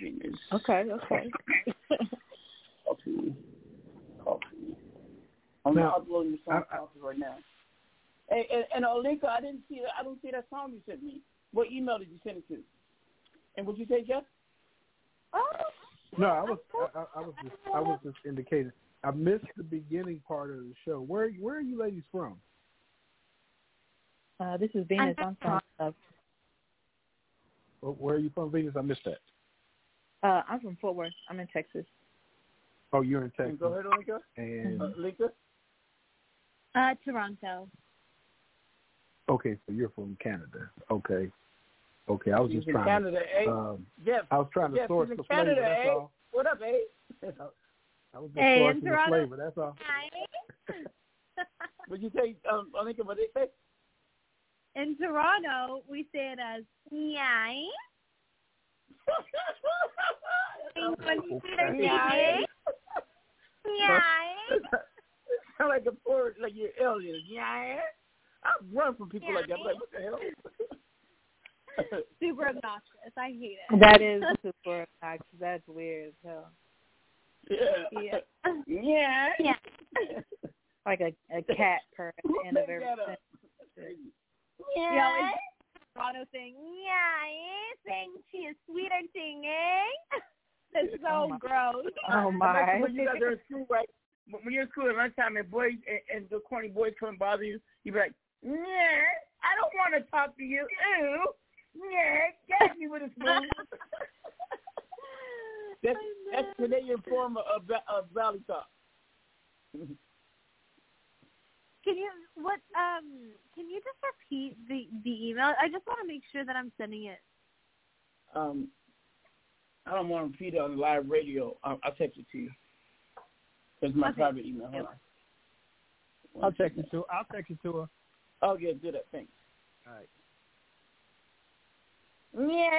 Venus. Okay, okay. Coffee. Coffee. I'm Now, uploading the song I- I- Coffee right now. Hey, and, and Olinka, I didn't see I don't see that song you sent me. What email did you send it to? And what'd you say, Jeff? Um, No, I was I, I, I was just I was just indicating. I missed the beginning part of the show. Where where are you ladies from? Uh, this is Venus. I'm from. Uh, Where- Where are you from, Venus? I missed that. uh, I'm from Fort Worth. I'm in Texas. Oh, you're in Texas. Go ahead, Olinka. And Uh, Olinka. Uh, Toronto. okay, so you're from Canada. Okay, okay. I was She's just trying. Canada, eh? to, um, Jeff. I was trying to Jeff, source the Canada, flavor. That's eh? all. What up, eh? I was just Hey, in sourcing the Toronto. flavor. That's all. What'd you say, um, Olinka? What did they say? In Toronto, we say it as yay. when you see the Yay. yay, yay. Sound like a poor, like you're alien. Yeah. I run from people like that. I'm like, what the hell? Super obnoxious. I hate it. That is super obnoxious. That's weird as hell. Yeah. Yeah. Yeah. Yeah. Like a a cat per Who end of made every that up? sentence. Yeah. Toronto saying yeah, saying she is sweeter thing, eh? That's so Oh gross. Oh my. When you guys are in school, right? When when you're in school at lunchtime and boys and, and the corny boys come and bother you, you be like, yeah, I don't want to talk to you. Ew. Yeah, get me with a spoon. that's that's Canadian form of, of, of valley talk. Can you what um can you just repeat the the email? I just want to make sure that I'm sending it. Um, I don't want to repeat it on live radio. I'll, I'll text it to you. It's my Okay. private email. Hold on. I'll text it to. I'll text it to her. Oh yeah, do that. Thanks. All right. Yeah,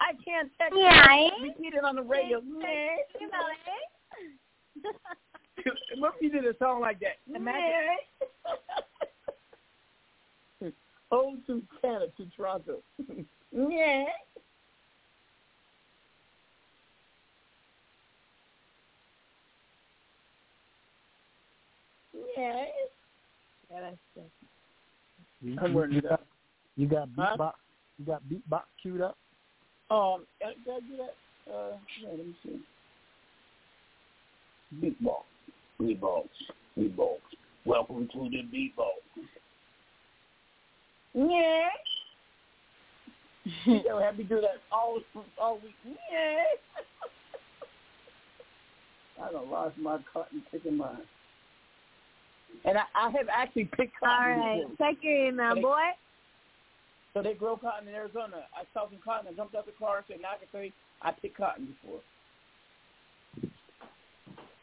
I can't text Yeah. you. Repeat it on the radio. Yeah. What if you did a song like that? Imagine- Yeah. oh, to Canada, to Toronto. yeah. Yeah. Yeah, that's good. You, I'm you, working you got, out. you got Huh? Beatbox. You got beatbox queued up. Um, uh, did I do that? Uh, yeah, let me see. Beatball. Beatballs. Beatballs. Welcome to the beatballs. Yeah. you know, have me do that all all week. Yeah. I done lost my cotton picking mind. And I, I have actually picked cotton right, before. check your email, They- boy. So they grow cotton in Arizona. I saw some cotton. I jumped out the car and said, now I can say I picked cotton before.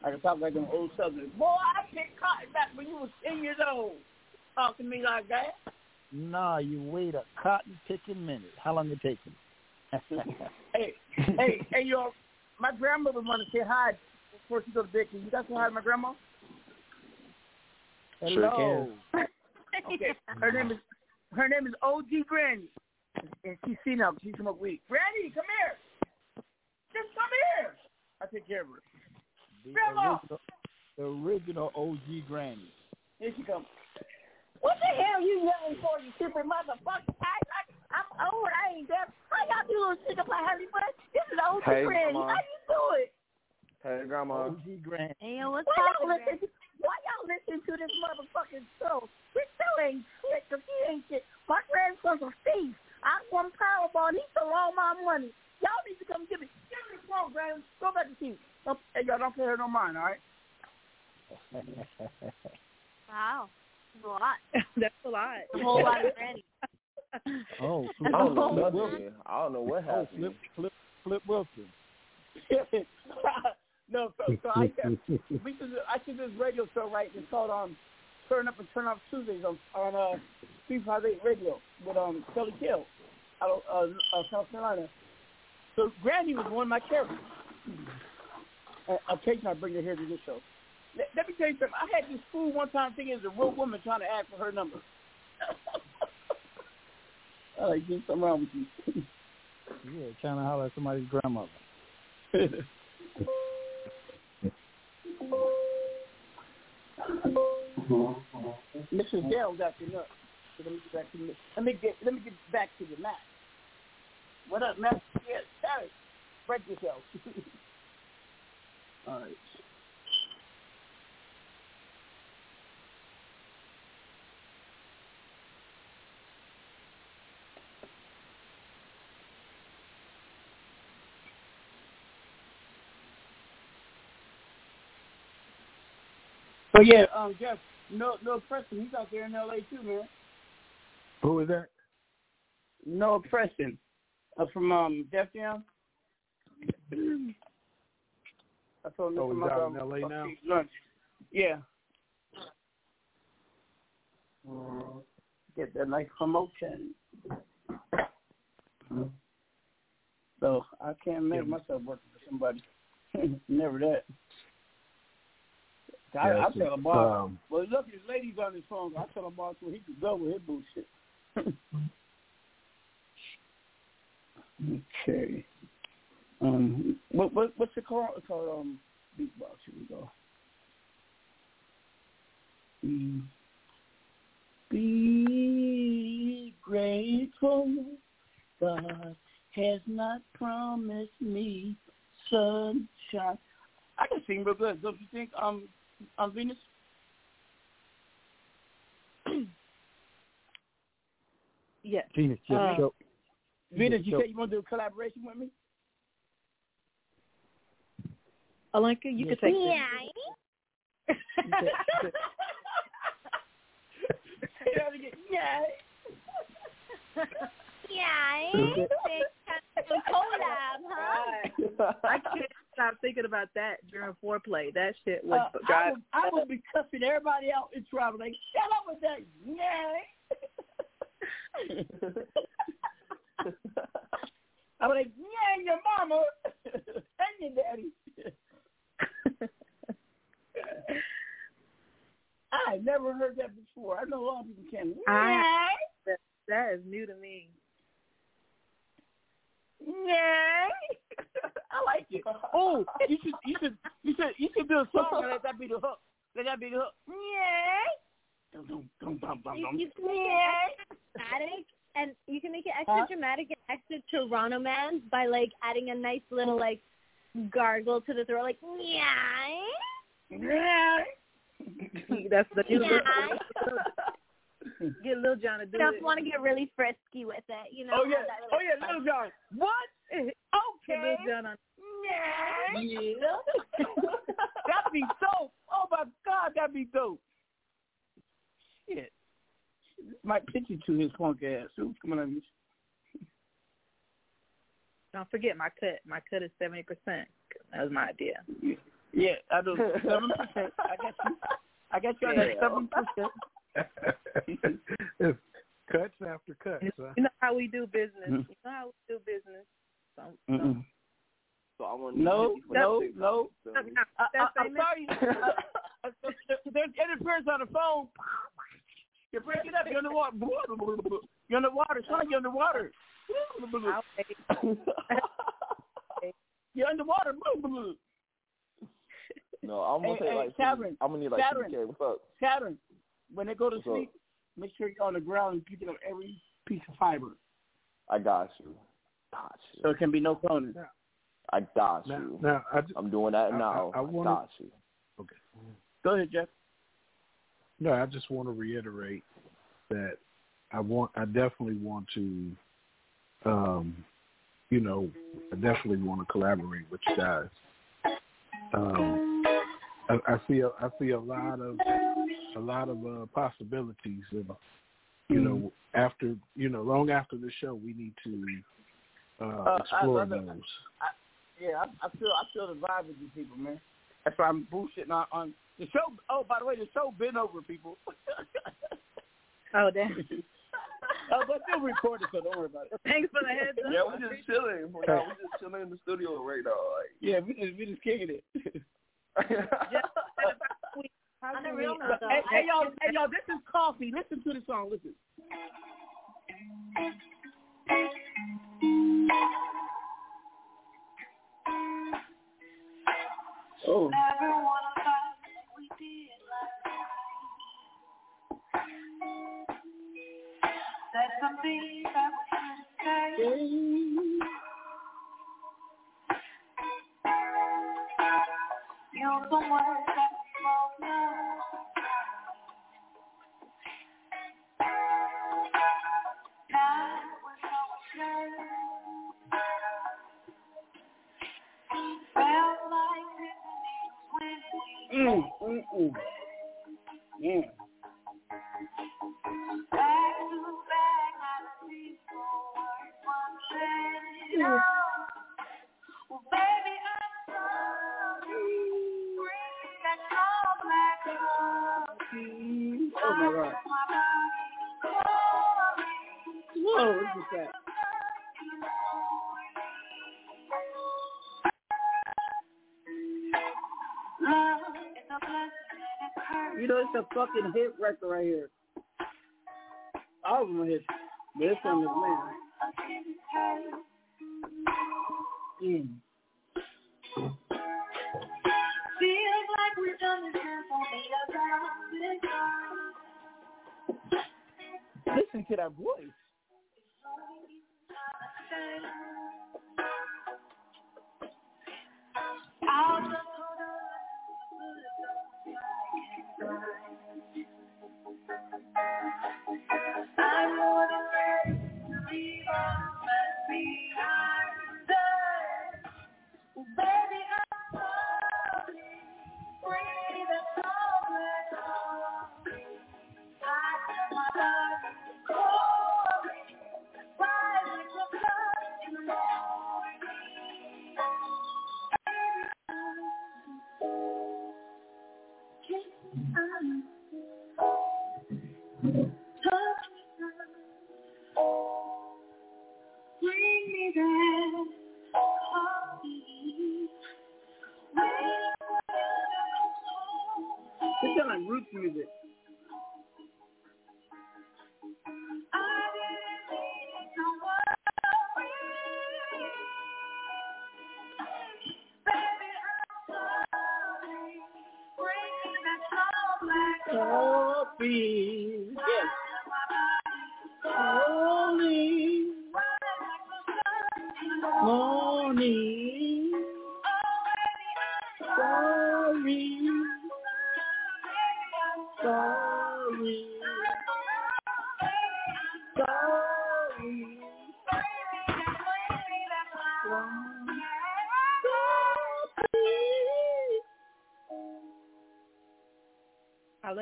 I can talk like an old southern. Boy, I picked cotton back when you was 10 years old. Talk to me like that. Nah, you wait a cotton picking minute. How long it take you? Hey, hey, hey, yo, my grandmother want to say hi before she goes to bed. Can you guys say hi to my grandma? Sure can. Okay. Her name is her name is OG Granny, and she's seen up. She smoke weed. Granny, come here. Just come here. I take care of her. The Grandma. original, the original OG Granny. Here she comes. What the hell you yelling for, you stupid motherfucker? I, I, I'm old. I ain't deaf. How y'all do little shit up like Harry Butt? This is OG Hey, Granny. Grandma. How you do it? Hey, Grandma. OG Granny. Hey, what's Why y'all listen? Why y'all listen to this motherfucking show? This show ain't shit, cause he ain't shit. My grandson's a thief. I won Powerball and he stole all my money. Y'all need to come get me. Give me the phone, Granny. Go back to sleep. Don't, hey, y'all don't pay her no mind, all right? Wow. That's a lot. That's a lot. A whole lot of granny. oh, I don't know Flip nothing. Wilson. I don't know what Oh, happened. Flip, Flip, Flip Wilson. no, so, so I, we should, I should do this radio show, right? It's called um, Turn Up and Turn Off Tuesdays on, on uh, 358 Radio with um, Kelly Kill out of uh, uh, South Carolina. So Granny was one of my characters. Uh, occasionally I bring her here to this show. Let, let me tell you something. I had this fool one time thinking it was a real woman trying to ask for her number. I like, there's something wrong with you. Yeah, trying to holler at somebody's grandmother. Mrs. Dale's acting up. So let me get back to the, let me get let me get back to the Matt. What up, Matt? Yes, sorry. Break yourself. All right. But yeah, um, Jeff, no, no Preston, he's out there in L.A. too, man. Who is that? No Preston uh, from um, Def Jam. I told him Oh, he's out um, in LA now? Lunch. Yeah. Get that nice promotion. So I can't make myself working for somebody. Never that. I, Yeah, I tell a just, um, well, look, his ladies on his phone. I tell a boss where he could go with his bullshit. okay. Um, what what what's it called? It's called um beatbox. Here we go. Mm. Be grateful. God has not promised me sunshine. I can sing real good, don't you think? Um, um Venus. Yes. Venus, just Uh, show. Venus, you show- said you want to do a collaboration with me? Olinka, you can take this. Yeah. Say that again. Yeah. Yeah. Collab, huh? I can't stop thinking about that during foreplay. That shit would Uh, I, would, I would be cussing everybody out in trouble. Like, shut up with that. Yeah. I was like, yeah, your mama and your daddy. I never heard that before. I know a lot of people can. I, that, that is new to me. Yeah. I like it. Oh, you should you should you should you should do a song and let that be the hook. Let that be the hook. Yeah. Dum, dum, dum, dum, dum, You, dum. you can make it extra dramatic, and you can make it extra Huh? dramatic and extra Toronto man by like adding a nice little like gargle to the throat, like yeah. That's the. Get Lil Jon to do You it. just want to get really frisky with it, you know? Oh yeah. have Oh little yeah, Little John. What? Get Okay. Lil Jon on. Yeah. yeah. that'd be dope. Oh my God, that'd be dope. Shit. Might pitch it to his punk ass. Who's coming on? Don't forget my cut. My cut is seventy percent. That was my idea. Yeah, I do. Seven percent. I got you. I got you on that seven percent. It's cuts after cuts. Huh? You know how we do business. Mm. You know how we do business. So, Mm-mm. so I want No, to no, no. So, I, I, I'm sorry. Uh, uh, there's interference on the phone. You're breaking up. You're underwater. You're underwater. Son, you're underwater. You're underwater. no, I'm gonna Hey, say hey, like Saturn, I'm gonna need like Saturn. 50K. What's up? Saturn, when they go to What's up? sleep, make sure you're on the ground and picking up every piece of fiber, I got you. Got you. so it can be no cloning. I got Now, you. now I, ju- I'm doing that I- now. I- I I, wanna- got you. okay. Go ahead, Jeff. No, I just want to reiterate that I want, I definitely want to, um, you know, I definitely want to collaborate with you guys. Um, I, I see, a, I see a lot of, a lot of uh, possibilities of, you know, after, you know, long after the show, we need to uh, Uh, I explore love it. those. Yeah, I, I feel I feel the vibe with these people, man. That's why I'm bullshitting on, on the show. Oh, by the way, the show been over, people. Oh, damn. oh, but still recorded, so don't worry about it. Thanks for the heads up. Yeah, we're just chilling. For now. We're just chilling in the studio right now. Like, Yeah, we just we just kicking it. On the real note, though, hey, hey, y'all, hey, y'all, this is coffee. Listen to the song. Listen. Oh. That's something that we should say. You're the one we Mm, You know, it's a fucking hit record right here. All of them hits. But this one is man. Mm. Feels like we've done this for me Listen to that voice.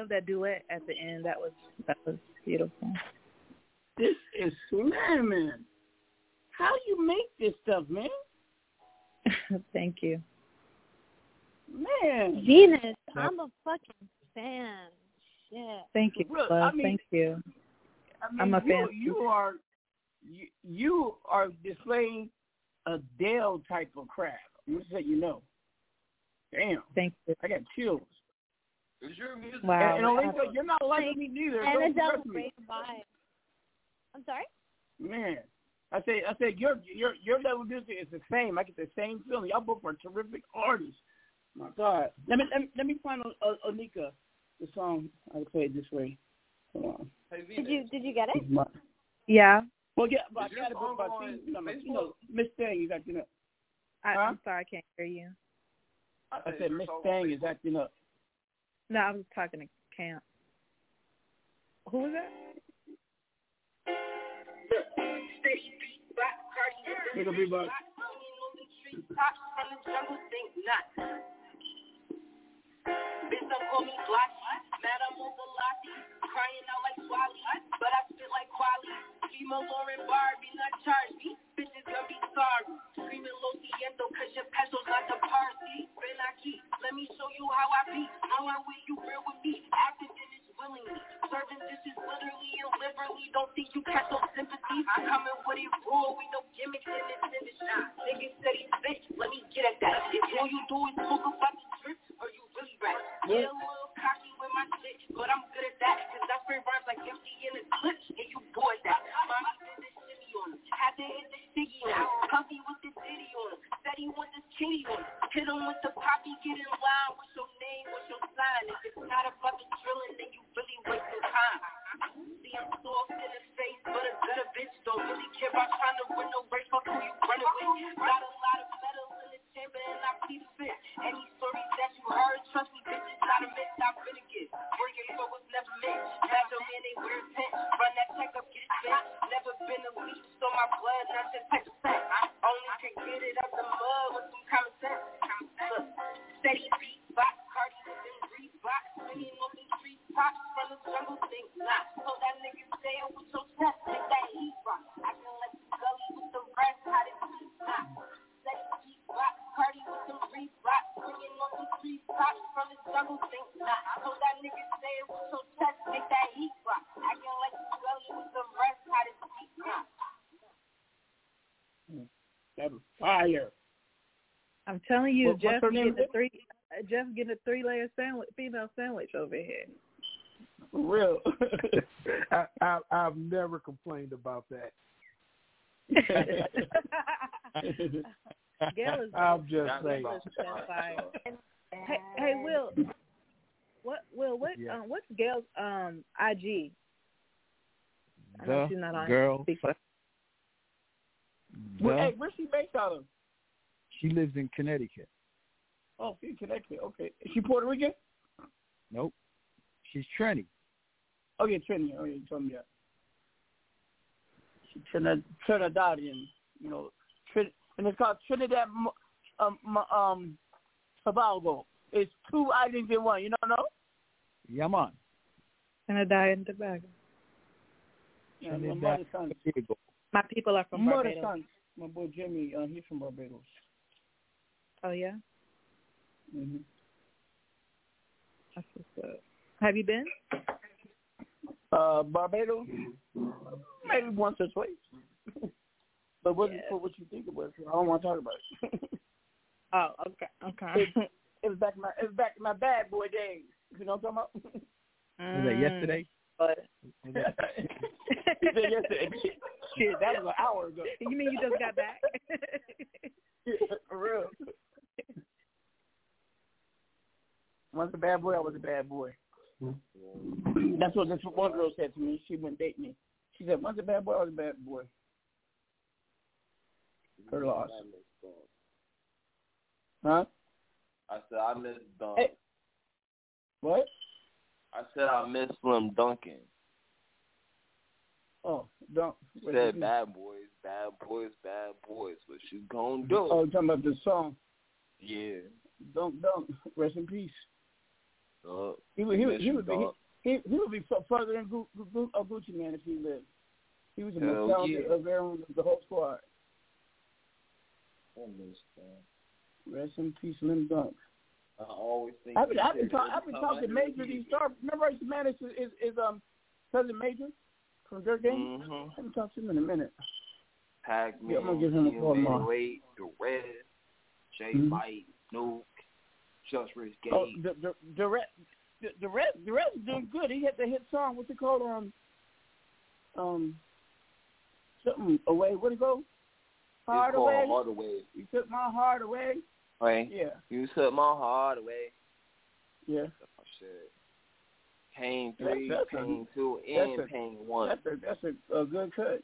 Love that duet at the end. That was that was beautiful. This is slamming. How you make this stuff, man? Thank you. Man. Venus, I'm a fucking fan. Shit. Thank you, Look, love. I mean- Thank you. I mean, I'm a you, fan. You are you, you are displaying a Dale type of craft. I'm just let you know. Damn. Thank you. I got chills. Is your music? Wow. And, and Olinka, you're not liking me neither. And Don't Adele stress me. vibe. I'm sorry. Man, I say, I say, your your your level of music is the same. I get the same feeling. Y'all both are terrific artists. My God, let me let me, let me find o- o- Onika the song. I'll play it this way. Hold on. Did you did you get it? My- Yeah. well, yeah, but I Is your got it, song but on see, you know, you know, Miss Thing is acting up. I, Huh? I'm sorry, I can't hear you. I said Miss Thing is acting up. No, I was talking to Camp. Who was that? Look at me, bud. Bitch, don't call me Glocky. Mad I'm on Velocity. Crying out like Swally. But I spit like Quali. Female Lauren Barbie, not charge me. Bitches gonna be sorry. Screaming Lo Siento, cause your peso's not the party. Ben aquí, let me show you how I be. How I with you real with me. In this willingly. Serving dishes literally and liberally. Don't think you catch no sympathy. I come in with it raw. We no gimmicks in this industry. Niggas said he bitch. Let me get at that. If all you do is talk about the trip, or you really rap. Yeah, a little cocky with my shit, but I'm good at that. Cause I spray rhymes like MC in a clip, and you boys that. Mommy did this on him. Had to hit the sticky on him. Puffy with the ditty on him. Said he want this kitty on him. Hit him with the poppy, get in line. What's your name? What's your sign? If it's not about the drilling, then you really wasting time. See, I'm soft in the face, but a better bitch don't really care about trying to win no race. Fuck who you running with. Got a lot of medals in the chamber, and I keep fit. Any stories that you heard, trust me, bitch, it's not a myth. I'm finna get. Working so it's never meant. Have your man, they wear tent. Run that check up, get spent. Never been a leech, so my blood, not just take a cent. I only can get it out the mud with some common sense. Look, steady beat, box, Cardi with them Reebok, swinging on them street pops from the jungle, think not. So that nigga stay with your chest, make that heat rock. Acting like the gully with the rest, how they not. Steady beat, box, Cardi with them Reebok, swinging on them street pops from the jungle, think not. So that nigga stay with your chest, make that heat rock. Acting like the gully with the rest, how they keep not. That was fire. I'm telling you, What- Jeff getting a three. Jeff getting a three layer sandwich, female sandwich over here. For real. I, I I've never complained about that. Gail is. I'm just saying. On fire. Hey, hey, Will. What Will? What? Yeah. Um, what's Gail's um IG? I know The she's not on girl. speaker. Well, The- hey, where's she based out of? she lives in Connecticut. Oh, she's Connecticut. Okay. Is she Puerto Rican? Nope. She's Trini. Oh, yeah, Trinidad. Oh, yeah, you told me that. She's Trinidad, Trinidadian, you know. Trin- and it's called Trinidad Mo- um, um, Tobago. It's two islands in one. You don't know? Yeah, man. Trinidad and Tobago. Yeah, my mother's son. Tobago. My people are from Mother's Barbados. son. My boy Jimmy, uh, he's from Barbados. Oh yeah, Mm-hmm. that's what's up. Have you been? Uh, Barbados, maybe once or twice. but what, what what you think about it? I don't want to talk about it. Oh, okay, okay. it, it was back in my it was back in my bad boy days. You know what I'm talking about? Was that yesterday? But He said yesterday. Shit, that was an hour ago. you mean you just got back? For real. Once a bad boy, I was a bad boy. Mm-hmm. That's what this one girl said to me. She wouldn't date me. She said, once a bad boy, I was a bad boy. Her loss. Huh? I said I miss Dunk. Hey. What? I said I miss Slim Dunkin. Oh, don't. You said bad boys, bad boys, bad boys. What you gonna do? Oh, you talking about the song? Yeah. Don't, don't. Rest in peace. Uh, He would, he would, he would be, he, he would be fu- further than Gu- Gu- Gu- uh, Gucci Mane if he lived. He was the most talented yeah. of everyone, the whole squad. I miss that. Rest in peace, Slim Dunk. I always think. I've been, I've been, said talk, I've been talking to Major he- these stars. Remember, I used to manage his, his, his um cousin Major from Dirt Game. Mhm. I haven't talked to him in a minute. Pac-Man, Yeah, I'm gonna give him a call tomorrow. Wait, the Red. Jay Mhm. Fight, Nuke, Just Rich Gate. Oh, the the the red the, the red the red is doing good. He had the hit song. What's it called? Um, um, something away. What it go? Heart away. Hard Away. You took my heart away. Right? Yeah. You took my heart away. Yeah. Oh, shit. Pain three, that's a- pain two, and a- pain one. That's a that's a, a good cut.